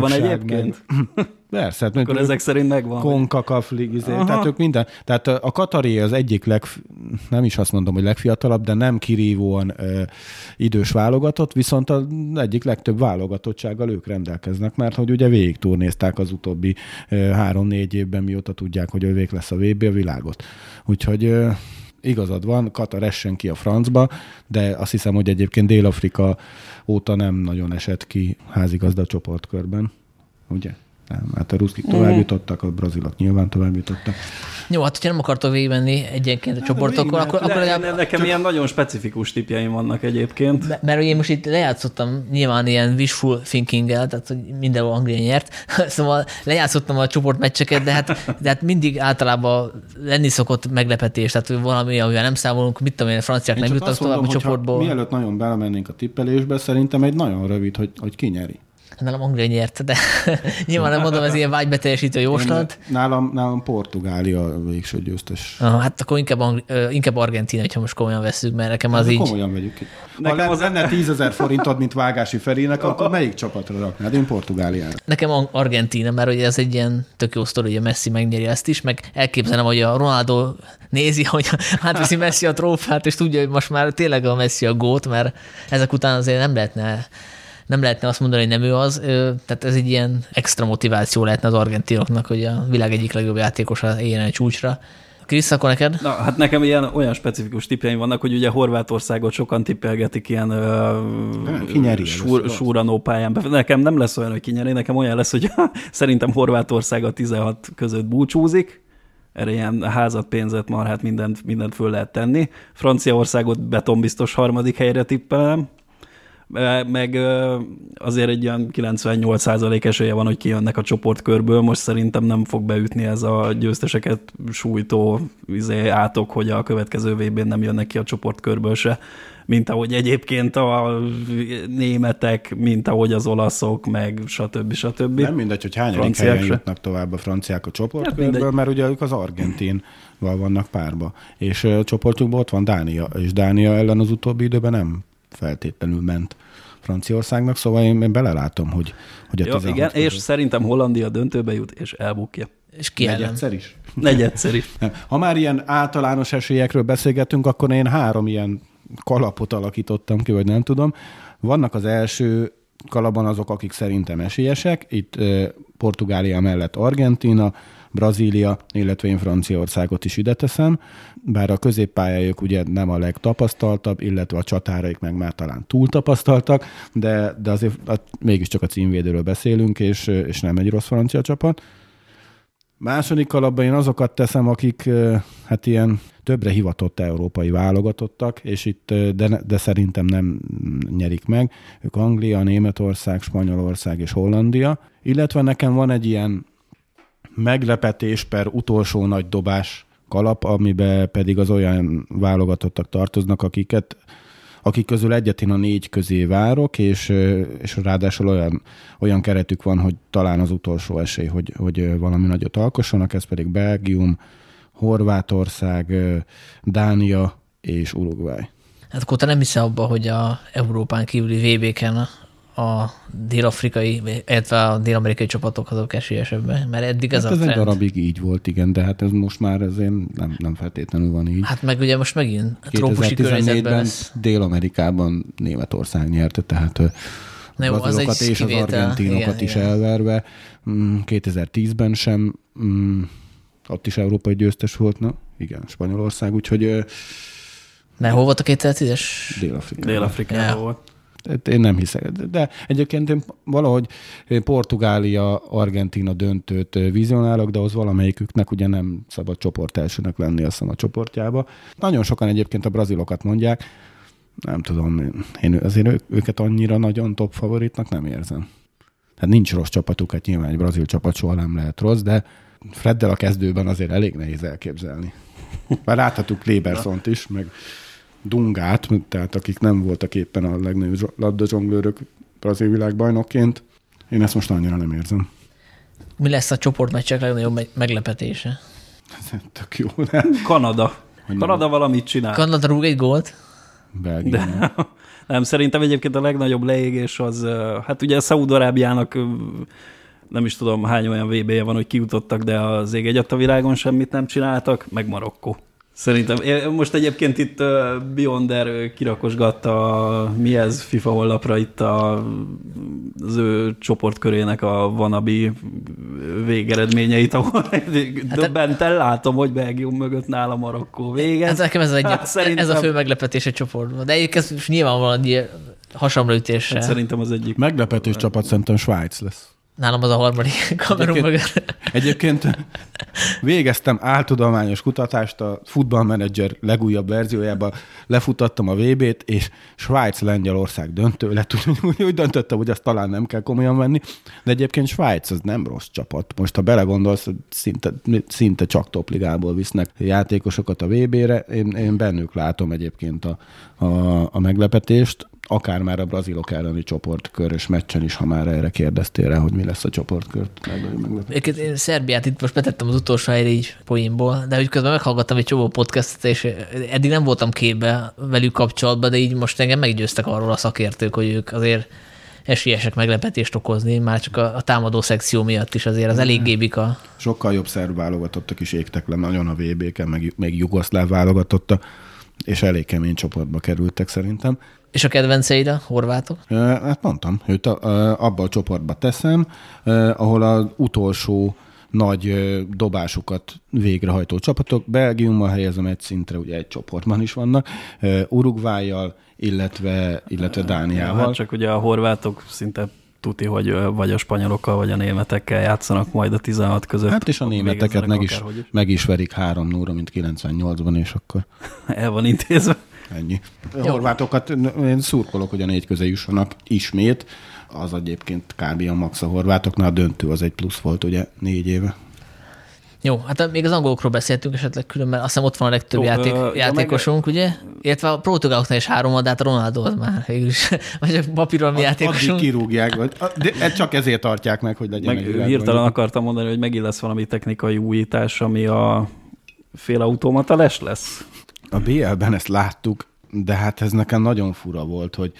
Megvan egyébként? Meg, Persze. Hát, Akkor ezek szerint megvan. Konkakaf izé, tehát ők minden. Tehát a Katari az egyik leg, nem is azt mondom, hogy legfiatalabb, de nem kirívóan ö, idős válogatott, viszont az egyik legtöbb válogatottsággal ők rendelkeznek, mert hogy ugye végig turnézták az utóbbi három-négy évben, mióta tudják, hogy ővék lesz a VB a világot. Úgyhogy ö, igazad van, Katar essen ki a francba, de azt hiszem, hogy egyébként Dél-Afrika óta nem nagyon esett ki házigazda csoportkörben. Ugye? Nem, hát a ruszkik tovább jutottak, a brazilok nyilván tovább jutottak. Jó, hát hogyha nem akartok végigmenni egyenként a csoportokon, akkor, akkor ne, ne, Nekem csak... ilyen nagyon specifikus tipjeim vannak egyébként. Mert, mert én most itt lejátszottam nyilván ilyen wishful thinking-el, tehát hogy mindenhol Anglia nyert, szóval lejátszottam a csoportmeccseket, de hát, de hát mindig általában lenni szokott meglepetés, tehát hogy valami, amivel nem számolunk, mit tudom én, a franciák én nem jutnak tovább a csoportból. Mielőtt nagyon belemennénk a tippelésbe, szerintem egy nagyon rövid, hogy, hogy ki nyeri nálam Anglia nyert, de nyilván nem mondom, ez ilyen vágybeteljesítő jóslat. Nálam, nálam Portugália a végső győztes. Aha, hát akkor inkább, Angli- inkább Argentina, ha most komolyan veszük, mert nekem az hát, így... Komolyan vegyük ki. Nekem ha az... lenne 10 ezer forintod, mint Vágási Ferének, akkor melyik csapatra raknád? Én Portugáliára. Nekem Argentina, mert ugye ez egy ilyen tök jó sztori, hogy a Messi megnyeri ezt is, meg elképzelem, hogy a Ronaldo nézi, hogy átveszi Messi a trófát, és tudja, hogy most már tényleg a Messi a gót, mert ezek után azért nem lehetne nem lehetne azt mondani, hogy nem ő az, tehát ez egy ilyen extra motiváció lehetne az argentinoknak, hogy a világ egyik legjobb játékosa éljen egy csúcsra. Krisz, akkor neked? Na, hát nekem ilyen olyan specifikus tippjeim vannak, hogy ugye Horvátországot sokan tippelgetik ilyen kinyeri súr, súranó pályán. Nekem nem lesz olyan, hogy kinyeri, nekem olyan lesz, hogy szerintem Horvátország a 16 között búcsúzik, erre ilyen házat, pénzet, marhát, mindent, mindent föl lehet tenni. Franciaországot betonbiztos harmadik helyre tippelem, meg azért egy olyan 98% esélye van, hogy kijönnek a csoportkörből. Most szerintem nem fog beütni ez a győzteseket sújtó izé, átok, hogy a következő vb nem jönnek ki a csoportkörből se mint ahogy egyébként a németek, mint ahogy az olaszok, meg stb. stb. Nem mindegy, hogy hányadik helyen jutnak tovább a franciák a csoportkörből, hát mert ugye ők az argentin vannak párba. És a csoportjukban ott van Dánia, és Dánia ellen az utóbbi időben nem feltétlenül ment Franciaországnak, szóval én, én belelátom, hogy, hogy a Jó, igen, között. és szerintem Hollandia döntőbe jut, és elbukja. És ki Negyedszer is? Negyedszer is. Ha már ilyen általános esélyekről beszélgetünk, akkor én három ilyen kalapot alakítottam ki, vagy nem tudom. Vannak az első kalapban azok, akik szerintem esélyesek. Itt Portugália mellett Argentina, Brazília, illetve én Franciaországot is ide teszem, bár a középpályájuk ugye nem a legtapasztaltabb, illetve a csatáraik meg már talán túl tapasztaltak, de, de azért a, mégiscsak a címvédőről beszélünk, és, és nem egy rossz francia csapat. Második kalapban én azokat teszem, akik hát ilyen többre hivatott európai válogatottak, és itt, de, de szerintem nem nyerik meg. Ők Anglia, Németország, Spanyolország és Hollandia. Illetve nekem van egy ilyen meglepetés per utolsó nagy dobás kalap, amiben pedig az olyan válogatottak tartoznak, akiket akik közül egyet én a négy közé várok, és, és ráadásul olyan, olyan keretük van, hogy talán az utolsó esély, hogy, hogy valami nagyot alkossanak, ez pedig Belgium, Horvátország, Dánia és Uruguay. Hát akkor te nem hiszel abba, hogy a Európán kívüli VB-ken a dél-afrikai, illetve a dél-amerikai csapatok azok esélyesebbek, mert eddig ez hát a ez trend. egy darabig így volt, igen, de hát ez most már azért nem, nem feltétlenül van így. Hát meg ugye most megint a trópusi környezetben lesz. Dél-Amerikában Németország nyerte, tehát Na jó, az egy és kivétel. az argentinokat igen, is igen. elverve. 2010-ben mm, sem, mm, ott is európai győztes volt, na igen, Spanyolország, úgyhogy mert hol volt a 2010-es? Dél-Afrikában. Dél-Afrikában ja. volt. Én nem hiszek. De egyébként én valahogy Portugália, Argentina döntőt vizionálok, de az valamelyiküknek ugye nem szabad csoport elsőnek lenni azt a csoportjába. Nagyon sokan egyébként a brazilokat mondják, nem tudom, én azért őket annyira nagyon top favoritnak nem érzem. Hát nincs rossz csapatuk, hát nyilván egy brazil csapat soha nem lehet rossz, de Freddel a kezdőben azért elég nehéz elképzelni. Már láthatjuk Léberszont is, meg Dungát, tehát akik nem voltak éppen a legnagyobb labdazsonglőrök brazil világbajnokként. Én ezt most annyira nem érzem. Mi lesz a csoportmeccsek legnagyobb me- meglepetése? Tök jó, nem? Kanada. Hogy Kanada valamit csinál. Kanada rúg egy gólt? Belgium. De, nem, szerintem egyébként a legnagyobb leégés az, hát ugye Szaúd-Arábiának nem is tudom hány olyan VB-je van, hogy kijutottak, de az ég egyet a világon semmit nem csináltak, meg Marokkó. Szerintem. Én Most egyébként itt ö, kirakosgatta a, mi ez FIFA honlapra itt a, az ő csoportkörének a vanabi végeredményeit, ahol döbbenten látom, hogy Belgium mögött nála Marokkó vége. Hát nekem ez, egy, Hát szerintem- ez a fő meglepetés a csoportban. De egyébként ez nyilvánvalóan egy hasamlőtéssel. Hát szerintem az egyik. Meglepetős csapat szerintem Svájc lesz. Nálam az a harmadik kamerun Egyébként-. Egyébként végeztem áltudományos kutatást a Football Manager legújabb verziójában, lefutattam a VB-t, és Svájc-Lengyelország döntő lett, úgy, úgy, úgy döntöttem, hogy azt talán nem kell komolyan venni, de egyébként Svájc az nem rossz csapat. Most ha belegondolsz, szinte, szinte csak topligából visznek játékosokat a VB-re, én, én bennük látom egyébként a, a, a meglepetést, akár már a brazilok elleni csoportkörös meccsen is, ha már erre kérdeztél rá, hogy mi lesz a csoportkör. Legnagyobb meglepetés. Egyébként én Szerbiát itt most betettem az utolsó helyre így poénból, de hogy közben meghallgattam egy csomó podcastet, és eddig nem voltam képbe velük kapcsolatban, de így most engem meggyőztek arról a szakértők, hogy ők azért esélyesek meglepetést okozni, már csak a, a támadó szekció miatt is azért az eléggé bika. Sokkal jobb szerb válogatottak is égtek le nagyon a VB-ken, meg, meg jugoszláv válogatotta, és elég kemény csoportba kerültek szerintem. És a kedvenceid a horvátok? Hát mondtam, őt a- ö, abba a csoportba teszem, ahol az utolsó nagy dobásukat végrehajtó csapatok. Belgiummal helyezem egy szintre, ugye egy csoportban is vannak, Uruguayjal, illetve, illetve Dániával. Hát csak ugye a horvátok szinte tuti, hogy vagy a spanyolokkal, vagy a németekkel játszanak majd a 16 között. Hát és a németeket meg is, is. meg is verik 3 0 mint 98-ban, és akkor El van intézve. Ennyi. A horvátokat én szurkolok, hogy a négy közé jussanak ismét. Az egyébként kb. a max a horvátoknál, a döntő az egy plusz volt ugye négy éve. Jó, hát még az angolokról beszéltünk esetleg különben, azt hiszem ott van a legtöbb Jó, játék, ö, játékosunk, ugye? Illetve a portugáloknál is három van, de hát Ronaldo az már végül is, vagy a papíron mi Addig játékosunk. kirúgják, vagy, de ezt csak ezért tartják meg, hogy legyen Meg egy hirtelen akartam mondani, hogy megint lesz valami technikai újítás, ami a félautomata les lesz. A BL-ben ezt láttuk, de hát ez nekem nagyon fura volt, hogy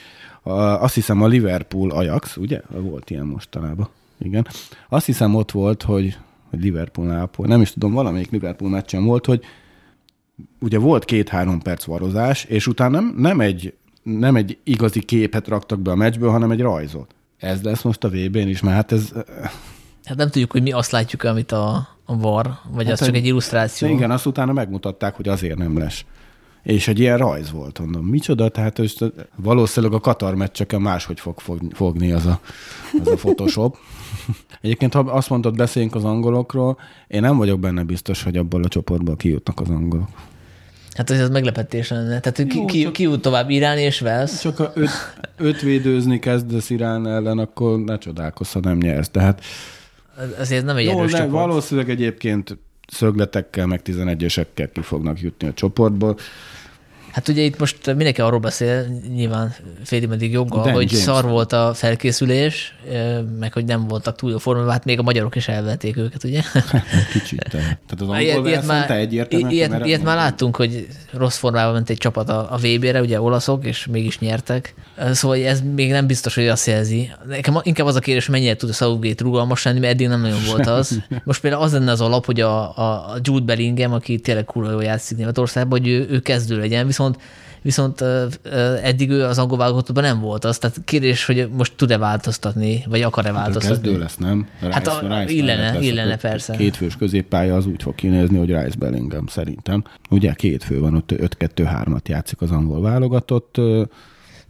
a, azt hiszem a Liverpool Ajax, ugye? Volt ilyen mostanában. Igen. Azt hiszem ott volt, hogy, hogy Liverpool Nápoly, nem is tudom, valamelyik Liverpool meccsen volt, hogy ugye volt két-három perc varozás, és utána nem, nem, egy, nem egy igazi képet raktak be a meccsből, hanem egy rajzot. Ez lesz most a VB-n is, mert hát ez... Hát nem tudjuk, hogy mi azt látjuk, amit a, a VAR, vagy hát az csak egy- egy illusztráció. Igen, azt utána megmutatták, hogy azért nem lesz. És egy ilyen rajz volt, mondom. Micsoda? Tehát ez, valószínűleg a Katar meccseken máshogy fog fog- fogni az a, az a Photoshop. Egyébként, ha azt mondod, beszéljünk az angolokról, én nem vagyok benne biztos, hogy abból a csoportból kijutnak az angolok. Hát ez meglepetés lenne. Tehát ki, ki, ki jut tovább Irán és Wales. Csak ha öt, öt védőzni kezdesz Irán ellen, akkor ne csodálkozz, ha nem nyersz. Tehát Ez- Ezért nem egy Jó, erős de csoport. valószínűleg egyébként szögletekkel, meg 11-esekkel ki fognak jutni a csoportból. Hát ugye itt most mindenki arról beszél, nyilván félig meddig joggal, Dan hogy James. szar volt a felkészülés, meg hogy nem voltak túl jó formában, hát még a magyarok is elvették őket, ugye? Kicsit. Tehát az angol Ilyet, ilyet, már, egyértelműen ilyet, kimered ilyet már láttunk, hogy rossz formában ment egy csapat a, a VB-re, ugye olaszok, és mégis nyertek. Szóval ez még nem biztos, hogy azt jelzi. Nekem inkább az a kérdés, hogy mennyire tud a Southgate rugalmas lenni, mert eddig nem nagyon volt az. Most például az lenne az alap, hogy a, a, a Jude Bellingham, aki tényleg kurva jól játszik Németországban, hogy ő, ő kezdő legyen, viszont viszont ö, eddig ő az angol válogatottban nem volt az. Tehát kérdés, hogy most tud-e változtatni, vagy akar-e Hát változtatni. kezdő lesz, nem? Hát a- illene, mellett lesz illene, persze. Kétfős középpálya az úgy fog kinézni, hogy Rice Bellingham szerintem. Ugye két fő van, ott 5-2-3-at játszik az angol válogatott.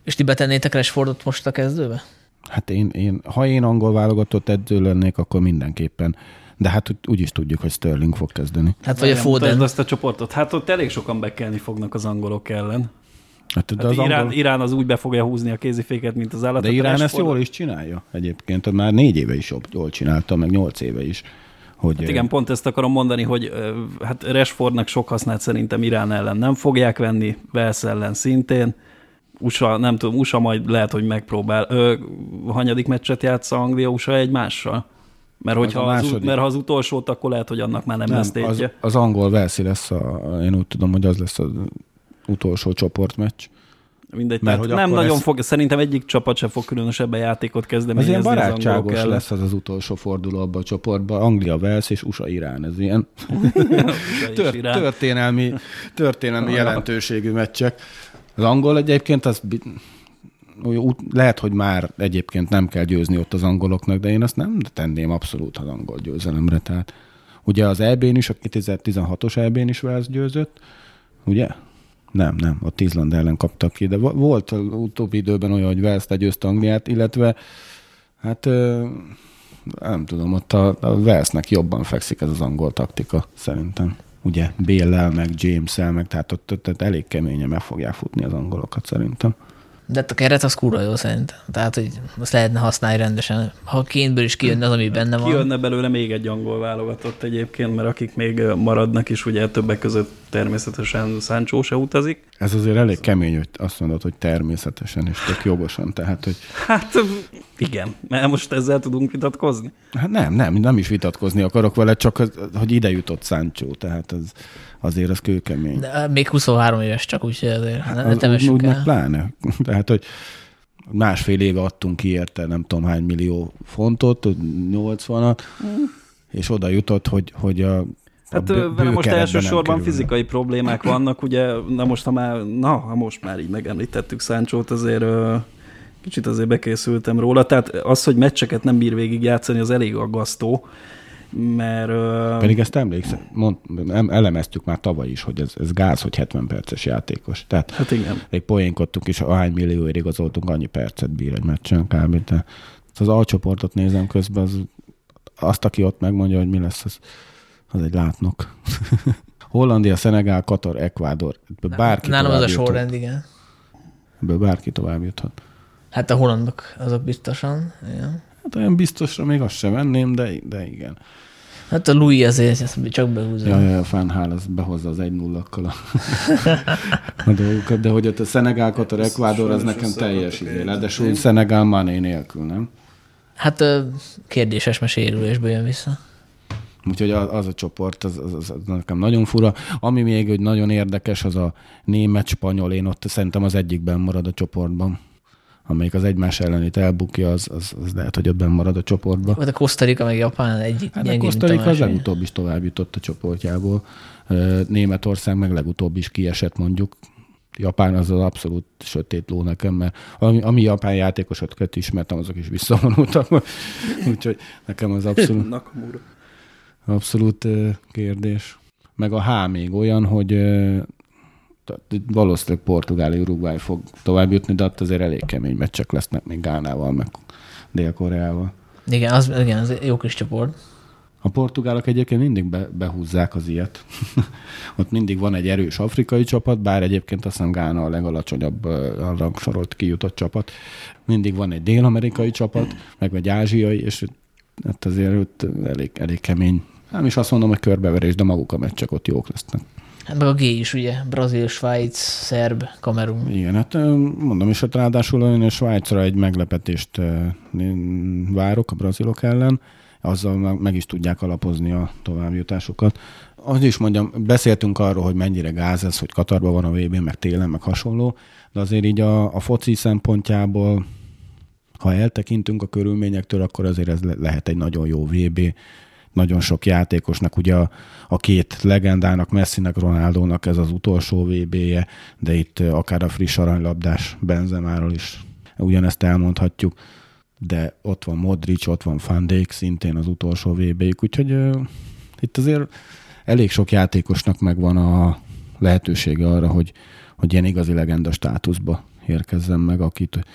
És ti betennétek Rashfordot most a kezdőbe? Hát én, én, ha én angol válogatott edző lennék, akkor mindenképpen. De hát úgy, is tudjuk, hogy Sterling fog kezdeni. Hát vagy a Foden. azt a csoportot. Hát ott elég sokan bekelni fognak az angolok ellen. Hát, de Hát az Irán, angol... Irán az úgy be fogja húzni a kéziféket, mint az állat. De Irán ezt jól is csinálja egyébként. Már négy éve is jobb- jól csinálta, meg nyolc éve is. Hogy Hát igen, pont ezt akarom mondani, hogy hát Rashfordnak sok hasznát szerintem Irán ellen nem fogják venni, Wales ellen szintén. USA, nem tudom, USA majd lehet, hogy megpróbál. Ö, hanyadik meccset játsza Anglia USA egymással? Mert, hogyha az, az, mert ha az utolsót, akkor lehet, hogy annak már nem, nem lesz nem, az, tétje. az angol Velszi lesz, a, én úgy tudom, hogy az lesz az utolsó csoportmeccs. Mindegy, mert tehát hogy nem nagyon ez- fog, szerintem egyik csapat sem fog különösebben játékot Az kezdeményezni ilyen az angolok barátságos ellen. lesz az az utolsó forduló abban a csoportban. Anglia, Wales és USA, Irán. Ez ilyen tört, Irán. történelmi, történelmi jelentőségű meccsek. Az angol egyébként az lehet, hogy már egyébként nem kell győzni ott az angoloknak, de én azt nem tenném abszolút az angol győzelemre. Tehát ugye az EB-n is, a 2016-os EB-n is Wales győzött, ugye? Nem, nem, ott Izland ellen kaptak ki, de vo- volt az utóbbi időben olyan, hogy Wales legyőzte Angliát, illetve hát nem tudom, ott a, a Walesnek jobban fekszik ez az angol taktika, szerintem. Ugye Béllel, meg James-el, meg tehát ott, ott, ott elég keményen meg fogják futni az angolokat szerintem. De a keret az kurva jó szerintem. Tehát, hogy azt lehetne használni rendesen. Ha kénből is kijönne az, ami benne van. Kijönne belőle még egy angol válogatott egyébként, mert akik még maradnak is, ugye többek között természetesen Sancho se utazik. Ez azért elég kemény, hogy azt mondod, hogy természetesen és tök jogosan, tehát, hogy Hát igen, mert most ezzel tudunk vitatkozni. hát nem, nem, nem is vitatkozni akarok vele, csak az, hogy ide jutott Sancho, tehát az, azért az kőkemény. De még 23 éves csak, úgyhogy azért ne, ne temessük el. pláne. Tehát, hogy másfél éve adtunk ki érte nem tudom hány millió fontot, 80-at, és oda jutott, hogy, hogy a Hát ö, bő- most elsősorban fizikai problémák vannak, ugye, na most, ha már, na, ha most már így megemlítettük Száncsót, azért kicsit azért bekészültem róla, tehát az, hogy meccseket nem bír végig játszani, az elég aggasztó, mert Pedig ezt emlékszem, mond, em- elemeztük már tavaly is, hogy ez, ez gáz, hogy 70 perces játékos. Tehát hát igen. egy poénkodtunk is, ahány millióért igazoltunk, annyi percet bír egy meccsen kb. De az alcsoportot nézem közben, az, azt, aki ott megmondja, hogy mi lesz, az, az egy látnok. Hollandia, Szenegál, Katar, Ekvádor. Ebből Bárki Nálam az a sorrend, igen. Ebből bárki tovább juthat. Hát a hollandok, azok biztosan. Igen. Hát olyan biztosra még azt sem venném, de, de igen. Hát a Louis azért ezt csak behúzza. Ja, ja, a Fánhál az behozza az egy nullakkal a, a dolgokat, de hogy ott a Szenegál, Katar, Ekvádor, az nekem teljes idő. egy- Ráadásul Szenegál Mané nélkül, nem? Hát kérdéses, mert sérülésből jön vissza. Úgyhogy az, az a csoport, az, az, az, az nekem nagyon fura. Ami még hogy nagyon érdekes, az a német, spanyol, én ott szerintem az egyikben marad a csoportban. Amelyik az egymás ellenét elbukja, az, az, az lehet, hogy ott benn marad a csoportban. Ott a Costa Rica meg Japán egyik Hát a Rica az legutóbb is tovább jutott a csoportjából. Németország meg legutóbb is kiesett mondjuk. Japán az az abszolút sötét ló nekem, mert ami, ami japán játékosokat ismertem, azok is visszavonultak. Úgyhogy nekem az abszolút, Nakamura. Abszolút kérdés. Meg a H még olyan, hogy valószínűleg Portugália, Uruguay fog tovább jutni, de ott azért elég kemény meccsek lesznek még Gánával, meg Dél-Koreával. Igen, az, igen, az jó kis csoport. A portugálok egyébként mindig be, behúzzák az ilyet. Ott mindig van egy erős afrikai csapat, bár egyébként azt hiszem Gána a legalacsonyabb a rangsorolt kijutott csapat. Mindig van egy dél-amerikai csapat, meg egy ázsiai, és hát azért ott elég, elég kemény. Nem is azt mondom, hogy körbeverés, de maguk a meccsek ott jók lesznek. Hát meg a G is, ugye? Brazil, Svájc, Szerb, Kamerun. Igen, hát mondom is, hogy ráadásul én a Svájcra egy meglepetést várok a brazilok ellen, azzal meg, is tudják alapozni a továbbjutásukat. Az is mondjam, beszéltünk arról, hogy mennyire gáz ez, hogy Katarban van a VB, meg télen, meg hasonló, de azért így a, a foci szempontjából, ha eltekintünk a körülményektől, akkor azért ez le- lehet egy nagyon jó VB, nagyon sok játékosnak, ugye a, a két legendának, Messinek, Ronaldónak ez az utolsó VB-je, de itt akár a friss aranylabdás Benzemáról is ugyanezt elmondhatjuk, de ott van Modric, ott van Van szintén az utolsó VB-jük, úgyhogy ö, itt azért elég sok játékosnak megvan a lehetősége arra, hogy, hogy ilyen igazi legenda státuszba érkezzen meg, akit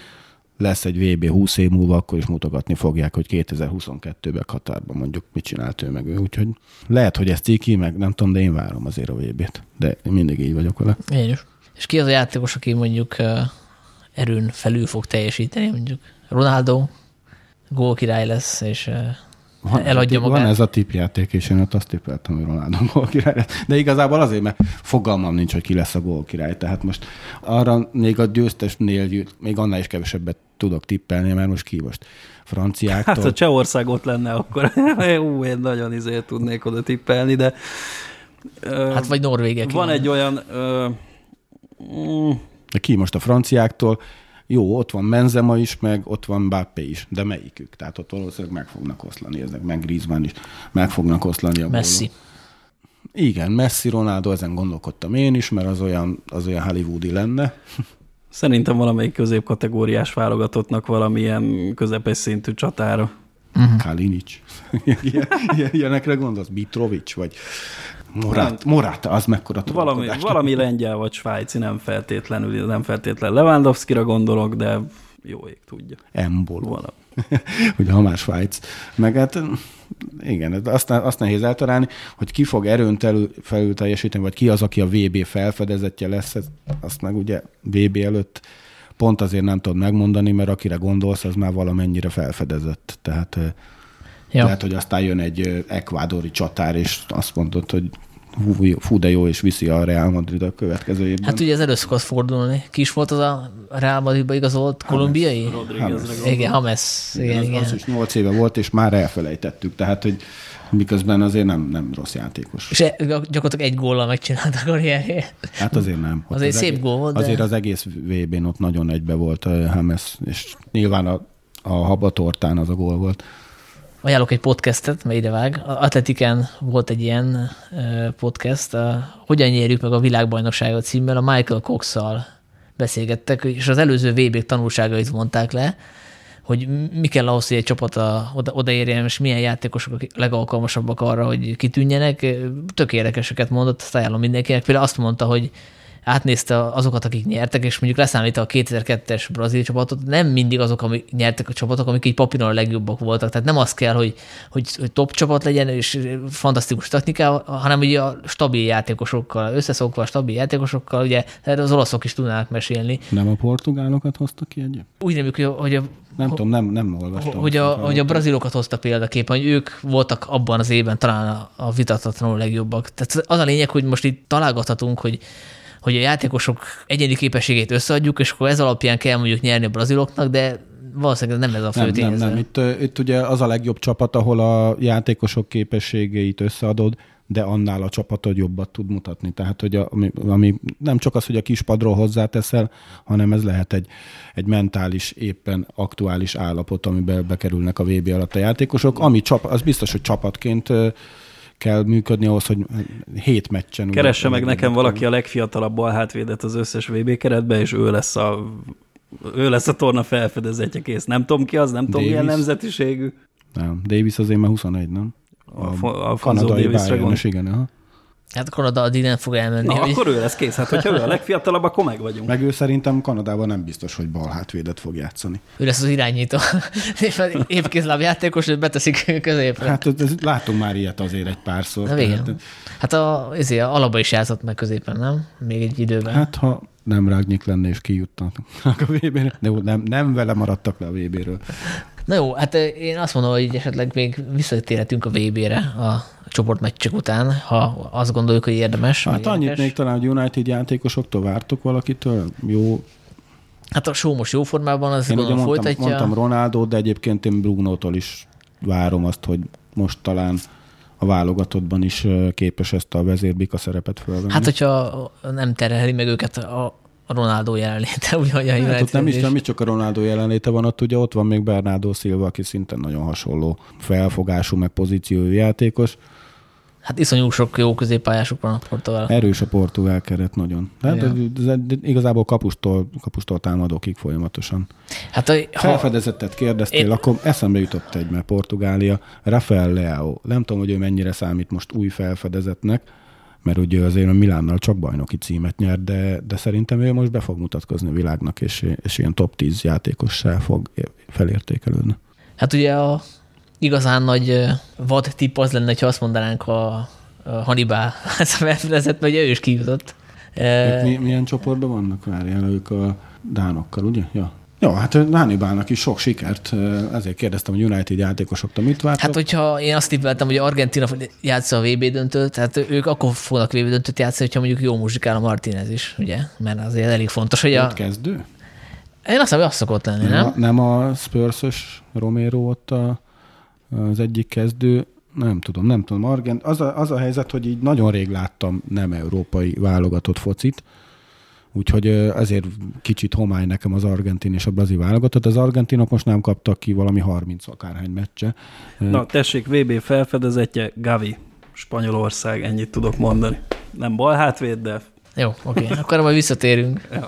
lesz egy VB 20 év múlva, akkor is mutogatni fogják, hogy 2022-ben Katárban mondjuk mit csinált ő meg ő. Úgyhogy lehet, hogy ez ciki, meg nem tudom, de én várom azért a VB-t. De én mindig így vagyok vele. Én is. És ki az a játékos, aki mondjuk erőn felül fog teljesíteni, mondjuk Ronaldo gólkirály lesz, és Van, eladja van magát. ez a tipjáték, és én ott azt tippeltem, hogy Ronaldo gólkirály lesz. De igazából azért, mert fogalmam nincs, hogy ki lesz a gólkirály. Tehát most arra még a győztesnél győz- még annál is kevesebbet tudok tippelni, mert most ki most? Franciáktól? Hát, ha Csehország ott lenne, akkor ú, én nagyon izé tudnék oda tippelni, de ö, Hát vagy Norvégiek. van egy olyan ö, mm, ki most a franciáktól? Jó, ott van Benzema is, meg ott van Mbappé is, de melyikük? Tehát ott valószínűleg meg fognak oszlani ezek, meg Griezmann is meg fognak oszlani a Messi. Igen, Messi, Ronaldo, ezen gondolkodtam én is, mert az olyan, az olyan hollywoodi lenne. Szerintem valamelyik középkategóriás válogatottnak valamilyen közepes szintű csatára. Uh-huh. Kalinic. Ilyen- ilyen- Ilyenekre gondolsz? Mitrovic, vagy Morata, Morata az mekkora Valami, valami lengyel vagy svájci, nem feltétlenül, nem feltétlenül Lewandowski-ra gondolok, de jó ég tudja. Embolo. Valami. Ugye, ha már Svájc. Meg hát igen, ez azt, azt nehéz eltalálni, hogy ki fog erőn telül, felül teljesíteni, vagy ki az, aki a VB felfedezetje lesz, azt meg ugye VB előtt pont azért nem tudod megmondani, mert akire gondolsz, az már valamennyire felfedezett. Tehát ja. Lehet, hogy aztán jön egy ekvádori csatár, és azt mondod, hogy hú, fú, de jó, és viszi a Real Madrid a következő évben. Hát ugye ez elő szokott fordulni. Ki is volt az a Real Madridba igazolt kolumbiai? Rodriguezre Igen, James. Igen, igen, igen. az, az is 8 éve volt, és már elfelejtettük. Tehát, hogy miközben azért nem, nem rossz játékos. És e- gyakorlatilag egy góllal megcsinálta a karrierjét. Hát azért nem. Ott Azért az szép egész, gól volt, de- Azért az egész VB-n ott nagyon egybe volt a James, és nyilván a, a habatortán az a gól volt. Ajánlok egy podcastet, mert ide vág. A Atletiken volt egy ilyen podcast, a Hogyan nyerjük meg a világbajnokságot címmel, a Michael Cox-szal beszélgettek, és az előző vb tanulságait vonták le, hogy mi kell ahhoz, hogy egy csapat a, oda, odaérjen, és milyen játékosok a legalkalmasabbak arra, hogy kitűnjenek. Tök érdekeseket mondott, azt ajánlom mindenkinek. Például azt mondta, hogy átnézte azokat, akik nyertek, és mondjuk leszámítva a 2002-es brazil csapatot, nem mindig azok, amik nyertek a csapatok, amik így papíron a legjobbak voltak. Tehát nem az kell, hogy, hogy, hogy top csapat legyen, és fantasztikus technikával, hanem ugye a stabil játékosokkal, összeszokva a stabil játékosokkal, ugye az olaszok is tudnának mesélni. Nem a portugálokat hoztak ki egyet? Úgy nem, hogy a Nem tudom, nem, nem olvastam. hogy a, hogy a brazilokat hozta példaképpen, hogy ők voltak abban az évben talán a, a vitathatatlanul legjobbak. Tehát az a lényeg, hogy most itt találgathatunk, hogy, hogy a játékosok egyéni képességét összeadjuk, és akkor ez alapján kell mondjuk nyerni a braziloknak, de valószínűleg nem ez a fő nem, nem, tényező. nem. Itt, ö, itt ugye az a legjobb csapat, ahol a játékosok képességeit összeadod, de annál a csapatod jobbat tud mutatni. Tehát, hogy a, ami, ami nem csak az, hogy a kispadról hozzáteszel, hanem ez lehet egy, egy mentális, éppen aktuális állapot, amiben bekerülnek a VB alatt a játékosok, ami csap, az biztos, hogy csapatként kell működni ahhoz, hogy hét meccsen... Keresse meg nekem valaki a legfiatalabb balhátvédet az összes VB keretbe, és ő lesz a ő lesz a torna felfedezetje kész. Nem tudom ki az, nem tudom milyen nemzetiségű. Nem, Davis azért már 21, nem? A, a, a Fonzo Davisre Bayernes, gond. igen. Aha. Hát Kanada addig nem fog elmenni. Na, hogy- akkor ő lesz kész. Hát, hogyha ő a legfiatalabb, akkor meg vagyunk. Meg ő szerintem Kanadában nem biztos, hogy bal hátvédet fog játszani. Ő lesz az irányító. Épp kézláb játékos, őt beteszik középre. Hát látunk már ilyet azért egy párszor. Na tehát- igen. Hát a, ezért a alaba is játszott meg középen, nem? Még egy időben. Hát, ha nem Rágnyik lenne és kijutnak a VB-re. De jó, nem, nem vele maradtak le a VB-ről. Na jó, hát ö, én azt mondom, hogy esetleg még visszatérhetünk a VB-re a csoportmeccsek után, ha azt gondoljuk, hogy érdemes. Hát annyit érdekes. még talán, hogy United játékosoktól vártok valakitől. Jó, Hát a show most jó formában, az én gondolom mondtam, folytatja. mondtam Ronaldo, de egyébként én Brugnótól is várom azt, hogy most talán a válogatottban is ö, képes ezt a vezérbika szerepet fölvenni. Hát, hogyha nem terheli meg őket a a Ronaldo jelenléte, ugye, hogy a Hát ott nem is, nem is csak a Ronaldo jelenléte van, ott ugye ott van még Bernardo Silva, aki szintén nagyon hasonló felfogású, meg pozíciójú játékos. Hát iszonyú sok jó középpályásuk van a Portugál. Erős a portugál keret nagyon. Hát Igen. ez, ez, igazából kapustól, kapustól támadókig folyamatosan. Hát a, ha, Felfedezettet kérdeztél, Én... akkor eszembe jutott egy, mert Portugália, Rafael Leao. Nem tudom, hogy ő mennyire számít most új felfedezetnek, mert ugye azért a Milánnal csak bajnoki címet nyert, de, de szerintem ő most be fog mutatkozni a világnak, és, és ilyen top 10 játékossá fog felértékelődni. hát ugye a igazán nagy vad tipp az lenne, ha azt mondanánk a, a Hannibal felfedezett, mert ő is kijutott Ők mi, milyen csoportban vannak? Várjál, ők a dánokkal, ugye? Ja. Jó, hát Hannibalnak is sok sikert, ezért kérdeztem, hogy United játékosoktól mit vártak. Hát, hogyha én azt tippeltem, hogy Argentina játsza a VB döntőt, tehát ők akkor fognak VB döntőt játszani, hogyha mondjuk jó muzsikál a Martinez is, ugye? Mert azért elég fontos, hogy a... Ott kezdő? Én azt hiszem, hogy az szokott lenni, nem? Nem a, nem a spurs Romero ott a, az egyik kezdő, nem tudom, nem tudom. Argent, az, a, az a helyzet, hogy így nagyon rég láttam nem európai válogatott focit, úgyhogy ezért kicsit homály nekem az argentin és a brazil válogatott. Az argentinok most nem kaptak ki valami 30 akárhány meccse. Na, tessék, VB felfedezetje, Gavi, Spanyolország, ennyit tudok mondani. Nem bal hátvéd, de... Jó, oké, okay. akkor majd visszatérünk. ja.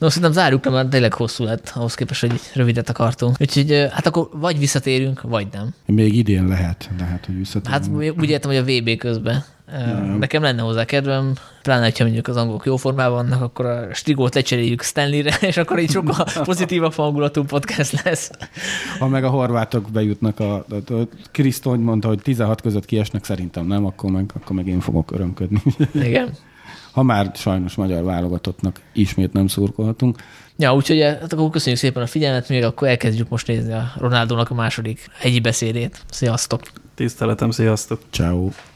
No, szerintem zárjuk le, mert tényleg hosszú lett ahhoz képest, hogy rövidet akartunk. Úgyhogy hát akkor vagy visszatérünk, vagy nem. Még idén lehet, lehet, hogy visszatérünk. Hát úgy értem, hogy a VB közben. Nem. Nekem lenne hozzá kedvem, pláne, ha mondjuk az angolok jó formában vannak, akkor a Strigót lecseréljük Stanleyre, és akkor így sokkal pozitívabb hangulatú podcast lesz. Ha meg a horvátok bejutnak, a, a, a Krisztony mondta, hogy 16 között kiesnek, szerintem nem, akkor meg, akkor meg én fogok örömködni. Igen ha már sajnos magyar válogatottnak ismét nem szurkolhatunk. Ja, úgyhogy hát akkor köszönjük szépen a figyelmet, még akkor elkezdjük most nézni a Ronaldónak a második egyi beszédét. Sziasztok! Tiszteletem, sziasztok! Ciao.